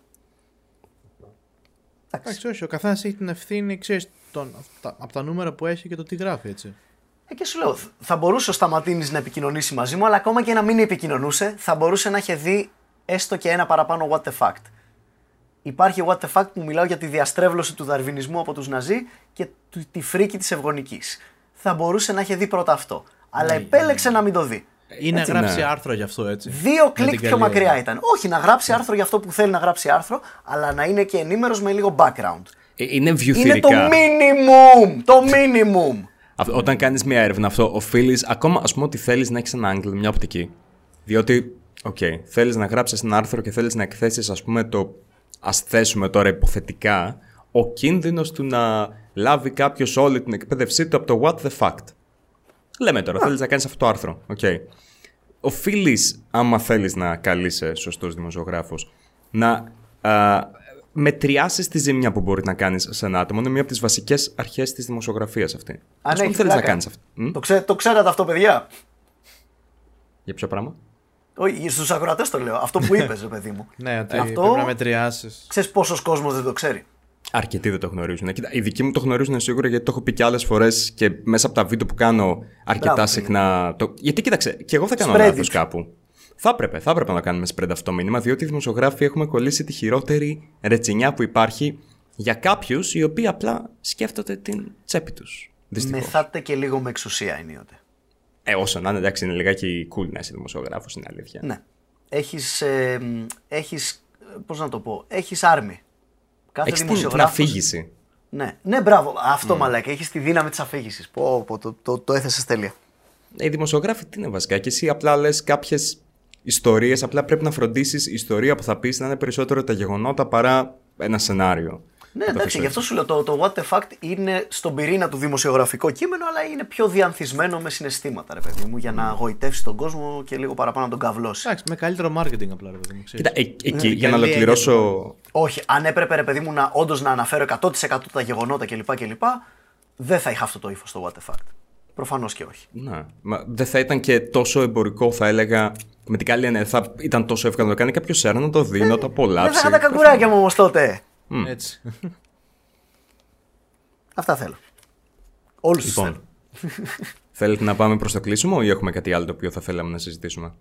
S4: Εντάξει.
S2: Εντάξει, όχι, ο καθένας έχει την ευθύνη, ξέρεις, από τα νούμερα που έχει και το τι γράφει, έτσι.
S4: Ε, και σου λέω, θα μπορούσε ο Σταματίνης να επικοινωνήσει μαζί μου, αλλά ακόμα και να μην επικοινωνούσε, θα μπορούσε να είχε δει έστω και ένα παραπάνω what the fact. Υπάρχει what the fact που μιλάω για τη διαστρέβλωση του δαρβινισμού από τους Ναζί και του- τη φρίκη της ευγονικής. Θα μπορούσε να είχε δει πρώτα αυτό. Αλλά
S2: Ναι,
S4: επέλεξε να μην το δει.
S2: Ή να
S1: Έτσι,
S2: γράψει
S1: ναι.
S2: άρθρο γι' αυτό έτσι.
S4: Δύο
S2: Με
S4: κλικ
S2: την
S4: πιο
S2: καλή
S4: μακριά
S2: έννοια.
S4: ήταν. Όχι, να γράψει άρθρο για αυτό που θέλει να γράψει άρθρο, αλλά να είναι και ενήμερος με λίγο background.
S1: Ε, Είναι
S4: Είναι το
S1: βιουθυρικά.
S4: minimum! Το minimum!
S1: Αυτό- Όταν κάνεις μια έρευνα, αυτό οφείλεις ακόμα ας πούμε ότι θέλεις να έχεις ένα angle, μια οπτική. Διότι, οκ, okay, θέλεις να γράψεις ένα άρθρο και θέλεις να εκθέσεις, ας πούμε, το. Α θέσουμε τώρα υποθετικά, ο κίνδυνος του να λάβει κάποιος όλη την εκπαίδευσή του από το What the Fact. Λέμε τώρα, θέλεις να κάνεις αυτό το άρθρο. Οκ. Οφείλεις, άμα θέλεις να καλείσαι σωστός δημοσιογράφος, να α, μετριάσεις τη ζημιά που μπορεί να κάνεις σε ένα άτομο. Είναι μία από τις βασικές αρχές της δημοσιογραφίας αυτή.
S4: Αν
S1: Ας πούμε,
S4: έχει
S1: θέλεις να
S4: πλάκα.
S1: κάνεις αυτό. Μ;
S4: Το, ξέ, το ξέρατε αυτό, παιδιά;
S1: Για ποιο πράγμα;
S4: Όχι, στου ακροατέ το λέω. Αυτό που είπες, ρε παιδί μου.
S2: Ναι, ότι
S4: Αυτό-
S2: πρέπει να μετριάσεις.
S4: Ξέρεις πόσος κόσμος δεν το ξέρει.
S1: Αρκετοί δεν το γνωρίζουν. Κοίτα, οι δικοί μου το γνωρίζουν σίγουρα γιατί το έχω πει και άλλες φορές και μέσα από τα βίντεο που κάνω αρκετά
S4: Μπράβο,
S1: συχνά. Το... Γιατί κοίταξε, και εγώ θα κάνω
S4: Spread
S1: λάθο
S4: it.
S1: κάπου. Θα έπρεπε, θα έπρεπε να κάνουμε spread αυτό το μήνυμα, διότι οι δημοσιογράφοι έχουμε κολλήσει τη χειρότερη ρετσινιά που υπάρχει για κάποιους οι οποίοι απλά σκέφτονται την τσέπη τους. Δυστυχώς.
S4: Μεθάτε και λίγο με εξουσία ενίοτε.
S1: Ε, όσο να είναι, εντάξει, είναι λιγάκι cool να είσαι δημοσιογράφος, είναι αλήθεια.
S4: Ναι. Έχεις. Ε, έχεις, πώς να το πω. Έχεις άρμη. Κάθε
S1: Έχεις την, την
S4: δημοσιογράφος.
S1: αφήγηση.
S4: Ναι, ναι, μπράβο. Αυτό μαλάκα. Έχεις τη δύναμη της αφήγησης. Πω, πω, το, το, το έθεσες τέλεια.
S1: Ε, Οι δημοσιογράφοι τι είναι βασικά. Και εσύ απλά λες κάποιες ιστορίες. Απλά πρέπει να φροντίσεις η ιστορία που θα πεις να είναι περισσότερο τα γεγονότα παρά ένα σενάριο.
S4: Ναι,
S1: Να το
S4: εντάξει,
S1: θέσω
S4: γι' αυτό σου λέω το, το What the Fact είναι στον πυρήνα του δημοσιογραφικό κείμενο, αλλά είναι πιο διανθισμένο με συναισθήματα, ρε παιδί μου, για να αγωητεύσει τον κόσμο και λίγο παραπάνω να τον καυλώσει.
S2: Εντάξει, με καλύτερο marketing απλά, ρε παιδί μου. ξέρεις.
S1: Κοίτα, ε- εκεί για να
S2: καλή
S1: ολοκληρώσω.
S4: Όχι, αν έπρεπε, ρε παιδί μου, να όντως να αναφέρω 100% τα γεγονότα κλπ. κλπ δεν θα είχα αυτό το ύφος στο What the Fact. Προφανώς και όχι.
S1: Ναι. Μα δεν θα ήταν και τόσο εμπορικό, θα έλεγα. Με την καλή έννοια, θα ήταν τόσο εύκολο να το κάνει κάποιος ένα, να το δει, να το
S4: Δεν
S1: απολαύσει.
S4: θα είχα τα καγκουράκια μου όμως τότε.
S2: Έτσι.
S4: Αυτά θέλω. Όλους του θέλω.
S1: Λοιπόν, θέλετε να πάμε προς το κλείσιμο ή έχουμε κάτι άλλο το οποίο θα θέλαμε να συζητήσουμε;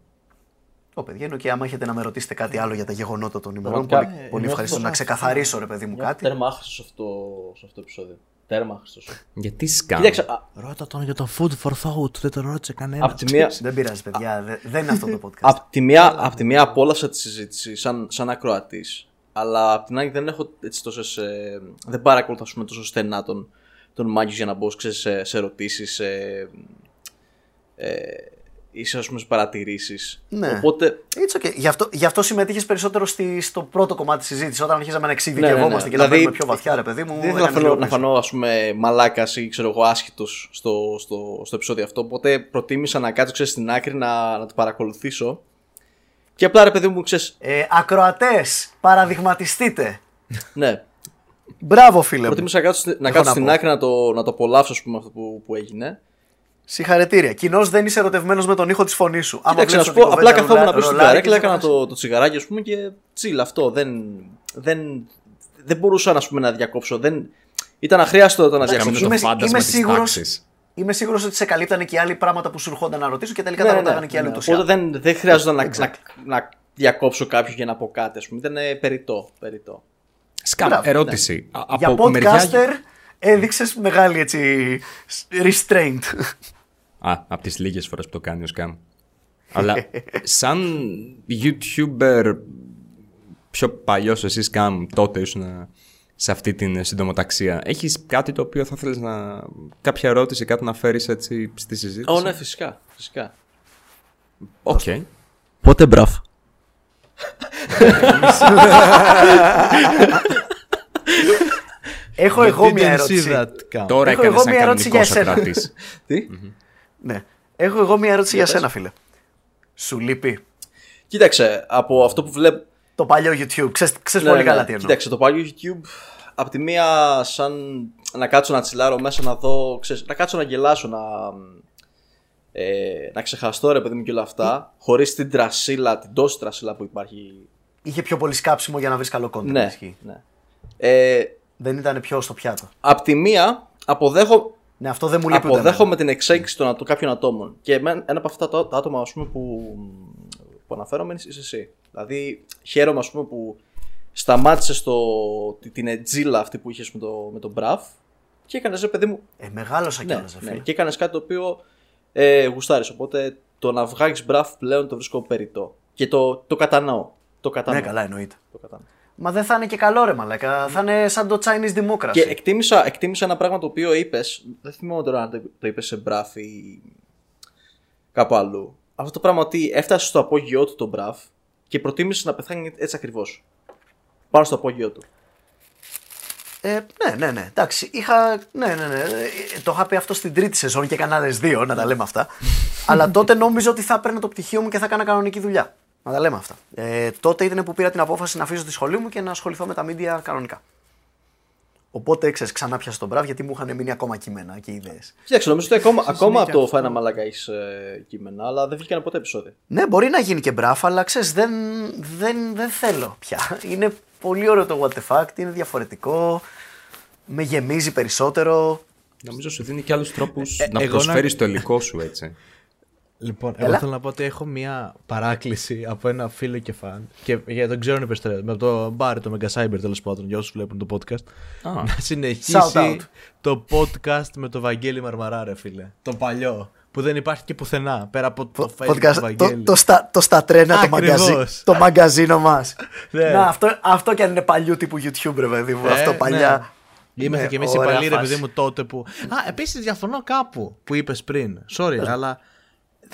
S4: Ω, παιδιά, είναι και άμα έχετε να με ρωτήσετε κάτι άλλο για τα γεγονότα των ημερών,
S3: Πραγματικά,
S4: πολύ,
S3: ε,
S4: πολύ
S3: νιώθω
S4: ευχαριστώ
S3: πως
S4: να
S3: αυτό-
S4: ξεκαθαρίσω, ρε παιδί μου, κάτι.
S3: Τέρμα άχρηστος σε αυτό, σε αυτό το επεισόδιο. Τέρμα άχρηστος.
S1: Γιατί σκάμε.
S3: Κοίταξε, α,
S2: Ρώτα τον για το food for thought. Δεν το ρώτησε κανένας.
S3: απ' τη μία,
S4: Δεν πειράζει, παιδιά. δε- δεν είναι αυτό το podcast.
S3: Απ' τη μία, απ' τη μία απόλαυσα τη συζήτηση σαν, σαν ακροατής. Αλλά απ' την άλλη δεν έχω έτσι τόσες, ε, δεν παρακολουθώ ας πούμε, τόσο στενά τον, τον Μάγιο για να μπω ξέρεις, σε, σε ερωτήσεις. Σε, ε, ή σε, ας πούμε, σε παρατηρήσεις.
S4: Ναι.
S3: Οπότε.
S4: It's okay. Γι' αυτό, γι αυτό συμμετείχες περισσότερο στη, στο πρώτο κομμάτι της συζήτησης. Όταν αρχίζαμε να
S3: Ναι,
S4: εξειδικευόμαστε
S3: ναι, ναι.
S4: και να
S3: Δηλαδή,
S4: μπαίνουμε πιο βαθιά, ρε παιδί μου.
S3: Δεν ήθελα να
S4: έκανες
S3: φανώ,
S4: λίγο
S3: να φανώ ας πούμε μαλάκας ή ξέρω εγώ άσχητος στο, στο, στο επεισόδιο αυτό. Οπότε προτίμησα να κάτσω ξέρεις, στην άκρη να, να το παρακολουθήσω. Και απλά ρε παιδί μου, ξέρεις,
S4: Ε, Ακροατές, παραδειγματιστείτε.
S3: ναι,
S4: Μπράβο, φίλε μου.
S3: προτίμησα να κάτσω, στη- να
S4: Έχω
S3: κάτσω
S4: να
S3: στην
S4: πω.
S3: άκρη να το, να το απολαύσω ας πούμε, αυτό που, που έγινε.
S4: Συγχαρητήρια. Κοινώς δεν είσαι ερωτευμένος με τον ήχο της φωνής σου. Άμα
S3: Κοίταξε να
S4: βλέπεις
S3: σου
S4: ότι η
S3: πω, απλά
S4: κουβέντα
S3: καθόμουν
S4: ρολά-
S3: πίσω στην
S4: ρολάρει
S3: καρέκλα,
S4: και σε
S3: έκανα
S4: φάση-
S3: το, το τσιγαράκι, ας πούμε, και τσίλ αυτό. Δεν, δεν, δεν μπορούσα ας πούμε, να διακόψω. Δεν, ήταν αχρίαστο το να
S1: Κάμε
S3: διακόψω.
S1: το
S4: είμαι-
S1: φάντασμα
S4: είμαι
S1: της
S4: σίγουρος-
S1: τάξης.
S4: Είμαι σίγουρος ότι σε καλύπτανε και άλλοι πράγματα που σου ερχόνταν να ρωτήσω και τελικά
S3: Ναι,
S4: τα
S3: ναι,
S4: ρωτάγανε
S3: ναι,
S4: και άλλοι
S3: ναι.
S4: ούτω ή
S3: Οπότε
S4: άλλως.
S3: δεν, δεν χρειάζονταν να, να, να διακόψω κάποιον για να πω κάτι, ας πούμε. Ήταν ε, περιττό. περιττό.
S1: Σκάμ,
S4: Μπράβο,
S1: ερώτηση. Α-
S4: Για
S1: από μεριά-
S4: podcaster έδειξες μεγάλη έτσι restraint.
S1: Α, από τις λίγες φορές που το κάνει ο Σκάμ. Αλλά σαν YouTuber πιο παλιός εσύ Σκάμ τότε ήσουν σε αυτή την συντομοταξία. Έχεις κάτι το οποίο θα θέλεις να... κάποια ερώτηση, κάτι να φέρεις έτσι στη συζήτηση;
S3: Ω, ναι, φυσικά. φυσικά.
S1: Οκ.
S3: Πότε μπραφ;
S4: Έχω εγώ μια ερώτηση.
S1: Τώρα
S4: Έχω
S1: έκανες
S4: εγώ
S1: ένα
S4: μια ερώτηση
S1: κανονικό
S4: για εσένα.
S1: Σοκράτης.
S3: Τι;
S4: Ναι. Έχω εγώ μια ερώτηση για σένα, φίλε. Σου λείπει
S3: Κοίταξε, από αυτό που βλέπω.
S4: Το παλιό YouTube. Ξέρεις, ξέρεις
S3: Ναι,
S4: πολύ
S3: ναι,
S4: καλά
S3: ναι.
S4: τι εννοώ.
S3: Κοίταξε, το παλιό YouTube, απ' τη μία, σαν να κάτσω να τσιλάρω μέσα να δω, ξέρεις, να κάτσω να γελάσω, να, ε, να ξεχαστώ ρε παιδί μου και όλα αυτά, χωρίς την τρασίλα, την τόση τρασίλα που υπάρχει.
S4: Είχε πιο πολύ σκάψιμο για να βρεις καλό content.
S3: Ναι,
S4: ισχύει.
S3: ναι. Ε,
S4: Δεν ήταν πιο στο πιάτο.
S3: απ' τη μία, αποδέχω,
S4: Ναι, αυτό δεν μου λείπει ούτε
S3: αποδέχομαι
S4: εμένα.
S3: την εξέγγιση των ατο- κάποιων ατόμων. Και εμένα- ένα από αυτά τα, τα άτομα ας πούμε, που, που αναφέρομαι είσαι εσύ. Δηλαδή, χαίρομαι ας πούμε, που σταμάτησε στο, τη- την ετζίλα αυτή που είχες με, το, με τον Μπραφ και έκανες ρε παιδί μου.
S4: Ε, μεγάλωσα
S3: Ναι,
S4: κιόλας, ρε
S3: ναι,
S4: φίλε.
S3: και έκανες κάτι το οποίο ε, γουστάρεις. Οπότε το να βγάλεις μπραφ πλέον το βρίσκω περιττό. Και το, το κατανοώ. Το κατανοώ.
S4: Ναι, καλά, εννοείται.
S3: Το κατανοώ.
S4: Μα δεν θα είναι και καλό ρε μαλάκα. Θα είναι σαν το Chinese Democracy.
S3: Και εκτίμησα, εκτίμησα ένα πράγμα το οποίο είπες. Δεν θυμάμαι τώρα αν το, το είπες σε μπραφ ή κάπου αλλού. Αυτό το πράγμα ότι έφτασες στο απόγειό του το μπραφ και προτίμησε να πεθάνει έτσι ακριβώς. Πάνω στο απόγειό του.
S4: Ε, ναι, ναι, ναι. Εντάξει, είχα. Ναι, ναι, ναι. Ε, Το είχα πει αυτό στην τρίτη σεζόν και έκανα άλλε δύο, να τα λέμε αυτά. Αλλά τότε νόμιζα ότι θα έπαιρνα το πτυχίο μου και θα έκανα κανονική δουλειά. Να τα λέμε αυτά. Ε, τότε ήταν που πήρα την απόφαση να αφήσω τη σχολή μου και να ασχοληθώ με τα media κανονικά. Οπότε ξέρει, ξανά πιάσα τον μπράβο γιατί μου είχαν μείνει ακόμα κείμενα και ιδέες.
S3: Κοίταξε, νομίζω ότι ακόμα, ακόμα
S2: και
S3: από το
S2: αυτό.
S3: Final Malaga έχει ε, κείμενα, αλλά δεν βγήκαν ποτέ επεισόδια.
S4: Ναι, μπορεί να γίνει και μπράφ, αλλά ξέρεις, δεν, δεν, δεν θέλω πια. Είναι πολύ ωραίο το what the fuck, είναι διαφορετικό. Με γεμίζει περισσότερο.
S1: Νομίζω σου δίνει και άλλους τρόπους
S2: Ε,
S1: να
S2: εγώ να-
S1: προσφέρεις το υλικό σου έτσι.
S2: Λοιπόν,
S4: Έλα.
S2: εγώ θέλω να πω ότι έχω μια παράκληση από ένα φίλο και φαν. Και για τον ξέρω είναι Με το Μπάρι, το Mega Cyber τέλος πάντων, για όσους βλέπουν το podcast.
S1: Α.
S2: να
S4: Shout out.
S2: συνεχίσει το podcast με το Βαγγέλη Μαρμαρά, ρε φίλε. Το παλιό. Που δεν υπάρχει και πουθενά πέρα από το Facebook
S4: Podcast,
S2: του
S4: το,
S2: Βαγγέλη.
S4: το, στα, το στα τρένα το,
S2: Ακριβώς.
S4: μαγκαζί, το μαγκαζίνο μας.
S2: Ναι.
S4: Να, αυτό, αυτό κι αν είναι παλιού τύπου YouTube, ρε παιδί μου.
S2: Ε,
S4: αυτό παλιά.
S2: ναι. Είμαστε
S4: Ναι,
S2: και εμείς οι
S4: ωραία
S2: παλιοί, ρε
S4: φάση.
S2: παιδί μου, τότε που. Α, επίσης διαφωνώ κάπου που είπες πριν. Sorry, αλλά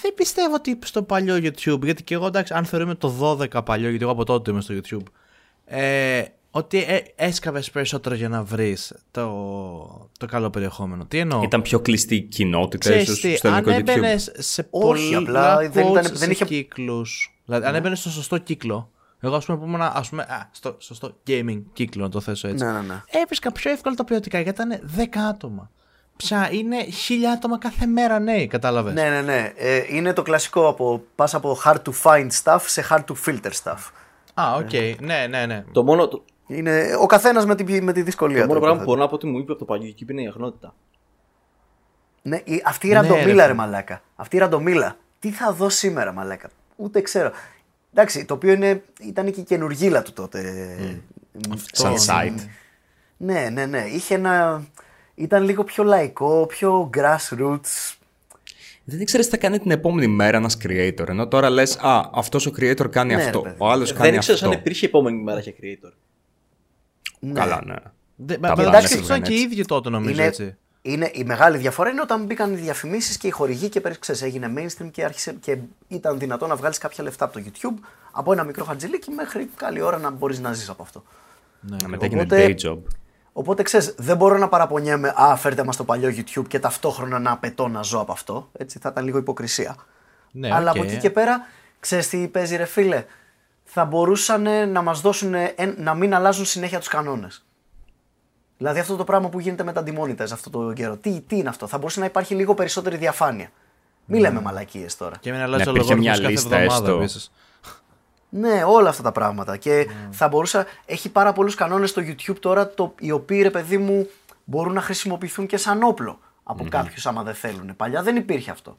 S2: δεν πιστεύω ότι στο παλιό YouTube. Γιατί και εγώ εντάξει, αν θεωρούμε το 12 παλιό, γιατί εγώ από τότε είμαι στο YouTube. Ε, ότι ε, έσκαβες περισσότερο για να βρεις το, το καλό περιεχόμενο. Τι εννοώ;
S1: Ήταν πιο κλειστή η κοινότητα
S2: Ξέρεις
S1: ίσως
S2: τι,
S1: στο
S2: αν
S1: ελληνικό
S2: έμπαινες
S1: YouTube.
S2: σε
S4: Όχι,
S2: πολλά
S4: απλά δεν
S2: quotes
S4: ήταν-
S2: σε
S4: δεν είχε- Ναι.
S2: κύκλους. Δηλαδή, αν έμπαινες στο σωστό κύκλο. Εγώ, ας πούμε, που ήμουν, ας πούμε, α, στο σωστό gaming κύκλο, να το θέσω έτσι.
S4: Ναι, ναι, ναι.
S2: Έβρισκα πιο εύκολα τα ποιοτικά γιατί ήταν 10 άτομα. Πια είναι 1000 άτομα κάθε μέρα νέοι, κατάλαβες.
S4: Ναι, ναι, ναι. Ε, είναι το κλασικό από πας από hard to find stuff σε hard to filter stuff.
S2: Α, οκ. Ναι, ναι, ναι.
S3: Το μόνο, το,
S4: Είναι ο καθένας με, τη- με τη δυσκολία
S3: το μόνο
S4: του.
S3: πράγμα που μπορώ να πω ότι μου λείπει από το παλιό YouTube είναι η αγνότητα.
S4: Ναι, η- αυτή η
S2: Ναι,
S4: ραντομίλα,
S2: ρε,
S4: ρε, μαλάκα. Αυτή η ραντομίλα. Τι θα δω σήμερα, μαλάκα. Ούτε ξέρω. Εντάξει, το οποίο είναι, ήταν και η καινουργίλα του τότε.
S1: Σαν
S4: Αυτό.
S1: site.
S4: Ναι, ναι, ναι. Είχε ένα. Ήταν λίγο πιο λαϊκό, πιο grassroots.
S1: Δεν ήξερες τι θα κάνει την επόμενη μέρα ένας creator. Ενώ τώρα λες, Α, αυτός ο creator κάνει
S4: Ναι, ρε
S1: αυτό.
S4: παιδί.
S1: Ο άλλος
S3: δεν
S1: κάνει
S3: ήξερα
S1: αυτό.
S3: αν υπήρχε επόμενη μέρα για creator.
S4: Ναι.
S1: Καλά, ναι.
S2: Δε,
S1: Τα
S2: μα,
S1: πλάνα
S2: εντάξει,
S1: έβγαινε
S2: ήταν και οι
S1: έτσι.
S2: ίδιοι τότε, νομίζω
S4: Είναι,
S2: έτσι.
S4: είναι, η μεγάλη διαφορά είναι όταν μπήκαν οι διαφημίσεις και οι χορηγοί και πέρυσι ξέρεις, έγινε mainstream και, άρχισε, και ήταν δυνατό να βγάλεις κάποια λεφτά από το YouTube από ένα μικρό χατζηλίκι μέχρι καλή ώρα να μπορείς να ζεις από αυτό.
S2: Ναι.
S1: Μετά έγινε
S4: Οπότε-
S1: day job.
S4: Οπότε ξέρεις, δεν μπορώ να παραπονιέμαι, Α, φέρτε μας το παλιό YouTube και ταυτόχρονα να απαιτώ να ζω από αυτό. Έτσι θα ήταν λίγο υποκρισία.
S2: Ναι,
S4: Αλλά
S2: οκ.
S4: από εκεί και πέρα, ξέρεις τι παίζει, ρε φίλε. Θα μπορούσαν να μας δώσουν να μην αλλάζουν συνέχεια τους κανόνες. Δηλαδή αυτό το πράγμα που γίνεται με τα demonetize αυτό το καιρό. Τι, τι είναι αυτό, θα μπορούσε να υπάρχει λίγο περισσότερη διαφάνεια. Μην λέμε μαλακίες τώρα.
S2: Και μην αλλάζει
S1: Να
S2: ο
S1: υπήρχε
S2: αλγόριθμος
S1: μια
S2: κάθε
S1: λίστα
S2: εβδομάδα
S1: έστω.
S2: επίσης.
S4: Ναι, όλα αυτά τα πράγματα. Και θα μπορούσα. Έχει πάρα πολλούς κανόνες στο YouTube τώρα, το, οι οποίοι ρε παιδί μου μπορούν να χρησιμοποιηθούν και σαν όπλο από κάποιους άμα δεν θέλουν. Παλιά δεν υπήρχε αυτό.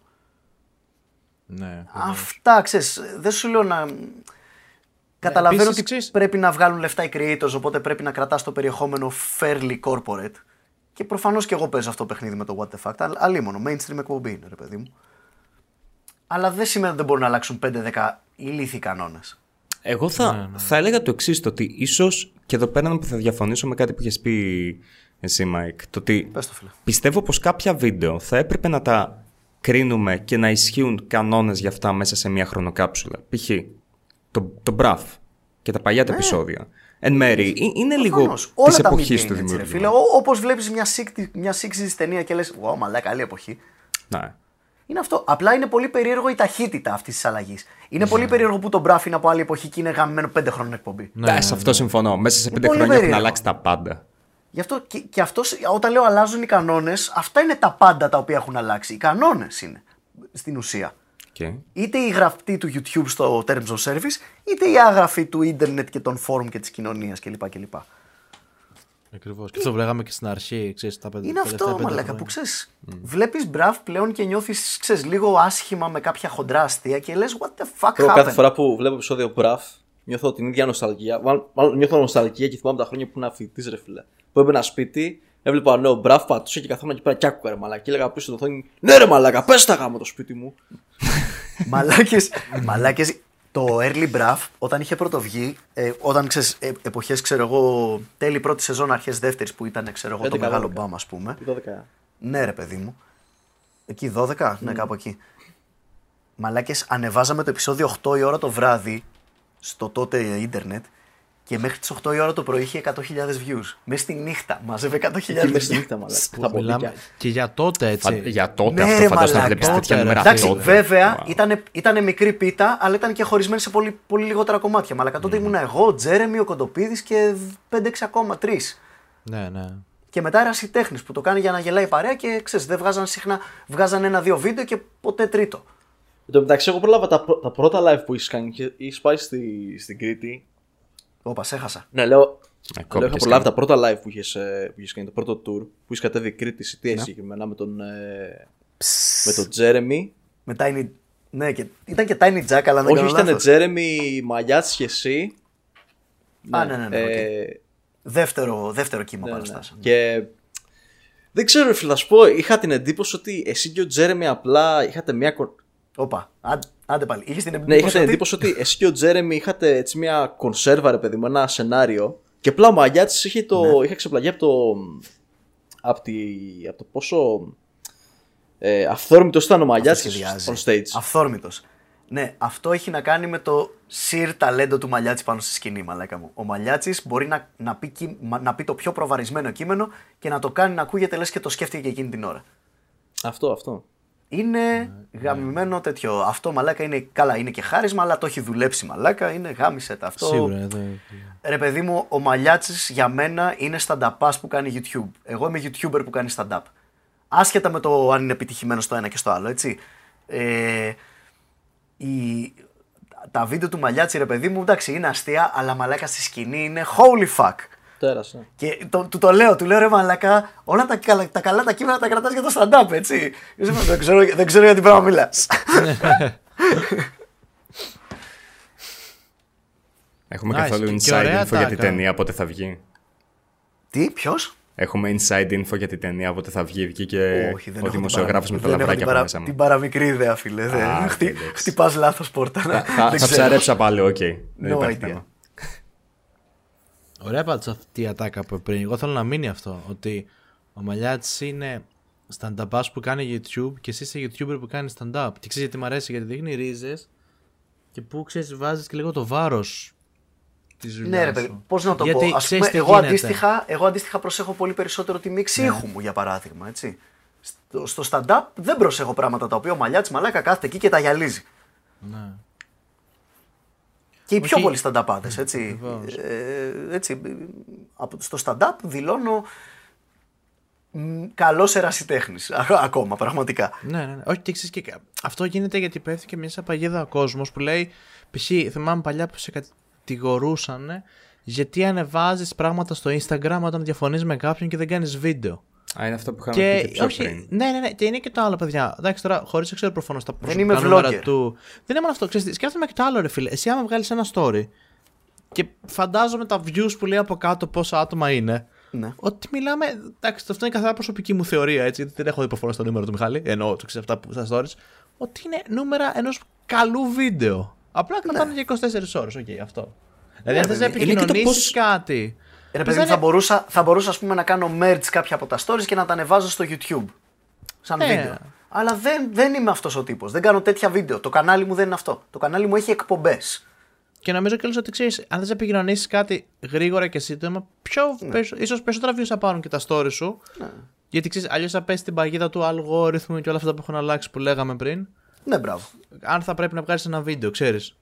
S2: Ναι.
S4: Αυτά ξέρεις, δεν σου λέω να. Καταλαβαίνω
S2: επίσης,
S4: ότι
S2: ξέρεις-
S4: πρέπει να βγάλουν λεφτά οι creators, οπότε πρέπει να κρατάς το περιεχόμενο fairly corporate. Και προφανώς και εγώ παίζω αυτό το παιχνίδι με το What the Fact. αλλά- Αλίμονο, mainstream εκπομπή είναι, ρε παιδί μου. Αλλά δεν σημαίνει ότι δεν μπορούν να αλλάξουν 5-10 ηλίθιοι κανόνες.
S1: Εγώ θα, θα έλεγα το εξής, το ότι ίσως και εδώ πέρα που θα διαφωνήσω με κάτι που είχες πει εσύ, Μάικ. Το ότι
S4: Πες το, φίλε.
S1: πιστεύω πως κάποια βίντεο θα έπρεπε να τα κρίνουμε και να ισχύουν κανόνες για αυτά μέσα σε μια χρονοκάψουλα. Π.χ. το, το Μπραφ και τα παλιά τα επεισόδια. Εν μέρη, ε- είναι λίγο
S4: Προφανώς. Όλα
S1: της
S4: τα
S1: εποχής
S4: media
S1: του
S4: είναι έτσι, ρε
S1: δημιουργού.
S4: φίλε. Όπως βλέπεις μια 60 μια 60's ταινία και λες: Wow, μαλάκα, καλή εποχή.
S1: Ναι.
S4: Είναι αυτό. Απλά είναι πολύ περίεργο η ταχύτητα αυτής της αλλαγής. Είναι πολύ περίεργο που το μπράφ είναι από άλλη εποχή και είναι γαμμένο 5 χρόνια εκπομπή.
S2: Ναι,
S1: Ναι, σε αυτό συμφωνώ. Μέσα σε πέντε
S4: πολύ
S1: χρόνια έχουν
S4: περίεργο.
S1: αλλάξει τα πάντα.
S4: Γι' αυτό και, και αυτός, όταν λέω αλλάζουν οι κανόνες, αυτά είναι τα πάντα τα οποία έχουν αλλάξει. Οι κανόνες είναι στην ουσία.
S1: Okay.
S4: Είτε η γραφτή του YouTube στο Terms of Service, είτε η άγραφη του ίντερνετ και των φόρουμ και της κοινωνίας κλπ. κλπ.
S2: Ακριβώς. Και αυτό που λέγαμε και στην αρχή, ξέρεις, τα πέντε
S4: Είναι
S2: τελευταία
S4: αυτό,
S2: πέντε
S4: μαλάκα,
S2: χρόνια.
S4: που ξέρεις. Βλέπεις μπραφ πλέον και νιώθεις λίγο άσχημα με κάποια χοντρά αστεία και λες: What the fuck
S3: Εγώ
S4: happened;
S3: κάθε φορά που βλέπω επεισόδιο Μπραφ, νιώθω την ίδια νοσταλγία. Μάλλον, μάλλον νιώθω νοσταλγία και θυμάμαι τα χρόνια που ήμουν φοιτητή, ρε φίλε. Που έμπαινα σπίτι, έβλεπα νέο Μπραφ, πατούσα και καθόμουν εκεί πέρα και άκουγα ρε μαλακά. Και έλεγα πίσω στο οθόνη, Ναι, ρε μαλακά, πες τα γάμο το σπίτι μου.
S4: μαλάκες, μαλάκες, το early braff όταν είχε πρώτο βγει, ε, όταν ξέρεις, ε, εποχές ξέρω εγώ, τέλη πρώτη σεζόν, αρχές δεύτερης που ήταν ξέρω εγώ το
S3: 11,
S4: μεγάλο
S3: 12.
S4: μπαμ ας πούμε.
S3: Το 12.
S4: Ναι ρε παιδί μου. Εκεί 12, ναι κάπου εκεί. Μαλάκες, ανεβάζαμε το επεισόδιο 8 η ώρα το βράδυ στο τότε ίντερνετ και μέχρι τις 8 η ώρα το πρωί είχε 100.000 views. Μέσα στη νύχτα μαζεύε 100.000
S3: Εκεί
S4: views.
S3: μέσα στη νύχτα, μαλάκα. Τα
S2: Μιλάμε
S3: ποντίκια.
S2: και για τότε έτσι.
S1: Φαν- Για τότε
S4: Ναι,
S1: αυτό
S4: ρε,
S1: φαντάζομαι να
S4: μαλάκα,
S1: βλέπεις τέτοια
S2: τότε,
S1: νούμερα
S2: ρε.
S4: Εντάξει,
S1: τότε.
S4: βέβαια
S1: Wow.
S4: ήταν, ήτανε μικρή πίτα, αλλά ήταν και χωρισμένη σε πολύ, πολύ λιγότερα κομμάτια. Μαλάκα τότε ήμουν εγώ, ο Τζέρεμι, ο Κοντοπίδης και 5-6 ακόμα, 3.
S2: Ναι, ναι.
S4: Και μετά ερασιτέχνη που το κάνει για να γελάει η παρέα και ξέρεις, δεν βγάζαν συχνά. Βγάζαν ένα-δύο βίντεο και ποτέ τρίτο.
S3: Εν τω μεταξύ, εγώ πρόλαβα τα, πρω- τα πρώτα live που έχει κάνει και έχει πάει στη, στην Κρήτη.
S4: Όπα, σε έχασα.
S3: Ναι, λέω.
S1: Ε,
S3: λέω
S1: κόπηκες
S3: είχα προλάβει
S1: κάτι.
S3: τα πρώτα live που είχες που είχες κάνει, το πρώτο tour που είχες κατέβει Κρήτη City συγκεκριμένα με τον, ε, με τον Τζέρεμι.
S4: Με Tiny. Ναι, και... ήταν και Tiny Jack, αλλά δεν
S3: Όχι,
S4: κάνω
S3: ήταν
S4: λάθος.
S3: Τζέρεμι, Μαγιάτση και εσύ.
S4: Α, ναι, ναι, ναι,
S3: Ε,
S4: Δεύτερο, δεύτερο κύμα
S3: ναι, ναι.
S4: παραστάσεων.
S3: Και δεν ξέρω, ρε φίλε, να σου πω, είχα την εντύπωση ότι εσύ και ο Τζέρεμι απλά είχατε μια. κο-
S4: Όπα, άντε, άντε πάλι. Είχε την
S3: Ναι,
S4: εντύπωση.
S3: είχα την
S4: ότι-
S3: εντύπωση ότι εσύ και ο Τζέρεμι είχατε έτσι μια κονσέρβα, ρε παιδί μου, ένα σενάριο. Και απλά ο Μαγιάτση είχε, το,
S4: Ναι.
S3: είχε ξεπλαγεί από το. Από, τη, από το πόσο. Ε, αυθόρμητος ήταν ο Μαγιάτση
S4: σχεδιάζει.
S3: on stage.
S4: Αυθόρμητος. Ναι, αυτό έχει να κάνει με το σιρ ταλέντο του Μαλιάτση πάνω στη σκηνή, μαλάκα μου. Ο Μαλιάτση μπορεί να, να, πει, κει- μα- να πει το πιο προβαρισμένο κείμενο και να το κάνει να ακούγεται λες και το σκέφτηκε και εκείνη την ώρα.
S3: Αυτό, αυτό.
S4: Είναι γαμημένο τέτοιο. Αυτό μαλάκα είναι καλά, είναι και χάρισμα, αλλά το έχει δουλέψει μαλάκα. Είναι γάμισε τα αυτό.
S2: Σίγουρα. εδώ-
S4: Ρε παιδί μου, ο Μαλιάτσης για μένα είναι stand-up που κάνει YouTube. Εγώ είμαι YouTuber που κάνει stand-up. Άσχετα με το αν είναι επιτυχημένος στο ένα και στο άλλο, έτσι. Ε, η, τα βίντεο του Μαλιάτση, ρε παιδί μου, εντάξει, είναι αστεία, αλλά μαλάκα στη σκηνή είναι holy fuck.
S3: Τέρασε.
S4: Και το, του το λέω, του λέω ρε μαλακά, όλα τα, καλά- τα καλά τα κείμενα τα κρατάς για το stand-up, έτσι. δεν, ξέρω, δεν ξέρω για τι πράγμα μιλάς.
S1: Έχουμε
S2: Nice.
S1: καθόλου
S2: Και- και
S1: inside
S2: ωραία
S1: info για
S2: τα
S1: την
S2: κάνω.
S1: ταινία πότε θα βγει.
S4: τι, ποιος;
S1: Έχουμε inside info για την ταινία πότε θα βγει. Βγήκε
S4: Όχι, δεν
S1: ο
S4: έχω
S1: δημοσιογράφος
S4: την
S1: με τα
S4: παρα- δεν έχω
S1: λαβράκια
S4: την
S1: από
S4: παρα-
S1: μέσα μου.
S4: Την παραμικρή ιδέα, φίλε. δεν-
S1: Α,
S4: χτυ-
S1: εντάξει.
S4: χτυπάς λάθος πόρτα.
S1: Θα,
S4: Δεν
S1: θα, θα
S4: ξέρω.
S1: ψαρέψα πάλι, οκ. Δεν
S4: No
S1: υπάρχει
S4: idea.
S1: θέμα.
S2: Ωραία πάντως αυτή η ατάκα που πριν. Εγώ θέλω να μείνει αυτό. Ότι ο Μαλιάτης είναι stand-up που κάνει YouTube και εσύ είσαι YouTuber που κάνει stand-up. Και ξέρεις γιατί μου αρέσει, γιατί δείχνει ρίζες και που ξέρεις βάζεις και λίγο το βάρος της δουλειάς
S4: Ναι, ρε παιδί,
S2: σου.
S4: πώς να το
S2: Γιατί
S4: πω. Ας
S2: ξέρεις
S4: πούμε,
S2: τι
S4: εγώ,
S2: γίνεται.
S4: αντίστοιχα, εγώ αντίστοιχα προσέχω πολύ περισσότερο τη μίξη ήχου μου, για παράδειγμα. Έτσι. Στο, στο stand-up δεν προσέχω πράγματα τα οποία ο μαλλιάτη μαλάκα κάθεται εκεί και τα γυαλίζει.
S2: Ναι.
S4: Και οι πιο
S2: Όχι.
S4: πολλοί stand-upάδε. Έτσι,
S2: Ακριβώς.
S4: ε, έτσι, ε, από, στο stand-up δηλώνω καλός ερασιτέχνης. Ακόμα, πραγματικά.
S2: Ναι, ναι, ναι. Όχι, και ξέρεις και κα- αυτό γίνεται γιατί πέφτει και μέσα παγίδα ο κόσμος που λέει. Π.χ. θυμάμαι παλιά που σε κατηγορούσαν γιατί ανεβάζεις πράγματα στο Instagram όταν διαφωνείς με κάποιον και δεν κάνεις βίντεο.
S1: Α, είναι αυτό που είχαμε
S2: Και
S1: πει και πιο
S2: όχι,
S1: πριν.
S2: ναι, ναι, ναι, και είναι και το άλλο, παιδιά. Εντάξει, τώρα, χωρίς να ξέρω προφανώς τα προσωπικά
S4: είμαι
S2: νούμερα
S4: vlogger.
S2: του. Δεν είναι μόνο αυτό. Ξέρεις, τι, σκέφτομαι και το άλλο, ρε φίλε. Εσύ, άμα βγάλεις ένα story και φαντάζομαι τα views που λέει από κάτω πόσα άτομα είναι.
S4: Ναι.
S2: Ότι μιλάμε. Εντάξει, αυτό είναι καθαρά προσωπική μου θεωρία, έτσι. Δεν έχω δει προφανώς το νούμερο του Μιχάλη. Εννοώ, το ξέρεις αυτά που στα stories. Ότι είναι νούμερα ενός καλού βίντεο. Απλά κρατάνε για 24 ώρες, οκ, αυτό. Δηλαδή, αν θες να
S4: Ναι. παιδί, είναι
S1: και το
S2: επικοινωνήσει
S1: πώς-
S2: κάτι.
S4: Ρε
S2: Πες
S4: παιδί,
S2: να
S4: θα
S2: είναι-
S4: μπορούσα, θα μπορούσα ας πούμε, να κάνω merge κάποια από τα stories και να τα ανεβάζω στο YouTube. Σαν
S2: Ναι.
S4: βίντεο. Αλλά δεν, δεν είμαι αυτός ο τύπος. Δεν κάνω τέτοια βίντεο. Το κανάλι μου δεν είναι αυτό. Το κανάλι μου έχει εκπομπές.
S2: Και νομίζω κιόλας ότι ξέρεις, αν θες να επικοινωνήσεις κάτι γρήγορα και σύντομα, πιο, περισσο- ίσως περισσότερα views θα πάρουν και τα stories σου. Γιατί ξέρεις, αλλιώς θα πέσει την παγίδα του αλγόριθμου και όλα αυτά που έχουν αλλάξει που λέγαμε πριν.
S4: Ναι, μπράβο.
S2: Αν θα πρέπει να βγάλεις ένα βίντεο, ξέρεις.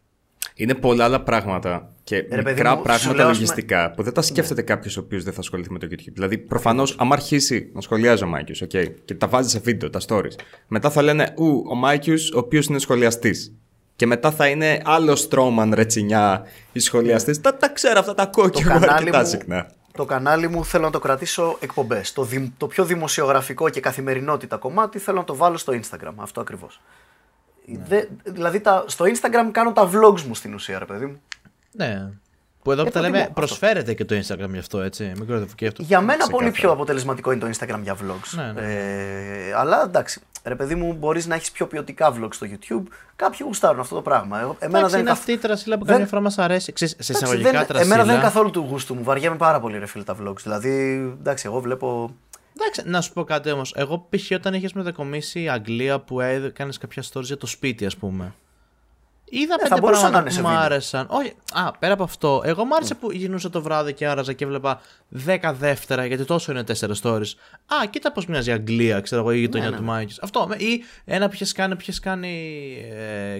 S1: Είναι πολλά άλλα πράγματα και
S4: παιδί
S1: μικρά
S4: μου, σου
S1: πράγματα
S4: λέω, ας
S1: λογιστικά που δεν τα σκέφτεται κάποιος ο οποίος δεν θα ασχοληθεί με το YouTube. Δηλαδή, προφανώς, άμα αρχίσει να σχολιάζει ο Mikeius, okay, και τα βάζει σε βίντεο, τα stories, μετά θα λένε Ου, ο Mikeius, ο οποίος είναι σχολιαστής. Και μετά θα είναι άλλο strawman ρετσινιά ή σχολιαστή. Τα, τα ξέρω αυτά, τα ακούω
S4: Το
S1: και εγώ
S4: κανάλι,
S1: αρκετά
S4: μου,
S1: συχνά.
S4: το κανάλι μου θέλω να το κρατήσω εκπομπές. Το, δη- το πιο δημοσιογραφικό και καθημερινότητα κομμάτι θέλω να το βάλω στο Instagram. Αυτό ακριβώς. Δηλαδή τα, στο Instagram κάνω τα vlogs μου στην ουσία, ρε παιδί μου.
S2: Ναι. Που εδώ που τα
S4: προτιμώ
S2: λέμε
S4: αυτό.
S2: προσφέρεται και το Instagram γι' αυτό, έτσι. Μην κοροϊδευκεύτε.
S4: Για μένα
S1: Ξεκάθαρα.
S4: πολύ πιο αποτελεσματικό είναι το Instagram για vlogs.
S2: Ναι, ναι.
S4: Ε, αλλά εντάξει, ρε παιδί μου, μπορείς να έχεις πιο ποιοτικά vlogs στο YouTube. Κάποιοι γουστάρουν αυτό το πράγμα. Εγώ- Εμένα
S2: Εντάξει,
S4: δεν
S2: είναι
S4: καθ-
S2: αυτή η τρασίλα που
S4: δεν-
S2: καμιά φορά μας αρέσει. Ξέρεις, σε
S4: Εντάξει,
S2: εισαγωγικά
S4: δεν-
S2: τρασίλα.
S4: Εμένα δεν είναι καθόλου του γούστου μου. Βαριέμαι πάρα πολύ ρε φίλε τα vlogs. Δηλαδή, εντάξει, εγώ βλέπω.
S2: Εντάξει, να σου πω κάτι όμως. Εγώ π.χ. όταν είχες μετακομίσει η Αγγλία που έκανε κάποια stories για το σπίτι, ας πούμε. Είδα
S4: Ναι, θα
S2: πέντε
S4: μπορούσε να
S2: πράγματα
S4: είναι
S2: που
S4: σε
S2: μου
S4: βίντεο.
S2: άρεσαν. Όχι, α, πέρα από αυτό. Εγώ μου άρεσε που γινούσα το βράδυ και άραζα και έβλεπα 10 δεύτερα, γιατί τόσο είναι 4 stories. Α, κοίτα πώς μοιάζει η Αγγλία, ξέρω εγώ, η γειτονιά
S4: ναι.
S2: του Μάικης. Αυτό. με- Ή ένα που είχες κάνει, ποιες κάνει.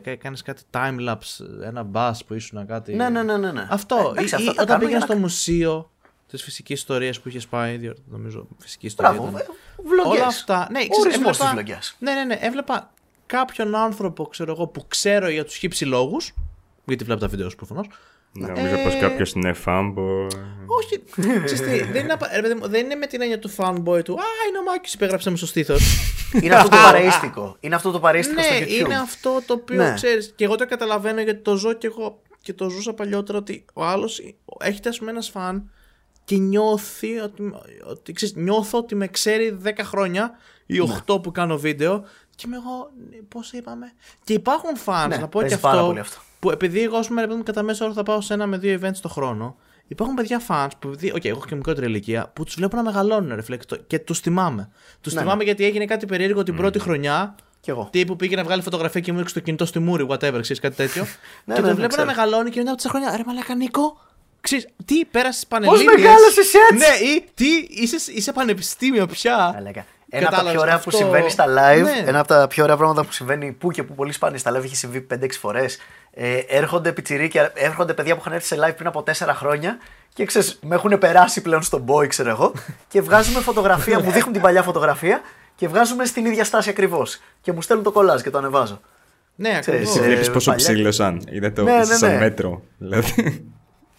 S2: Ε, Κάνεις κάτι timelapse, ένα bus που ήσουν κάτι.
S4: Ναι, ναι, ναι, ναι, ναι.
S2: Αυτό.
S4: Ε, εντάξει,
S2: ή,
S4: αυτά
S2: ή
S4: τα
S2: όταν
S4: κάνουμε
S2: πήγαινε
S4: για
S2: στο
S4: να-
S2: μουσείο τη φυσική ιστορίας που είχες πάει, διότι νομίζω φυσική ιστορία.
S4: Μπράβο,
S2: ήταν.
S4: ε, βλογιές.
S2: Όλα αυτά. Ναι,
S4: Ο
S2: ξέρεις,
S4: ορισμός της
S2: έβλεπα-
S4: βλογιάς.
S2: Ναι, ναι, ναι. Έβλεπα κάποιον άνθρωπο, ξέρω εγώ, που ξέρω για τους χύψη λόγους. Γιατί βλέπω τα βίντεο προφανώς.
S1: Νομίζω
S2: Ε,
S1: πως κάποιος είναι fanboy.
S2: Όχι. ξέρεις τι, δεν, είναι, απα- ρε παιδί μου, δεν είναι με την έννοια του fanboy του. Α, είναι ο Μάκης, υπέγραψε με στο στήθος.
S4: Είναι αυτό το παρεΐστικο. Είναι αυτό το παρεΐστικο
S2: ναι,
S4: στο YouTube.
S2: είναι αυτό το οποίο
S4: Ναι.
S2: ξέρεις. Και εγώ το καταλαβαίνω γιατί το ζω και εγώ και το ζούσα παλιότερα ότι ο άλλος έχει ας πούμε ένας φαν και νιώθει ότι, ότι ξέρεις, νιώθω ότι με ξέρει 10 χρόνια ή
S4: Ναι.
S2: 8 που κάνω βίντεο και είμαι εγώ, πώς είπαμε. Και υπάρχουν fans,
S4: Ναι,
S2: να πω και
S4: παίζει πάρα
S2: αυτό,
S4: πολύ αυτό.
S2: που επειδή εγώ, ας πούμε, ρε παιδί μου, κατά μέσο όρο θα πάω σε ένα με δύο events το χρόνο, υπάρχουν παιδιά fans που, επειδή, okay, εγώ έχω και μικρότερη ηλικία, που τους βλέπω να μεγαλώνουν, ρε φίλε, και το- και τους θυμάμαι. Τους
S4: Ναι,
S2: θυμάμαι γιατί έγινε κάτι περίεργο την πρώτη χρονιά.
S4: Κι εγώ.
S2: Τύπου πήγε να βγάλει φωτογραφία και μου έριξε το κινητό στη μούρη, whatever, ξέρεις κάτι τέτοιο.
S4: Ναι,
S2: και
S4: ναι,
S2: τον
S4: ναι,
S2: βλέπω
S4: ξέρω.
S2: να μεγαλώνει και μετά από τέσσερα χρόνια. Ρε Μαλάκα Νίκο, ξέρεις, τι πέρασες πανελλήνιες;
S4: μεγάλωσες έτσι;
S2: Ναι, ή τι, είσαι, είσαι πανεπιστήμιο πια.
S4: Έλεγα. Ένα από τα πιο
S2: Κατάλαβες,
S4: ωραία που
S2: αυτό-
S4: συμβαίνει στα live,
S2: Ναι.
S4: ένα από τα πιο ωραία πράγματα που συμβαίνει που και που πολύ σπάνια στα live, έχει συμβεί 5-6 φορές. Ε, έρχονται πιτσιρίκια, έρχονται παιδιά που είχαν έρθει σε live πριν από 4 χρόνια και ξέρεις, με έχουν περάσει πλέον στον boy, ξέρω εγώ, και βγάζουμε φωτογραφία, μου δείχνουν την παλιά φωτογραφία και βγάζουμε στην ίδια στάση ακριβώς. Και μου στέλνουν το κολλάζ και το ανεβάζω.
S2: Ναι,
S4: Ξέρεις,
S2: ακριβώς.
S4: ε,
S1: Βλέπεις πόσο
S4: παλιά-
S1: ψήλωσαν. Είδε το
S4: Ναι, ναι,
S1: σαν
S4: ναι.
S1: μέτρο.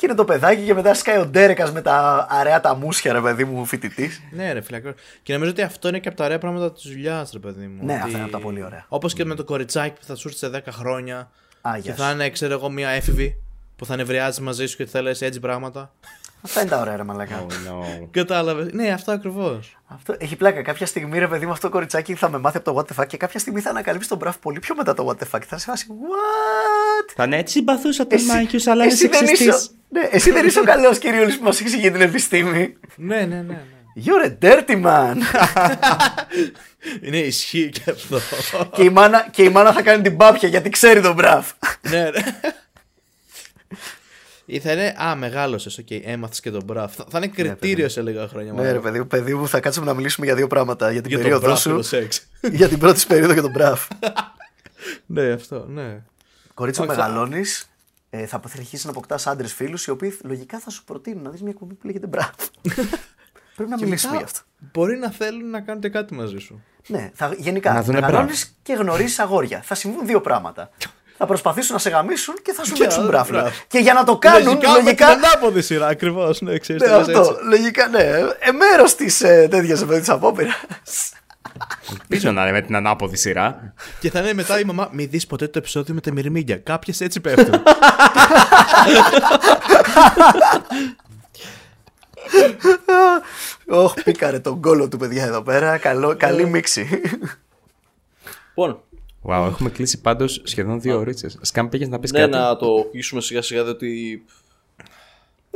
S1: Δηλαδή.
S4: Και είναι το παιδάκι και μετά σκάει ο Ντέρεκας με τα αραιά τα μουσια, ρε παιδί μου, φοιτητής.
S2: Ναι, ρε φίλε. ακριβώς. Και νομίζω ότι αυτό είναι και από τα ωραία πράγματα της δουλειάς, ρε παιδί μου.
S4: Ναι, αυτά είναι από τα πολύ ωραία.
S2: Όπως και με το κοριτσάκι που θα σου έρθει σε 10 χρόνια.
S4: Α,
S2: και
S4: γεια
S2: θα
S4: σου.
S2: είναι, ξέρω εγώ, μια έφηβη που θα νευριάζει μαζί σου και θα λες έτσι πράγματα.
S4: Αυτά είναι τα ωραία, ρε μαλακά.
S1: Oh, no.
S2: Κατάλαβες. Ναι, αυτό ακριβώς.
S4: Αυτό έχει πλάκα. Κάποια στιγμή, ρε παιδί μου, αυτό το κοριτσάκι θα με μάθει από το what the fuck και κάποια στιγμή θα ανακαλύψει τον μπραφ πολύ πιο μετά το what the fuck. Θα σε φάσει, what?
S1: Θα ναι, έτσι συμπαθούσα τον
S4: Εσύ-
S1: Μάκιος, αλλά είναι
S4: εσύ δεν είσαι,
S1: σεξιστής.
S4: ναι, εσύ δεν είσαι ο καλός κύριο που μα εξηγεί την επιστήμη.
S2: Ναι, ναι, ναι. ναι.
S4: You're a dirty man.
S2: Είναι ισχύει και αυτό.
S4: και, η μάνα, και η μάνα θα κάνει την πάπια γιατί ξέρει τον μπραφ.
S2: ναι, ρε. Ή θα είναι, α, μεγάλωσες, οκ, έμαθες και τον μπραφ. Θα, θα είναι κριτήριο σε λίγα χρόνια.
S4: ναι,
S2: μάλλον.
S4: ρε παιδί μου, παιδί μου, θα κάτσουμε να μιλήσουμε για δύο πράγματα. Για την
S2: Για τον
S4: περίοδο
S2: μπραφ και
S4: σου.
S2: το σεξ.
S4: για την πρώτη σου περίοδο και τον μπραφ.
S2: ναι, αυτό, ναι.
S4: Κορίτσι μου,
S2: Όχι, θα-
S4: μεγαλώνεις. Ε, θα αρχίσει να αποκτάς άντρες φίλους οι οποίοι λογικά θα σου προτείνουν να δεις μια εκπομπή που λέγεται μπραφ. Πρέπει να μιλήσουμε
S2: Μετά
S4: γι' αυτό.
S2: Μπορεί να θέλουν να κάνετε κάτι μαζί σου.
S4: Ναι, θα, γενικά.
S1: Να δουνε
S4: μεγαλώνεις
S1: μπραφ.
S4: και γνωρίζεις αγόρια. Θα συμβούν δύο πράγματα. Θα προσπαθήσουν να σε γαμίσουν και θα σου
S2: Και
S4: δείξουν
S2: άλλο
S4: μπραφ.
S2: μπραφ.
S4: Και για να το κάνουν,
S2: λογικά,
S4: λογικά.
S2: με την ανάποδη σειρά, ακριβώς. Ναι, ξέρεις
S4: Ναι, αυτό, λογικά ναι. Ε, μέρος της ε, τέτοιας παιδί της απόπειρας.
S1: Ελπίζω να είναι με την ανάποδη σειρά.
S2: Και θα είναι μετά η μαμά, μη δεις ποτέ το επεισόδιο με τα μυρμήγκια. Κάποιες έτσι πέφτουν.
S4: Όχ, πήκαρε τον κόλο του παιδιά εδώ πέρα. Καλό, καλή μίξη.
S3: Λοιπόν,
S1: Wow, έχουμε κλείσει πάντως σχεδόν δύο ώρε. Σκάμ πήγες να πεις
S3: ναι,
S1: κάτι.
S3: να το κλείσουμε σιγά σιγά διότι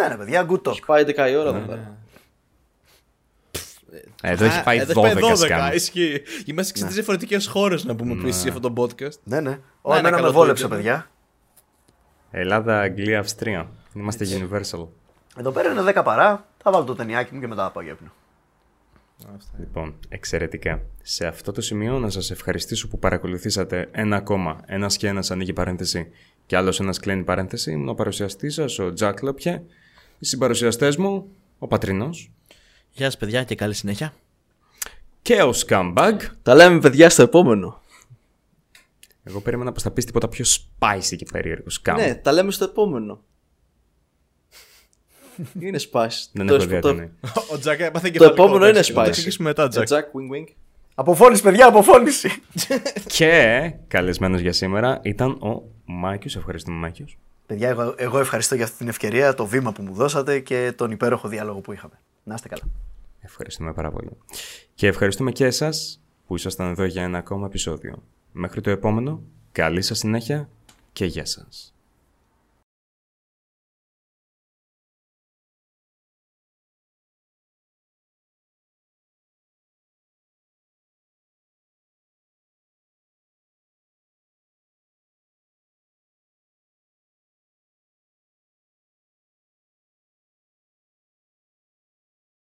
S4: ναι, ναι, παιδιά, good talk.
S3: έχει πάει 10 η ώρα εδώ πέρα.
S1: Ε, Εδώ έχει πάει
S2: Εδώ έχει
S1: 12 σκάμ.
S2: Ισχύει. Είμαστε σε τρεις διαφορετικές χώρες να πούμε επίσης για αυτό το podcast.
S4: Ναι, ναι.
S2: ένα
S4: Όλα εμένα
S2: καλό
S4: με βόλεψε,
S2: Twitter, ναι.
S4: παιδιά.
S1: Ελλάδα, Αγγλία, Αυστρία. Είμαστε Universal.
S4: Εδώ πέρα είναι 10 παρά. Θα βάλω το ταινιάκι μου και μετά θα πάω για ύπνο.
S1: Λοιπόν, εξαιρετικά. Σε αυτό το σημείο να σας ευχαριστήσω που παρακολουθήσατε ένα ακόμα. Ένας και ένας ανοίγει παρένθεση και άλλος ένας κλείνει παρένθεση. Ήμουν ο παρουσιαστής σας, ο Τζακ Λόπια. Οι συμπαρουσιαστές μου, ο Πατρινός
S2: Γεια σας, παιδιά, και καλή συνέχεια.
S1: και ο Scumbag.
S3: Τα λέμε παιδιά στο επόμενο.
S1: Εγώ περίμενα πως θα πεις τίποτα πιο spicy και περίεργο. Scam.
S3: Ναι, τα λέμε στο επόμενο. Είναι spice.
S1: Δεν
S3: Το
S1: έχω
S3: εσπο-
S1: ιδέα
S3: το-
S1: τι είναι.
S2: Ο Τζακ έπαθε και
S3: Το επόμενο είναι
S2: Θα το
S3: spice.
S2: εξηγήσουμε μετά,
S3: Ε,
S2: Τζακ.
S3: Jack, wing wing.
S4: Αποφώνηση, παιδιά, αποφώνηση.
S1: και καλεσμένος για σήμερα ήταν ο Μάκιος. Ευχαριστούμε Μάκιος.
S4: Παιδιά, εγώ, εγώ ευχαριστώ για αυτή την ευκαιρία, το βήμα που μου δώσατε και τον υπέροχο διάλογο που είχαμε. Να είστε καλά.
S1: Ευχαριστούμε πάρα πολύ. Και ευχαριστούμε και εσάς που ήσασταν εδώ για ένα ακόμα επεισόδιο. Μέχρι το επόμενο, καλή σας συνέχεια και γεια σας.